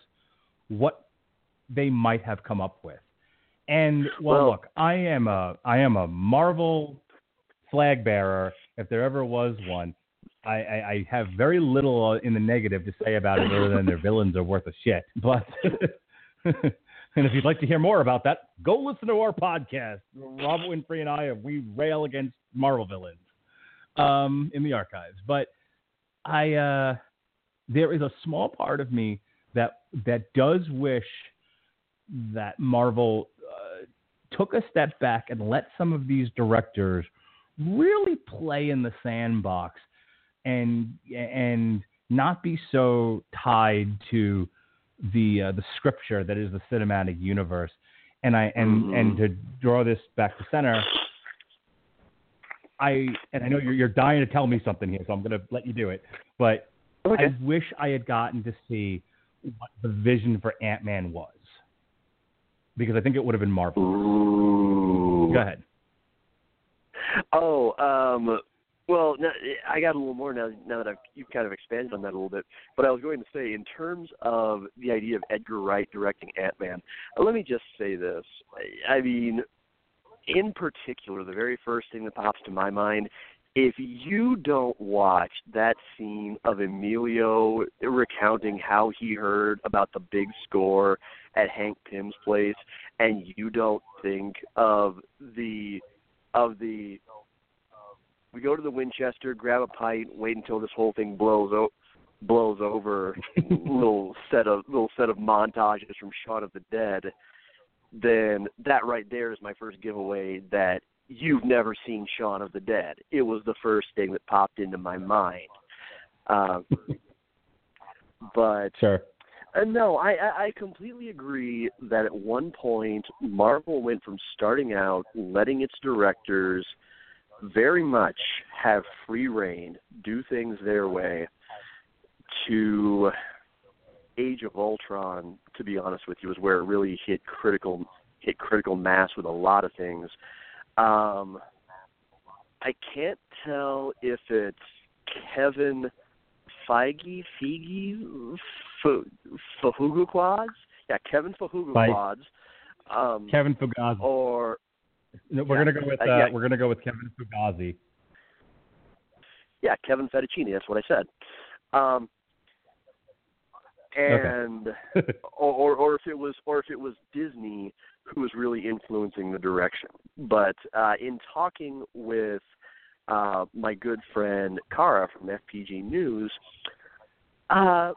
S2: what they might have come up with. And well,
S3: Well-
S2: look, I am a I am a Marvel flag bearer, if there ever was one. I, I, I have very little uh, in the negative to say about it, other than their villains are worth a shit. But and if you'd like to hear more about that, go listen to our podcast. Rob Winfrey and I, we rail against Marvel villains um, in the archives. But I, uh, there is a small part of me that that does wish that Marvel uh, took a step back and let some of these directors really play in the sandbox and and not be so tied to the uh, the scripture that is the cinematic universe. And I and
S3: Mhm.
S2: and to draw this back to center, I and I know you're you're dying to tell me something here, so I'm to let you do it. But
S3: Okay.
S2: I wish I had gotten to see what the vision for Ant Man was, because I think it would have been Marvel.
S3: Ooh.
S2: Go ahead.
S3: Oh, um, well, now, eh, I got a little more now. Now that I've you've kind of expanded on that a little bit, but I was going to say, in terms of the idea of Edgar Wright directing Ant Man, uh, let me just say this. I mean, in particular, the very first thing that pops to my mind. If you don't watch that scene of Emilio recounting how he heard about the big score at Hank Pym's place, and you don't think of the of the we go to the Winchester, grab a pint, wait until this whole thing blows o- blows over. little set of little set of montages from Shaun of the Dead. Then that right there is my first giveaway that you've never seen Shaun of the Dead. It was the first thing that popped into my mind. Um, but
S2: Sure.
S3: uh, no, I, I I completely agree that at one point Marvel went from starting out letting its directors very much have free reign, do things their way, to Age of Ultron. To be honest with you, is where it really hit critical hit critical mass with a lot of things. Um, I can't tell if it's Kevin Feige, Feige, Fahuguquads? Yeah, Kevin Fahuguquads. Um,
S2: Kevin Fugazi.
S3: or
S2: No, we're
S3: yeah,
S2: gonna go with
S3: uh,
S2: uh,
S3: yeah.
S2: we're gonna go with Kevin Fugazi.
S3: yeah, Kevin Fettuccine. That's what I said. Um, and or, or or if it was or if it was Disney who was really influencing the direction. But uh, in talking with uh, my good friend Kara from FPG News, uh,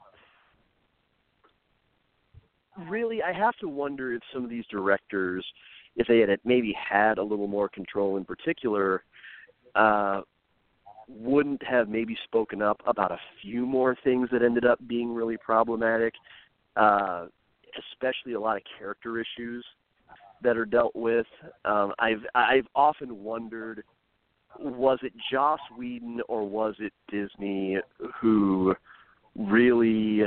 S3: really, I have to wonder if some of these directors, if they had maybe had a little more control in particular, uh, wouldn't have maybe spoken up about a few more things that ended up being really problematic, uh, especially a lot of character issues that are dealt with. Um, I've I've often wondered, was it Joss Whedon or was it Disney who really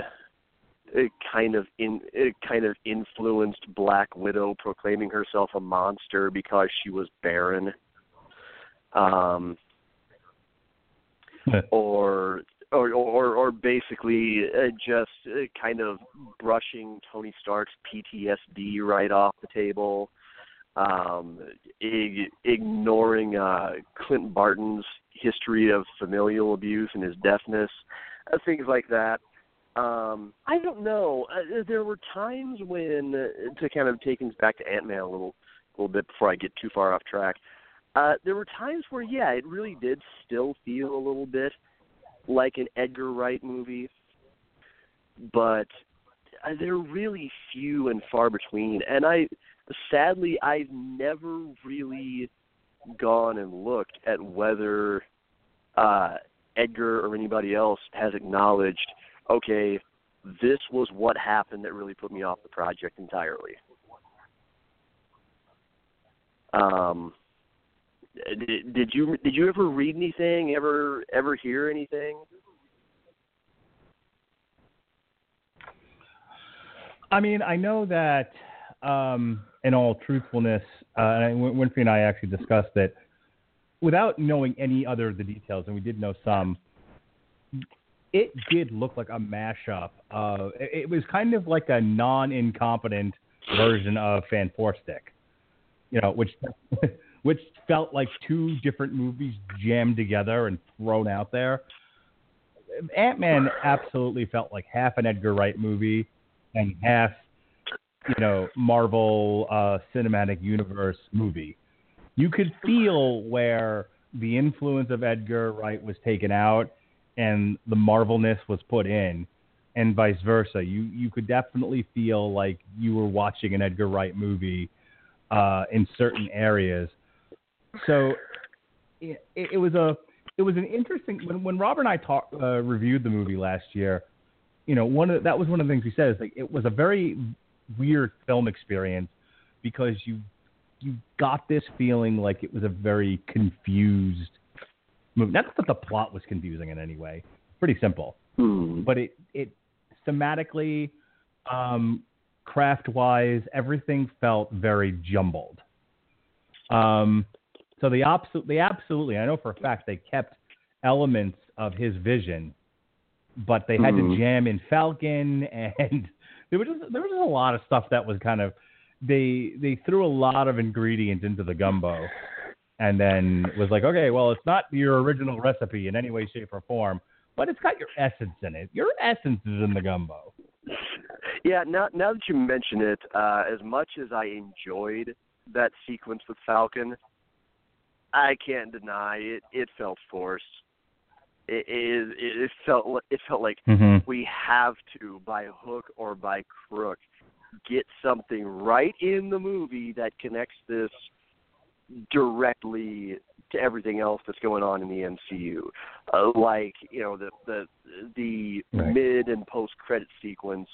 S3: uh, kind of in it kind of influenced Black Widow proclaiming herself a monster because she was barren. Um, or or or, or basically uh, just uh, kind of brushing Tony Stark's PTSD right off the table, um, ig- ignoring uh, Clint Barton's history of familial abuse and his deafness, uh, things like that. Um, I don't know. Uh, there were times when, uh, to kind of take things back to Ant Man a little, little bit before I get too far off track. Uh, there were times where, yeah, it really did still feel a little bit like an Edgar Wright movie, but uh, they're really few and far between. And I, sadly, I've never really gone and looked at whether uh, Edgar or anybody else has acknowledged, okay, this was what happened that really put me off the project entirely. Um, did, did you did you ever read anything? Ever ever hear anything?
S2: I mean, I know that um, in all truthfulness, uh, and Winfrey and I actually discussed it without knowing any other of the details, and we did know some. It did look like a mashup. Uh, it, it was kind of like a non-incompetent version of Fan Four Stick, you know, which which felt like two different movies jammed together and thrown out there. Ant Man absolutely felt like half an Edgar Wright movie and half, you know, Marvel uh, Cinematic Universe movie. You could feel where the influence of Edgar Wright was taken out and the Marvelness was put in, and vice versa. You you could definitely feel like you were watching an Edgar Wright movie uh, in certain areas so it, it, was a it was an interesting when when Robert and I talked uh, reviewed the movie last year. You know, one of that was one of the things we said is like it was a very weird film experience because you you got this feeling like it was a very confused movie. Not that the plot was confusing in any way, pretty simple,
S3: hmm.
S2: but it it thematically, um, craft wise, everything felt very jumbled. Um, so they, abso- they absolutely, I know for a fact, they kept elements of his vision, but they had mm. to jam in Falcon, and there was just, there was just a lot of stuff that was kind of they they threw a lot of ingredients into the gumbo, and then was like, okay, well, it's not your original recipe in any way, shape, or form, but it's got your essence in it. Your essence is in the gumbo.
S3: Yeah, now now that you mention it, uh, as much as I enjoyed that sequence with Falcon, I can't deny it. It felt forced. It it, it felt it felt like
S2: mm-hmm.
S3: we have to, by hook or by crook, get something right in the movie that connects this directly to everything else that's going on in the MCU. Uh, like you know the the the
S2: right.
S3: mid and post credit sequence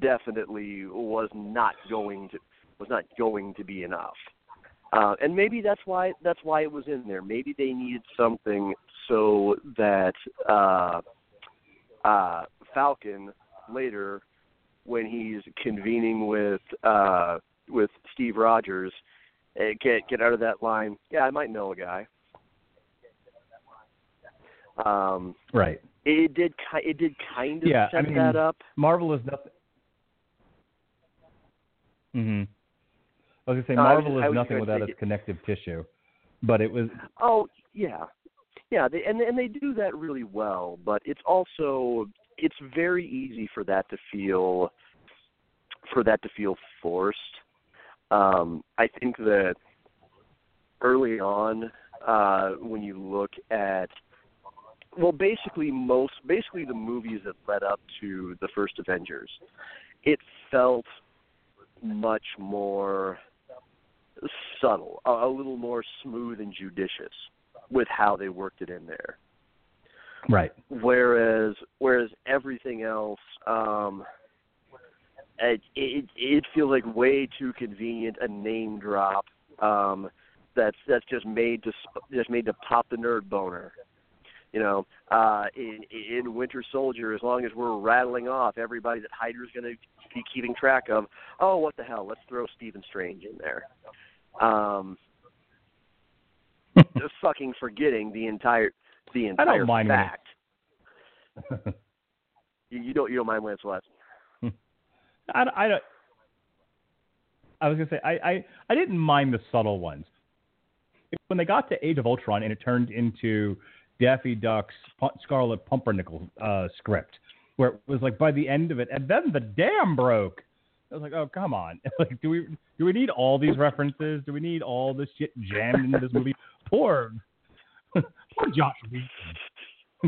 S3: definitely was not going to was not going to be enough. Uh, and maybe that's why that's why it was in there. Maybe they needed something so that uh, uh, Falcon later, when he's convening with uh, with Steve Rogers, uh, get get out of that line. Yeah, I might know a guy. Um,
S2: right.
S3: It did. It did kind of
S2: yeah,
S3: set
S2: I mean,
S3: that up.
S2: Marvel is nothing. Mm-hmm. I was gonna say
S3: no,
S2: Marvel
S3: was,
S2: is nothing without its
S3: it,
S2: connective tissue, but it was.
S3: Oh yeah, yeah, they, and and they do that really well. But it's also it's very easy for that to feel for that to feel forced. Um, I think that early on, uh, when you look at well, basically most basically the movies that led up to the first Avengers, it felt much more subtle, a, a little more smooth and judicious with how they worked it in there.
S2: Right.
S3: Whereas whereas everything else, um, it it, it feels like way too convenient a name drop. Um, that's that's just made to sp- just made to pop the nerd boner. You know, uh, in in Winter Soldier, as long as we're rattling off everybody that Hydra's going to be keeping track of, oh, what the hell? Let's throw Stephen Strange in there. Um, just fucking forgetting the entire the entire I
S2: don't mind
S3: fact. You, you don't you don't mind less.
S2: I, I, don't- I was gonna say I, I, I didn't mind the subtle ones. When they got to Age of Ultron and it turned into Daffy Duck's Scarlet Pumpernickel uh, script, where it was like by the end of it, and then the dam broke. I was like, oh come on! like, do we do we need all these references? Do we need all this shit jammed into this movie? Poor, poor Josh Whedon.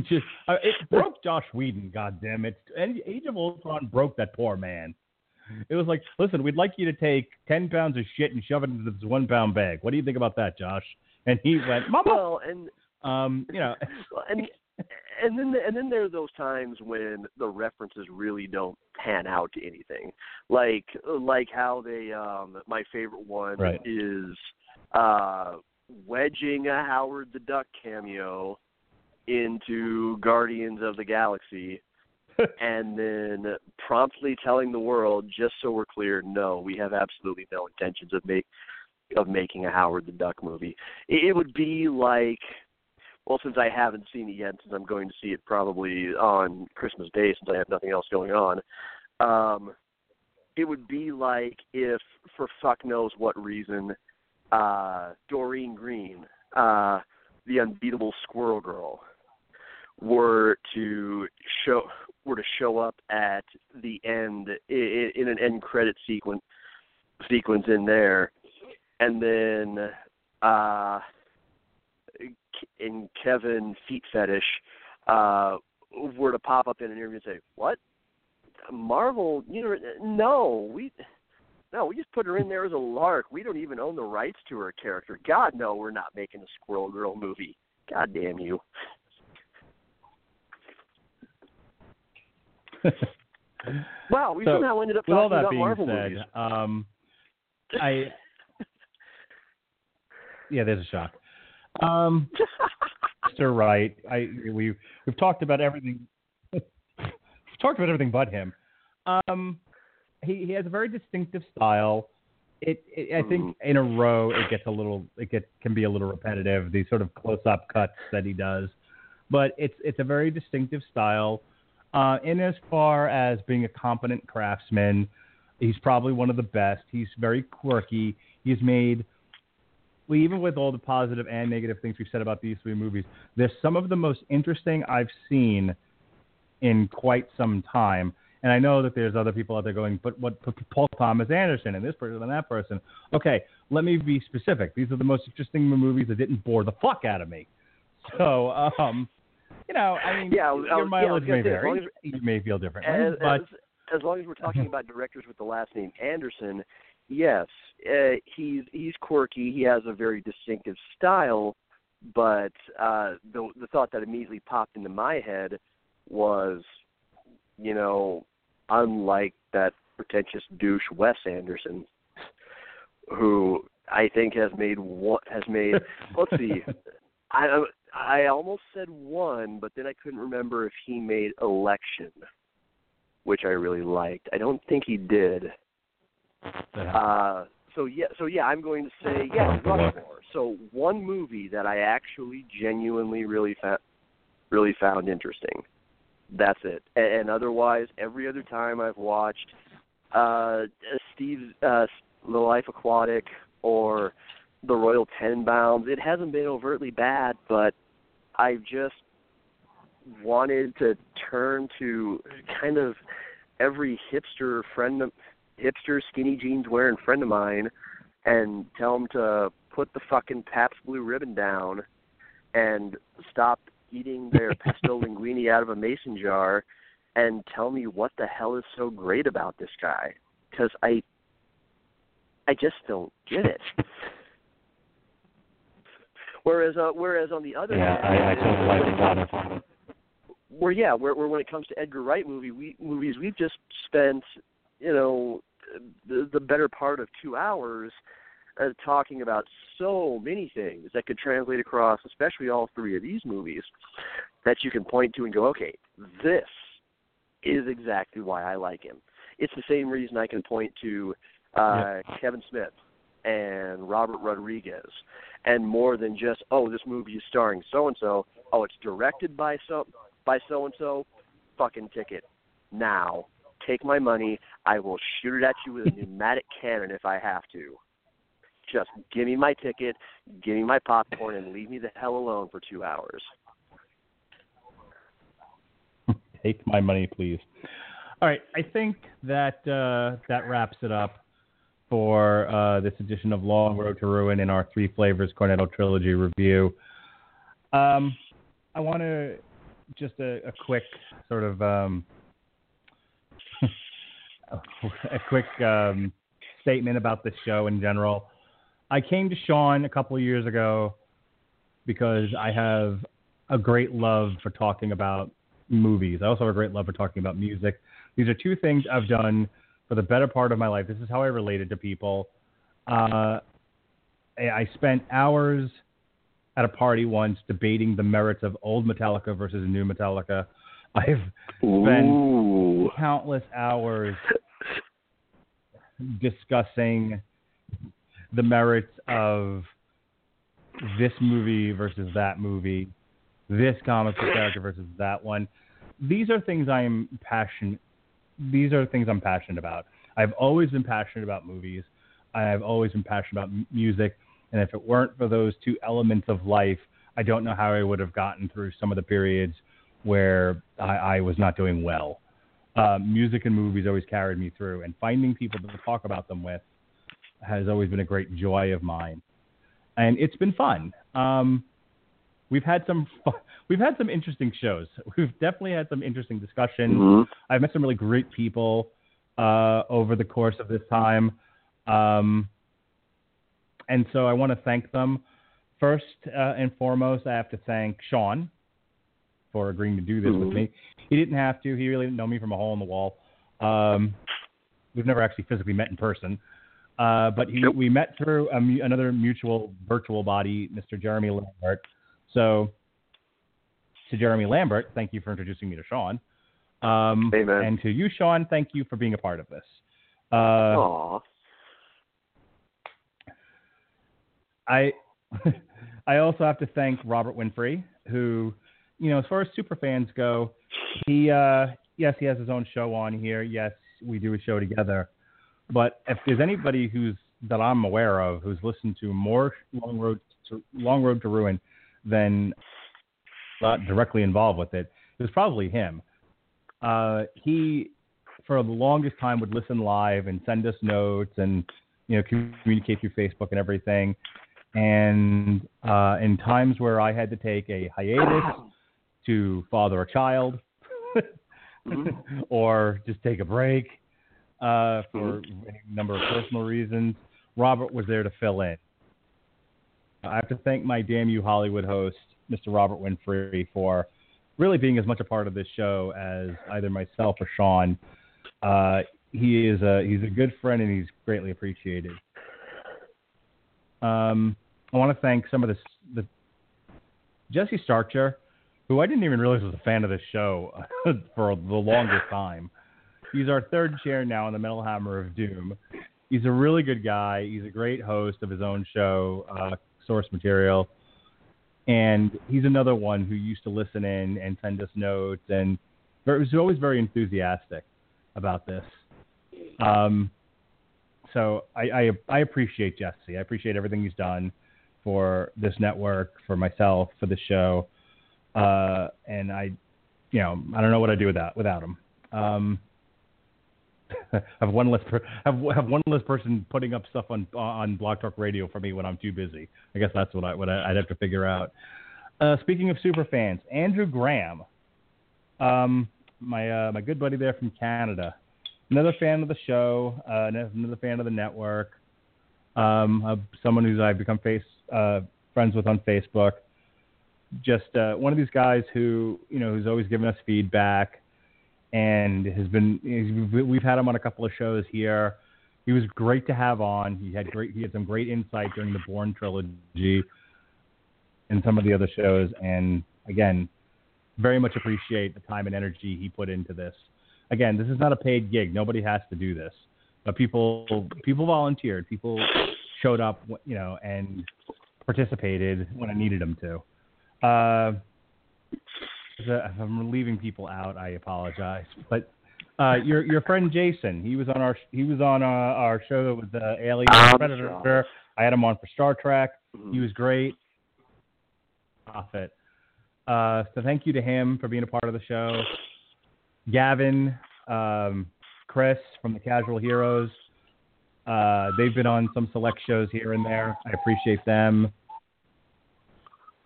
S2: Just uh, it broke Josh Whedon. God damn it! And Age of Ultron broke that poor man. It was like, listen, we'd like you to take ten pounds of shit and shove it into this one pound bag. What do you think about that, Josh? And he went, Mama.
S3: Well, and
S2: Um, you know,
S3: and and then and then there are those times when the references really don't pan out to anything. Like like how they um my favorite one
S2: Right.
S3: is uh wedging a Howard the Duck cameo into Guardians of the Galaxy and then promptly telling the world just so we're clear, no, we have absolutely no intentions of make of making a Howard the Duck movie. It, it would be like well, since I haven't seen it yet, since I'm going to see it probably on Christmas Day, since I have nothing else going on, um, it would be like if, for fuck knows what reason, uh, Doreen Green, uh, the unbeatable Squirrel Girl, were to show were to show up at the end in, in an end credit sequence sequence in there, and then. Uh, and Kevin Feet Fetish uh, were to pop up in an interview and say, "What? Marvel? You know, no, we." No, we just put her in there as a lark. We don't even own the rights to her character. God, no, we're not making a Squirrel Girl movie. God damn you. Wow, we
S2: So,
S3: somehow ended up
S2: with all
S3: talking
S2: that
S3: about
S2: being
S3: Marvel
S2: said,
S3: movies.
S2: um, I yeah, there's a shock. Um, Mr. Wright, I we we've talked about everything. we've talked about everything but him. Um, he he has a very distinctive style. It, it I think in a row it gets a little it get can be a little repetitive. These sort of close up cuts that he does, but it's it's a very distinctive style. Uh, in as far as being a competent craftsman, he's probably one of the best. He's very quirky. He's made well, even with all the positive and negative things we've said about these three movies, they're some of the most interesting I've seen in quite some time. And I know that there's other people out there going, but what Paul Thomas Anderson and this person and that person. Okay, let me be specific. These are the most interesting movies that didn't bore the fuck out of me. So, um, you know, I mean,
S3: Yeah, I
S2: your
S3: was- yeah, I was
S2: mileage
S3: gonna
S2: may
S3: say, as
S2: vary.
S3: as-
S2: You may feel differently,
S3: as,
S2: but
S3: as, as long as we're talking about directors with the last name Anderson, yes, uh, he's he's quirky. He has a very distinctive style, but uh, the the thought that immediately popped into my head was, you know, unlike that pretentious douche Wes Anderson, who I think has made what has made. let's see, I I almost said one, but then I couldn't remember if he made Election, which I really liked. I don't think he did. Uh, so yeah, so yeah, I'm going to say yeah, Rushmore. So one movie that I actually genuinely really found really found interesting. That's it. And, and otherwise, every other time I've watched uh, Steve's uh, The Life Aquatic or The Royal Tenenbaums, it hasn't been overtly bad, but I've just wanted to turn to kind of every hipster friend of hipster skinny jeans wearing friend of mine and tell them to put the fucking Pabst Blue Ribbon down and stop eating their pesto linguine out of a mason jar and tell me what the hell is so great about this guy because I I just don't get it. Whereas uh, whereas on the other
S4: Yeah,
S3: hand,
S4: I, I totally like the Godfather.
S3: where yeah, where, where when it comes to Edgar Wright movie, we movies, we've just spent you know the the better part of two hours uh, talking about so many things that could translate across, especially all three of these movies, that you can point to and go, okay, this is exactly why I like him. It's the same reason I can point to uh, Kevin Smith and Robert Rodriguez, and more than just oh, this movie is starring so and so. Oh, it's directed by so by so and so. Fucking ticket now. Take my money. I will shoot it at you with a pneumatic cannon if I have to. Just give me my ticket, give me my popcorn, and leave me the hell alone for two hours.
S2: Take my money, please. All right, I think that uh, that wraps it up for uh, this edition of Long Road to Ruin in our Three Flavors Cornetto Trilogy review. Um, I want to just a, a quick sort of um, a quick um, statement about the show in general. I came to Sean a couple of years ago because I have a great love for talking about movies. I also have a great love for talking about music. These are two things I've done for the better part of my life. This is how I related to people. Uh, I spent hours at a party once debating the merits of old Metallica versus new Metallica. I've spent
S3: Ooh.
S2: countless hours discussing the merits of this movie versus that movie, this comic book character versus that one. These are things I am passionate. These are things I'm passionate about. I've always been passionate about movies. I've always been passionate about m- music. And if it weren't for those two elements of life, I don't know how I would have gotten through some of the periods where I, I was not doing well. Uh, music and movies always carried me through, and finding people to talk about them with has always been a great joy of mine, and it's been fun. Um, we've had some we've had some interesting shows. We've definitely had some interesting discussions.
S3: Mhm.
S2: I've met some really great people uh, over the course of this time, um, and so I want to thank them. First uh, and foremost, I have to thank Sean for agreeing to do this with
S3: Mhm.
S2: me. He didn't have to. He really didn't know me from a hole in the wall. Um, we've never actually physically met in person, uh, but he, we met through a, another mutual virtual body, Mr. Jeremy Lambert. So, to Jeremy Lambert, thank you for introducing me to Sean. Um,
S3: Amen.
S2: And to you, Sean, thank you for being a part of this. Uh,
S3: Aw.
S2: I I also have to thank Robert Winfrey, who, you know, as far as super fans go, he uh, yes, he has his own show on here. Yes, we do a show together. But if there's anybody who's that I'm aware of who's listened to more Long Road to Long Road to Ruin than not directly involved with it, it was probably him. Uh, he, for the longest time, would listen live and send us notes and you know communicate through Facebook and everything. And uh, in times where I had to take a hiatus to father a child,
S3: Mhm.
S2: or just take a break uh, for a number of personal reasons, Robert was there to fill in. I have to thank my Damn You Hollywood host, Mr. Robert Winfrey, for really being as much a part of this show as either myself or Sean. Uh, he is a he's a good friend and he's greatly appreciated. Um, I want to thank some of the the Jesse Starcher, who I didn't even realize was a fan of this show for the longest time. He's our third chair now in the Metal Hammer of Doom. He's a really good guy. He's a great host of his own show, uh, Source Material, and he's another one who used to listen in and send us notes, and was always very enthusiastic about this. Um, so I, I I appreciate Jesse. I appreciate everything he's done for this network, for myself, for the show, uh, and I, you know, I don't know what I'd do without without him. Um, have one less per, have have one less person putting up stuff on on Blog Talk Radio for me when I'm too busy. I guess that's what I what I, I'd have to figure out. Uh, speaking of super fans, Andrew Graham. Um, my uh, my good buddy there from Canada, another fan of the show, uh, another fan of the network, um, uh, someone who's I've become face uh, friends with on Facebook. Just uh, one of these guys who you know who's always giving us feedback, and has been we've had him on a couple of shows here. He was great to have on. He had great he had some great insight during the Bourne trilogy and some of the other shows, and again, very much appreciate the time and energy he put into this. Again, this is not a paid gig. Nobody has to do this, but people people volunteered. People showed up, you know, and participated when I needed them to. Uh, if I'm leaving people out, I apologize. But uh, your your friend Jason, he was on our he was on uh, our show with the Alien Predator.
S3: sure.
S2: I had him on for Star Trek.
S3: Mhm.
S2: He was great. Profit. Uh, so thank you to him for being a part of the show. Gavin, um, Chris from the Casual Heroes. Uh, they've been on some select shows here and there. I appreciate them.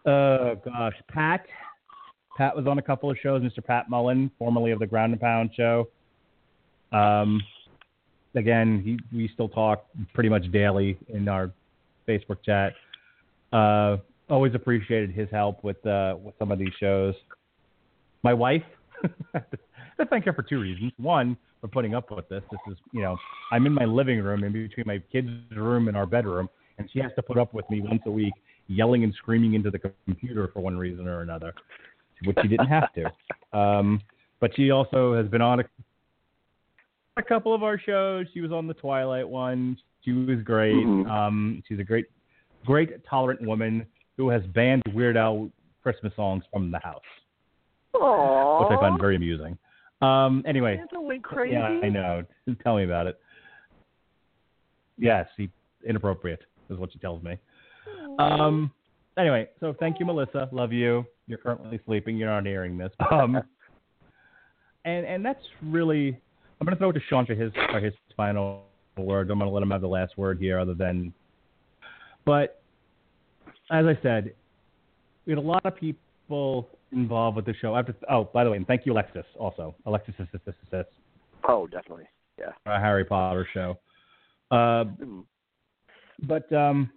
S2: Oh gosh, Pat. Pat was on a couple of shows. Mr. Pat Mullen, formerly of the Ground and Pound show. Um, again, he, we still talk pretty much daily in our Facebook chat. Uh, always appreciated his help with uh, with some of these shows. My wife, I thank her for two reasons. One, for putting up with this. This is, you know, I'm in my living room, in between my kids' room and our bedroom, and she has to put up with me once a week, yelling and screaming into the computer for one reason or another, which she didn't have to. Um, but she also has been on a, a couple of our shows. She was on the Twilight one. She was great.
S3: Mhm.
S2: Um, she's a great, great tolerant woman who has banned Weird Al Christmas songs from the house,
S3: Aww.
S2: which I find very amusing. Um, anyway, yeah, I know. Tell me about it. Yes, he, inappropriate is what she tells me. Um. Anyway, so thank you, Melissa. Love you. You're currently sleeping. You're not hearing this. Um. and and that's really. I'm going to throw it to Sean for his for his final word. I'm going to let him have the last word here, other than. But as I said, we had a lot of people involved with the show. I have to, oh, by the way, and thank you, Alexis. Also, Alexis is this this
S3: Oh, definitely. Yeah.
S2: a Harry Potter show. Uh,
S3: Mhm.
S2: but um,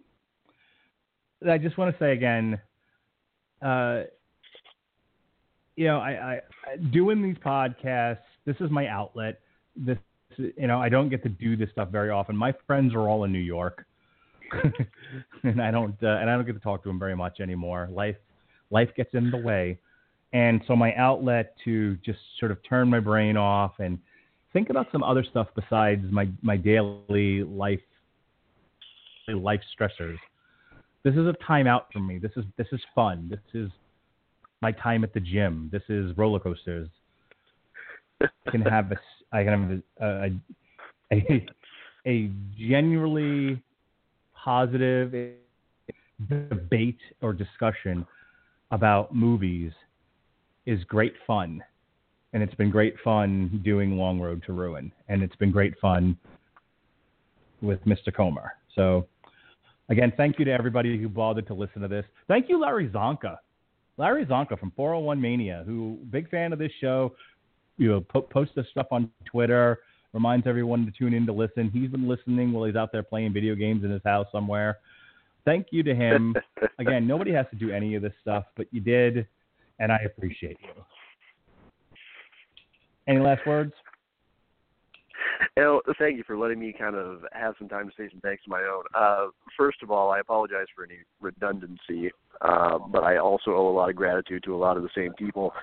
S2: I just want to say again, uh, you know, I, I doing these podcasts. This is my outlet. This, you know, I don't get to do this stuff very often. My friends are all in New York, and I don't, uh, and I don't get to talk to them very much anymore. Life, life gets in the way, and so my outlet to just sort of turn my brain off and think about some other stuff besides my my daily life life stressors. This is a time out for me. This is this is fun. This is my time at the gym. This is roller coasters. I can have a I can have a a, a, a genuinely positive debate or discussion about movies is great fun and it's been great fun doing Long Road to Ruin, and it's been great fun with Mr. Comer. So, again, thank you to everybody who bothered to listen to this. Thank you, Larry Zonka, Larry Zonka from 401 Mania, who big fan of this show. You know, po- posts this stuff on Twitter, reminds everyone to tune in to listen. He's been listening while he's out there playing video games in his house somewhere. Thank you to him. Again, nobody has to do any of this stuff, but you did, and I appreciate you. Any last words?
S3: El, thank you for letting me kind of have some time to say some thanks of my own. Uh, first of all, I apologize for any redundancy, uh, but I also owe a lot of gratitude to a lot of the same people.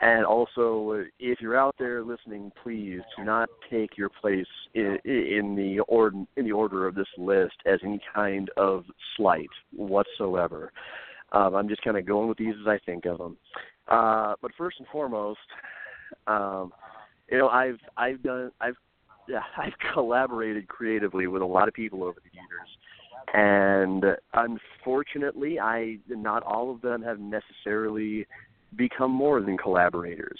S3: And also, if you're out there listening, please do not take your place in, in the ord in the order of this list as any kind of slight whatsoever. Um, I'm just kind of going with these as I think of them. Uh, but first and foremost, um, you know, I've I've done I've I've collaborated creatively with a lot of people over the years, and unfortunately, I not all of them have necessarily become more than collaborators.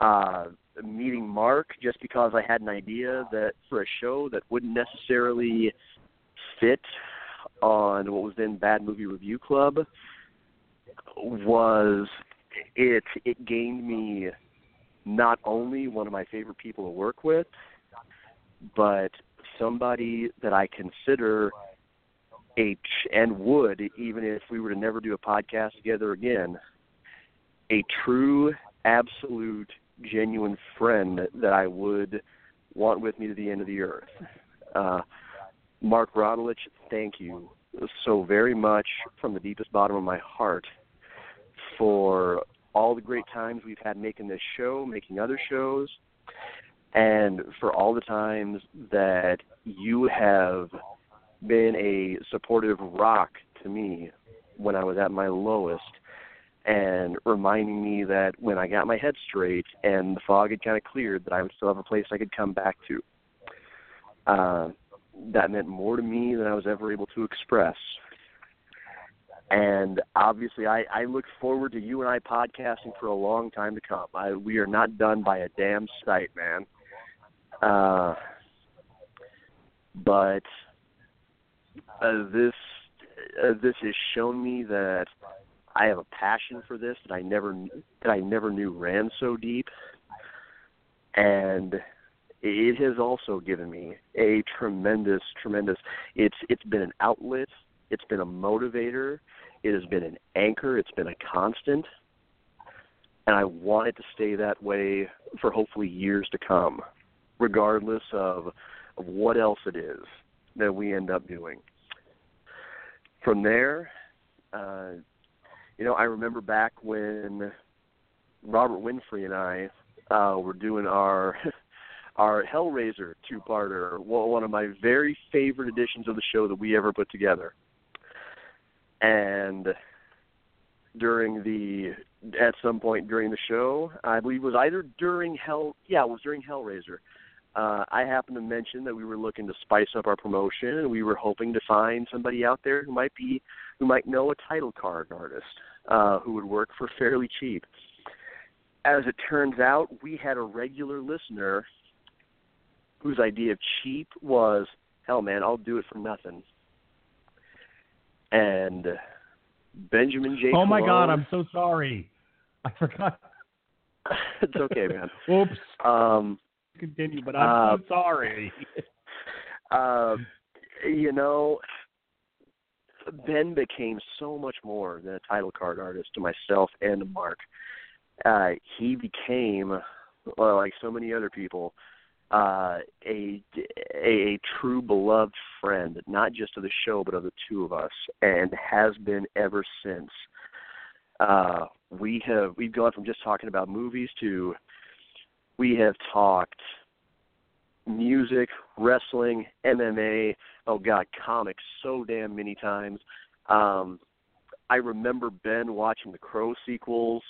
S3: Uh, meeting Mark just because I had an idea that for a show that wouldn't necessarily fit on what was then Bad Movie Review Club was it it gained me not only one of my favorite people to work with, but somebody that I consider a and would even if we were to never do a podcast together again, a true, absolute, genuine friend that I would want with me to the end of the earth. Uh, Mark Radulich, thank you so very much from the deepest bottom of my heart for all the great times we've had making this show, making other shows, and for all the times that you have been a supportive rock to me when I was at my lowest and reminding me that when I got my head straight and the fog had kind of cleared that I would still have a place I could come back to. Uh, that meant more to me than I was ever able to express. And obviously, I, I look forward to you and I podcasting for a long time to come. I, we are not done by a damn sight, man. Uh, but uh, this uh, this has shown me that I have a passion for this that I never that I never knew ran so deep, and it has also given me a tremendous, tremendous. It's it's been an outlet. It's been a motivator. It has been an anchor. It's been a constant, and I want it to stay that way for hopefully years to come, regardless of of what else it is that we end up doing. From there, uh, you know, I remember back when Robert Winfrey and I uh, were doing our our Hellraiser two-parter, one of my very favorite editions of the show that we ever put together. And during the at some point during the show, I believe it was either during Hell, yeah, it was during Hellraiser. Uh, I happened to mention that we were looking to spice up our promotion, and we were hoping to find somebody out there who might be who might know a title card artist uh, who would work for fairly cheap. As it turns out, we had a regular listener whose idea of cheap was, hell man, I'll do it for nothing. And Benjamin J.
S2: Oh my God, I'm so sorry. I forgot.
S3: it's okay, man.
S2: Oops.
S3: Um,
S2: Continue, but I'm
S3: Uh,
S2: so sorry.
S3: uh, you know, Ben became so much more than a title card artist to myself and to Mark. Uh, he became, well, like so many other people, uh, a, a a true beloved friend, not just of the show, but of the two of us, and has been ever since. Uh, we have we've gone from just talking about movies to we have talked music, wrestling, MMA, oh god, comics so damn many times. Um I remember Ben watching the Crow sequels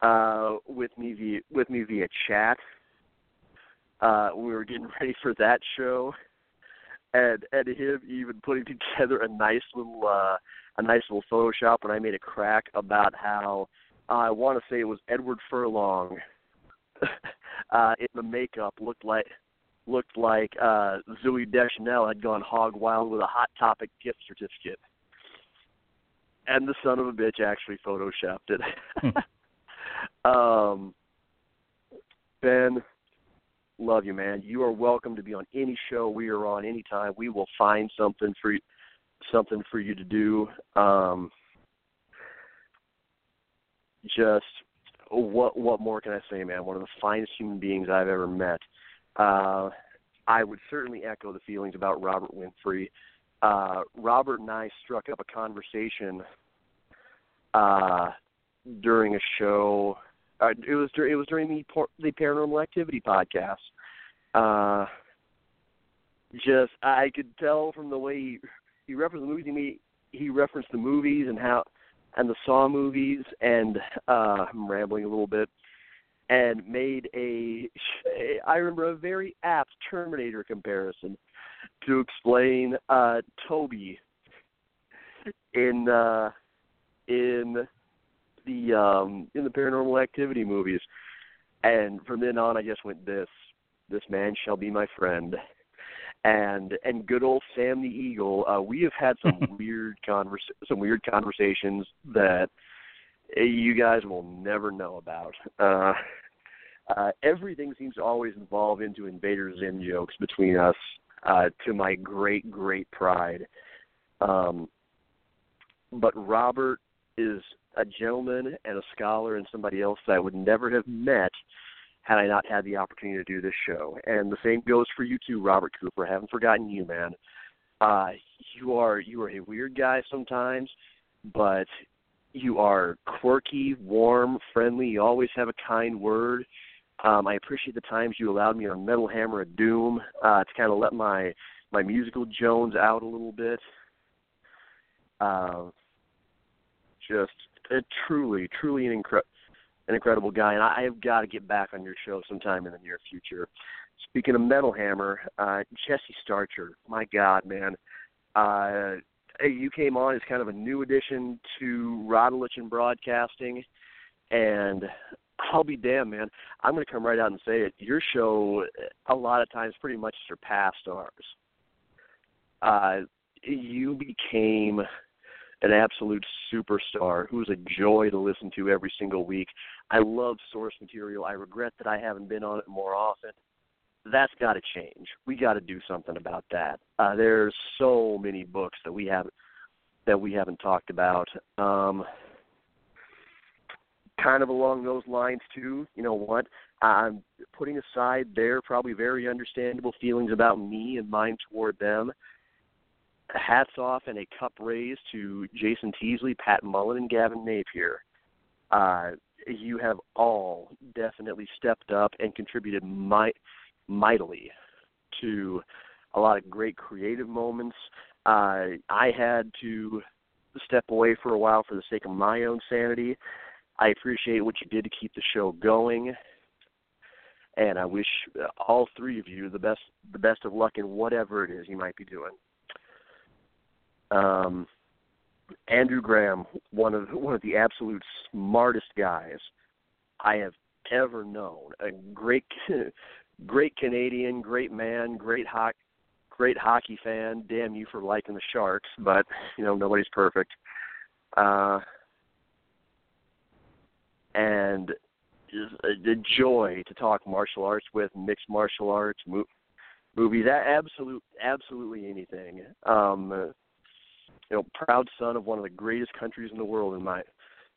S3: uh with me via with me via chat. Uh we were getting ready for that show and and him even putting together a nice little uh a nice little Photoshop and I made a crack about how uh, I want to say it was Edward Furlong uh in the makeup looked like looked like uh Zooey Deschanel had gone hog wild with a hot topic gift certificate. And the son of a bitch actually photoshopped it. um Ben, love you man. You are welcome to be on any show we are on anytime. We will find something for you something for you to do. Um just what what more can I say, man? One of the finest human beings I've ever met. Uh, I would certainly echo the feelings about Robert Winfree. Uh, Robert and I struck up a conversation uh, during a show. Uh, it was dur- it was during the por- the Paranormal Activity podcast. Uh, just I could tell from the way he, he referenced the movies. He made, he referenced the movies and how and the Saw movies, and uh, I'm rambling a little bit, and made a, I remember a very apt Terminator comparison to explain uh, Toby in uh, in the um, in the Paranormal Activity movies, and from then on, I just went this this man shall be my friend and and good old Sam the Eagle. Uh, we have had some weird convers some weird conversations that uh, you guys will never know about. Uh, Uh, everything seems to always evolve into Invader Zim jokes between us, uh, to my great, great pride. Um, but Robert is a gentleman and a scholar and somebody else that I would never have met had I not had the opportunity to do this show. And the same goes for you too, Robert Cooper. I haven't forgotten you, man. Uh, you are you are a weird guy sometimes, but you are quirky, warm, friendly. You always have a kind word. Um, I appreciate the times you allowed me on Metal Hammer of Doom uh, to kind of let my my musical Jones out a little bit. Uh, just truly, truly an, incre- an incredible guy, and I have got to get back on your show sometime in the near future. Speaking of Metal Hammer, uh, Jesse Starcher, my God, man, uh, you came on as kind of a new addition to Radulich and broadcasting, and I'll be damned, man. I'm going to come right out and say it. Your show, a lot of times, pretty much surpassed ours. Uh, you became an absolute superstar who's a joy to listen to every single week. I love source material. I regret that I haven't been on it more often. That's got to change. We got to do something about that. Uh, there's so many books that we haven't that we haven't talked about. Um, kind of along those lines too. You know what? I'm putting aside their probably very understandable feelings about me and mine toward them hats off and a cup raised to Jason Teasley, Pat Mullen, and Gavin Napier. Uh, you have all definitely stepped up and contributed might, mightily to a lot of great creative moments. Uh, I had to step away for a while for the sake of my own sanity. I appreciate what you did to keep the show going, and I wish all three of you the best the best of luck in whatever it is you might be doing. Um, Andrew Graham, one of one of the absolute smartest guys I have ever known. A great, great Canadian, great man, great hockey, great hockey fan. Damn you for liking the Sharks, but you know nobody's perfect. Uh, and a, a joy to talk martial arts with, mixed martial arts, mo- movies, absolute, absolutely anything. Um, you know, proud son of one of the greatest countries in the world in my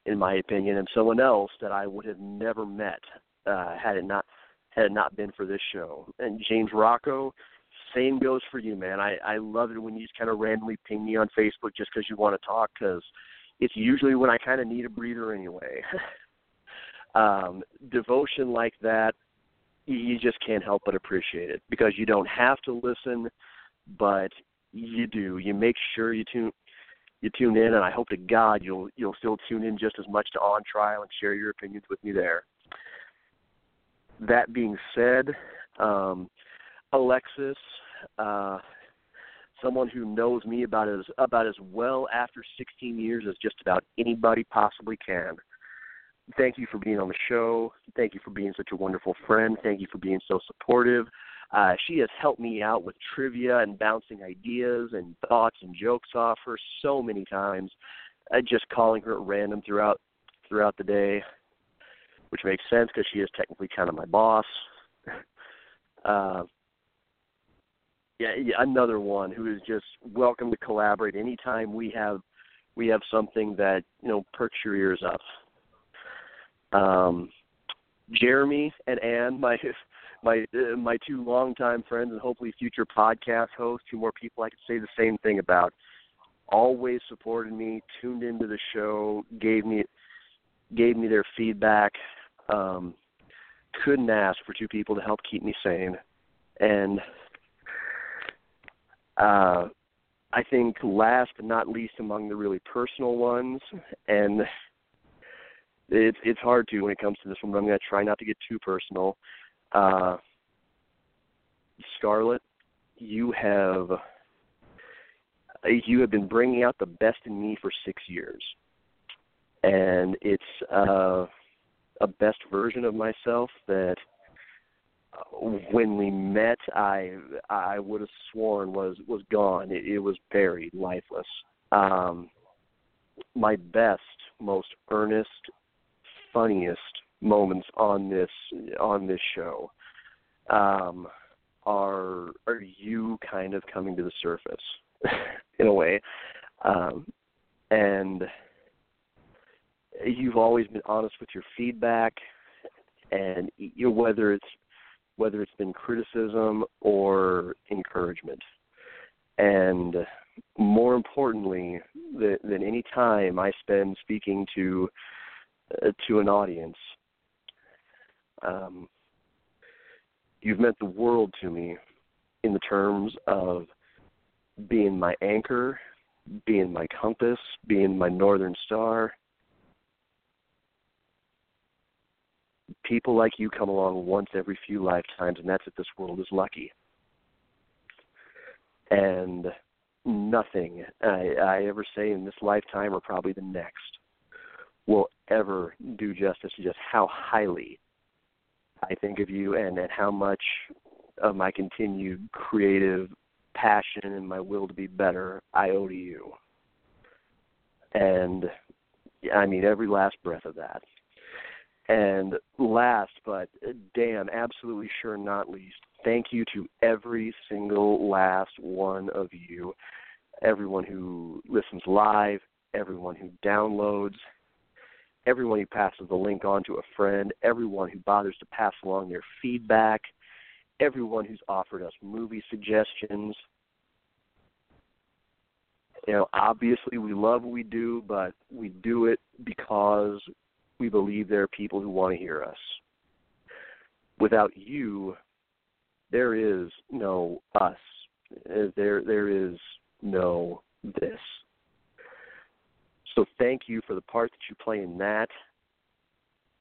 S3: in my opinion, and someone else that I would have never met uh, had it not had it not been for this show. And James Rocco, same goes for you, man. I I love it when you just kind of randomly ping me on Facebook just because you want to talk, because it's usually when I kind of need a breather anyway. um, devotion like that, you just can't help but appreciate it because you don't have to listen, but you do. You make sure you tune you tune in, and I hope to God you'll you'll still tune in just as much to On Trial and share your opinions with me there. That being said, um, Alexis, uh, someone who knows me about as about as well after 16 years as just about anybody possibly can. Thank you for being on the show. Thank you for being such a wonderful friend. Thank you for being so supportive. Uh, she has helped me out with trivia and bouncing ideas and thoughts and jokes off her so many times. Uh, just calling her at random throughout throughout the day, which makes sense because she is technically kind of my boss. Uh, yeah, yeah, another one who is just welcome to collaborate anytime we have we have something that you know perks your ears up. Um, Jeremy and Anne, my my uh, my two longtime friends and hopefully future podcast hosts, two more people I could say the same thing about. Always supported me, tuned into the show, gave me gave me their feedback. Um, couldn't ask for two people to help keep me sane, and uh, I think last but not least among the really personal ones, and it's it's hard to when it comes to this one, but I'm going to try not to get too personal. Uh, Scarlett, you have you have been bringing out the best in me for six years, and it's uh, a best version of myself that when we met, I I would have sworn was was gone. It, it was buried, lifeless. Um, my best, most earnest, funniest, moments on this on this show. Um, are are you kind of coming to the surface in a way, um, and you've always been honest with your feedback, and you know, whether it's whether it's been criticism or encouragement, and more importantly than, than any time I spend speaking to uh, to an audience, um, you've meant the world to me in the terms of being my anchor, being my compass, being my northern star. People like you come along once every few lifetimes, and that's if this world is lucky. And nothing I, I ever say in this lifetime or probably the next will ever do justice to just how highly I think of you and, and how much of my continued creative passion and my will to be better I owe to you. And I mean every last breath of that. And last but uh, damn, absolutely sure not least, thank you to every single last one of you. Everyone who listens live, everyone who downloads, everyone who passes the link on to a friend, everyone who bothers to pass along their feedback, everyone who's offered us movie suggestions. You know, obviously we love what we do, but we do it because we believe there are people who want to hear us. Without you, there is no us. There there is no this. So thank you for the part that you play in that.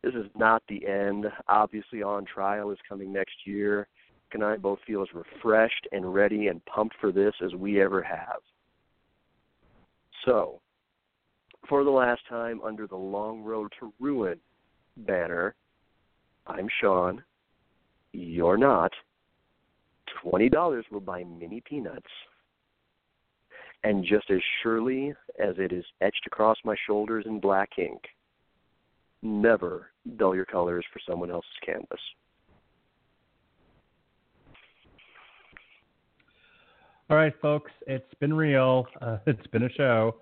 S3: This is not the end. Obviously, On Trial is coming next year. and I both feel as refreshed and ready and pumped for this as we ever have. So, for the last time under the Long Road to Ruin banner, I'm Sean. You're not. $20 will buy mini peanuts and just as surely as it is etched across my shoulders in black ink, never dull your colors for someone else's canvas.
S2: All right, folks, it's been real. Uh, it's been a show.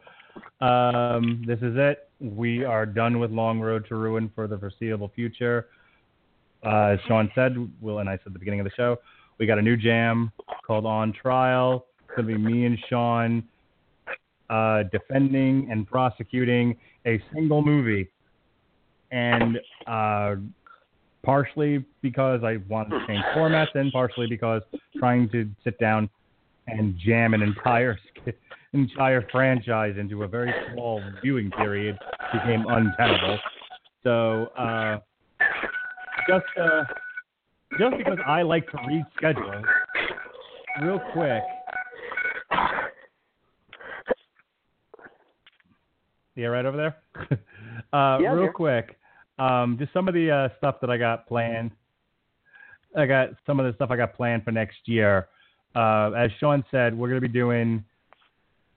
S2: Um, this is it. We are done with Long Road to Ruin for the foreseeable future. Uh, as Sean said, Will and I said at the beginning of the show, we got a new jam called On Trial. Going to be me and Sean uh, defending and prosecuting a single movie, and uh, partially because I wanted to change formats, and partially because trying to sit down and jam an entire entire franchise into a very small viewing period became untenable. So uh, just uh, just because I like to read schedules, real quick. Yeah, right over there. uh,
S3: Yeah,
S2: real quick, um, just some of the uh, stuff that I got planned. I got some of the stuff I got planned for next year. Uh, as Sean said, we're going to be doing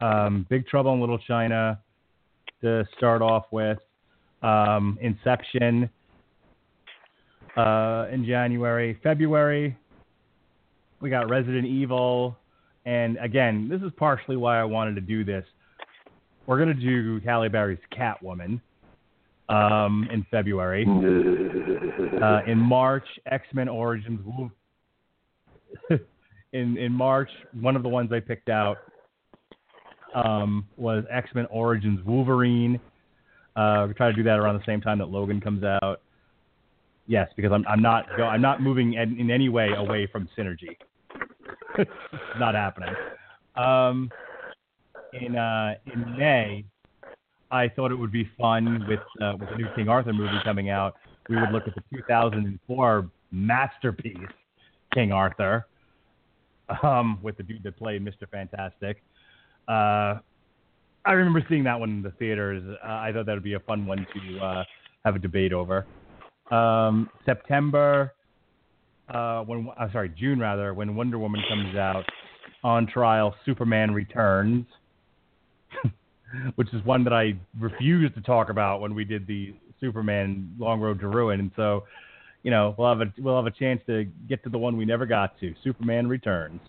S2: um, Big Trouble in Little China to start off with, um, Inception uh, in January, February. We got Resident Evil, and again, this is partially why I wanted to do this. We're gonna do Halle Berry's Catwoman um, in February. Uh, in March, X Men Origins. In in March, one of the ones I picked out um, was X Men Origins Wolverine. Uh, we try to do that around the same time that Logan comes out. Yes, because I'm I'm not go, I'm not moving in, in any way away from synergy. not happening. Um, in uh, in May, I thought it would be fun with uh, with the new King Arthur movie coming out. We would look at the 2004 masterpiece King Arthur, um, with the dude that played Mr. Fantastic. Uh, I remember seeing that one in the theaters. Uh, I thought that would be a fun one to uh, have a debate over. Um, September, uh, when I'm sorry, June rather, when Wonder Woman comes out on trial, Superman Returns, which is one that I refused to talk about when we did the Superman Long Road to Ruin, and so you know we'll have a we'll have a chance to get to the one we never got to, Superman Returns.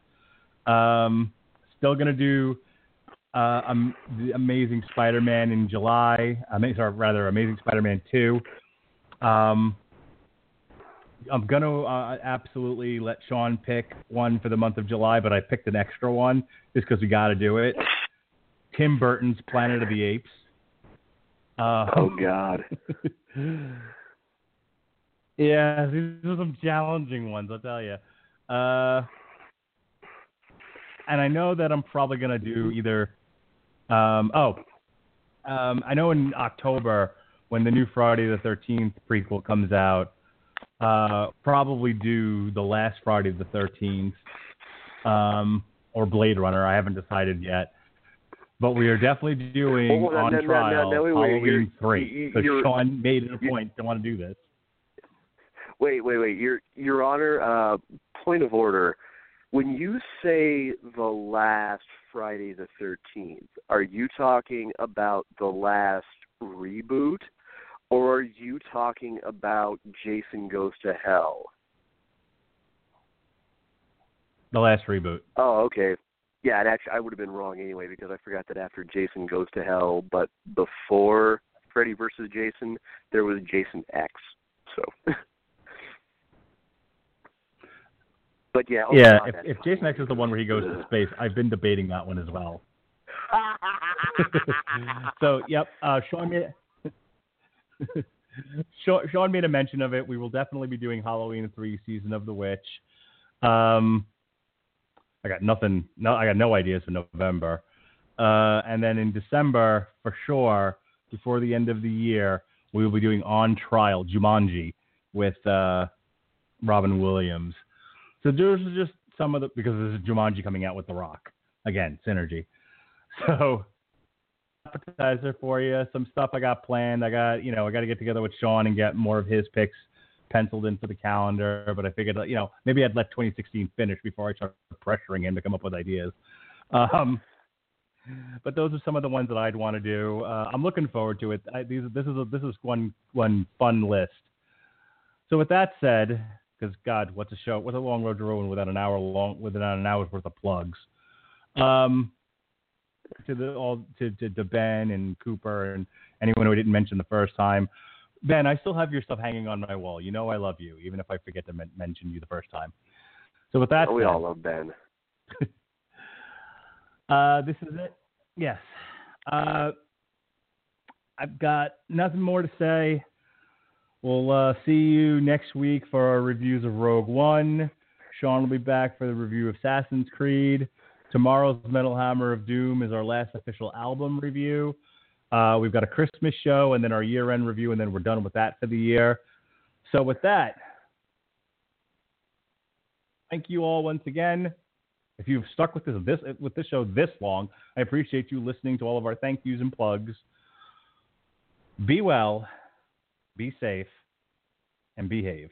S2: Um, still gonna do uh, um, the Amazing Spider-Man in July. I mean, sorry, rather Amazing Spider-Man two. Um, I'm gonna uh, absolutely let Sean pick one for the month of July, but I picked an extra one just because we got to do it. Tim Burton's Planet of the Apes. Uh,
S3: Oh God.
S2: yeah, these are some challenging ones, I'll tell you. Uh, and I know that I'm probably gonna do either. Um, oh, um, I know in October when the new Friday the 13th prequel comes out, uh, probably do the last Friday the 13th, um, or Blade Runner. I haven't decided yet. But we are definitely doing
S3: Well,
S2: on
S3: no, no, no,
S2: trial
S3: no, wait,
S2: Halloween
S3: you're-
S2: three.
S3: you-
S2: So Sean made it a point to want to do this.
S3: Wait, wait, wait. Your Your Honor, uh, point of order. When you say the last Friday the Thirteenth, are you talking about the last reboot, or are you talking about Jason Goes to Hell?
S2: The last reboot.
S3: Oh, okay. Yeah, and actually, I would have been wrong anyway because I forgot that after Jason Goes to Hell, but before Freddy versus Jason, there was Jason X. So. but yeah. oh
S2: yeah,
S3: God,
S2: if, if Jason X is the one where he goes to space, I've been debating that one as well. so, yep, uh, Sean made Sean, Sean made a mention of it. We will definitely be doing Halloween three, season of the witch. Um, I got nothing. No, I got no ideas for November. Uh, and then in December, for sure, before the end of the year, we will be doing On Trial Jumanji with uh, Robin Williams. So those are just some of the because this is Jumanji coming out with The Rock again, synergy. So appetizer for you, some stuff I got planned. I got you know I got to get together with Sean and get more of his picks penciled in for the calendar. But I figured you know maybe I'd let 2016 finish before I start pressuring him to come up with ideas. Um, but those are some of the ones that I'd want to do. Uh, I'm looking forward to it. I, these, this is a, this is one one fun list. So with that said, because God, what's a show? What's a long road to ruin without an hour long without an hour's worth of plugs? Um, to the all to, to to Ben and Cooper and anyone who didn't mention the first time. Ben, I still have your stuff hanging on my wall. You know I love you, even if I forget to men- mention you the first time. So with that,
S3: we
S2: said,
S3: all love Ben.
S2: uh, this is it. Yes. Uh, I've got nothing more to say. We'll uh, see you next week for our reviews of Rogue One. Sean will be back for the review of Assassin's Creed. Tomorrow's Metal Hammer of Doom is our last official album review. Uh, we've got a Christmas show and then our year end review, and then we're done with that for the year. So, with that, thank you all once again. If you've stuck with this, this with this show this long, I appreciate you listening to all of our thank yous and plugs. Be well, be safe, and behave.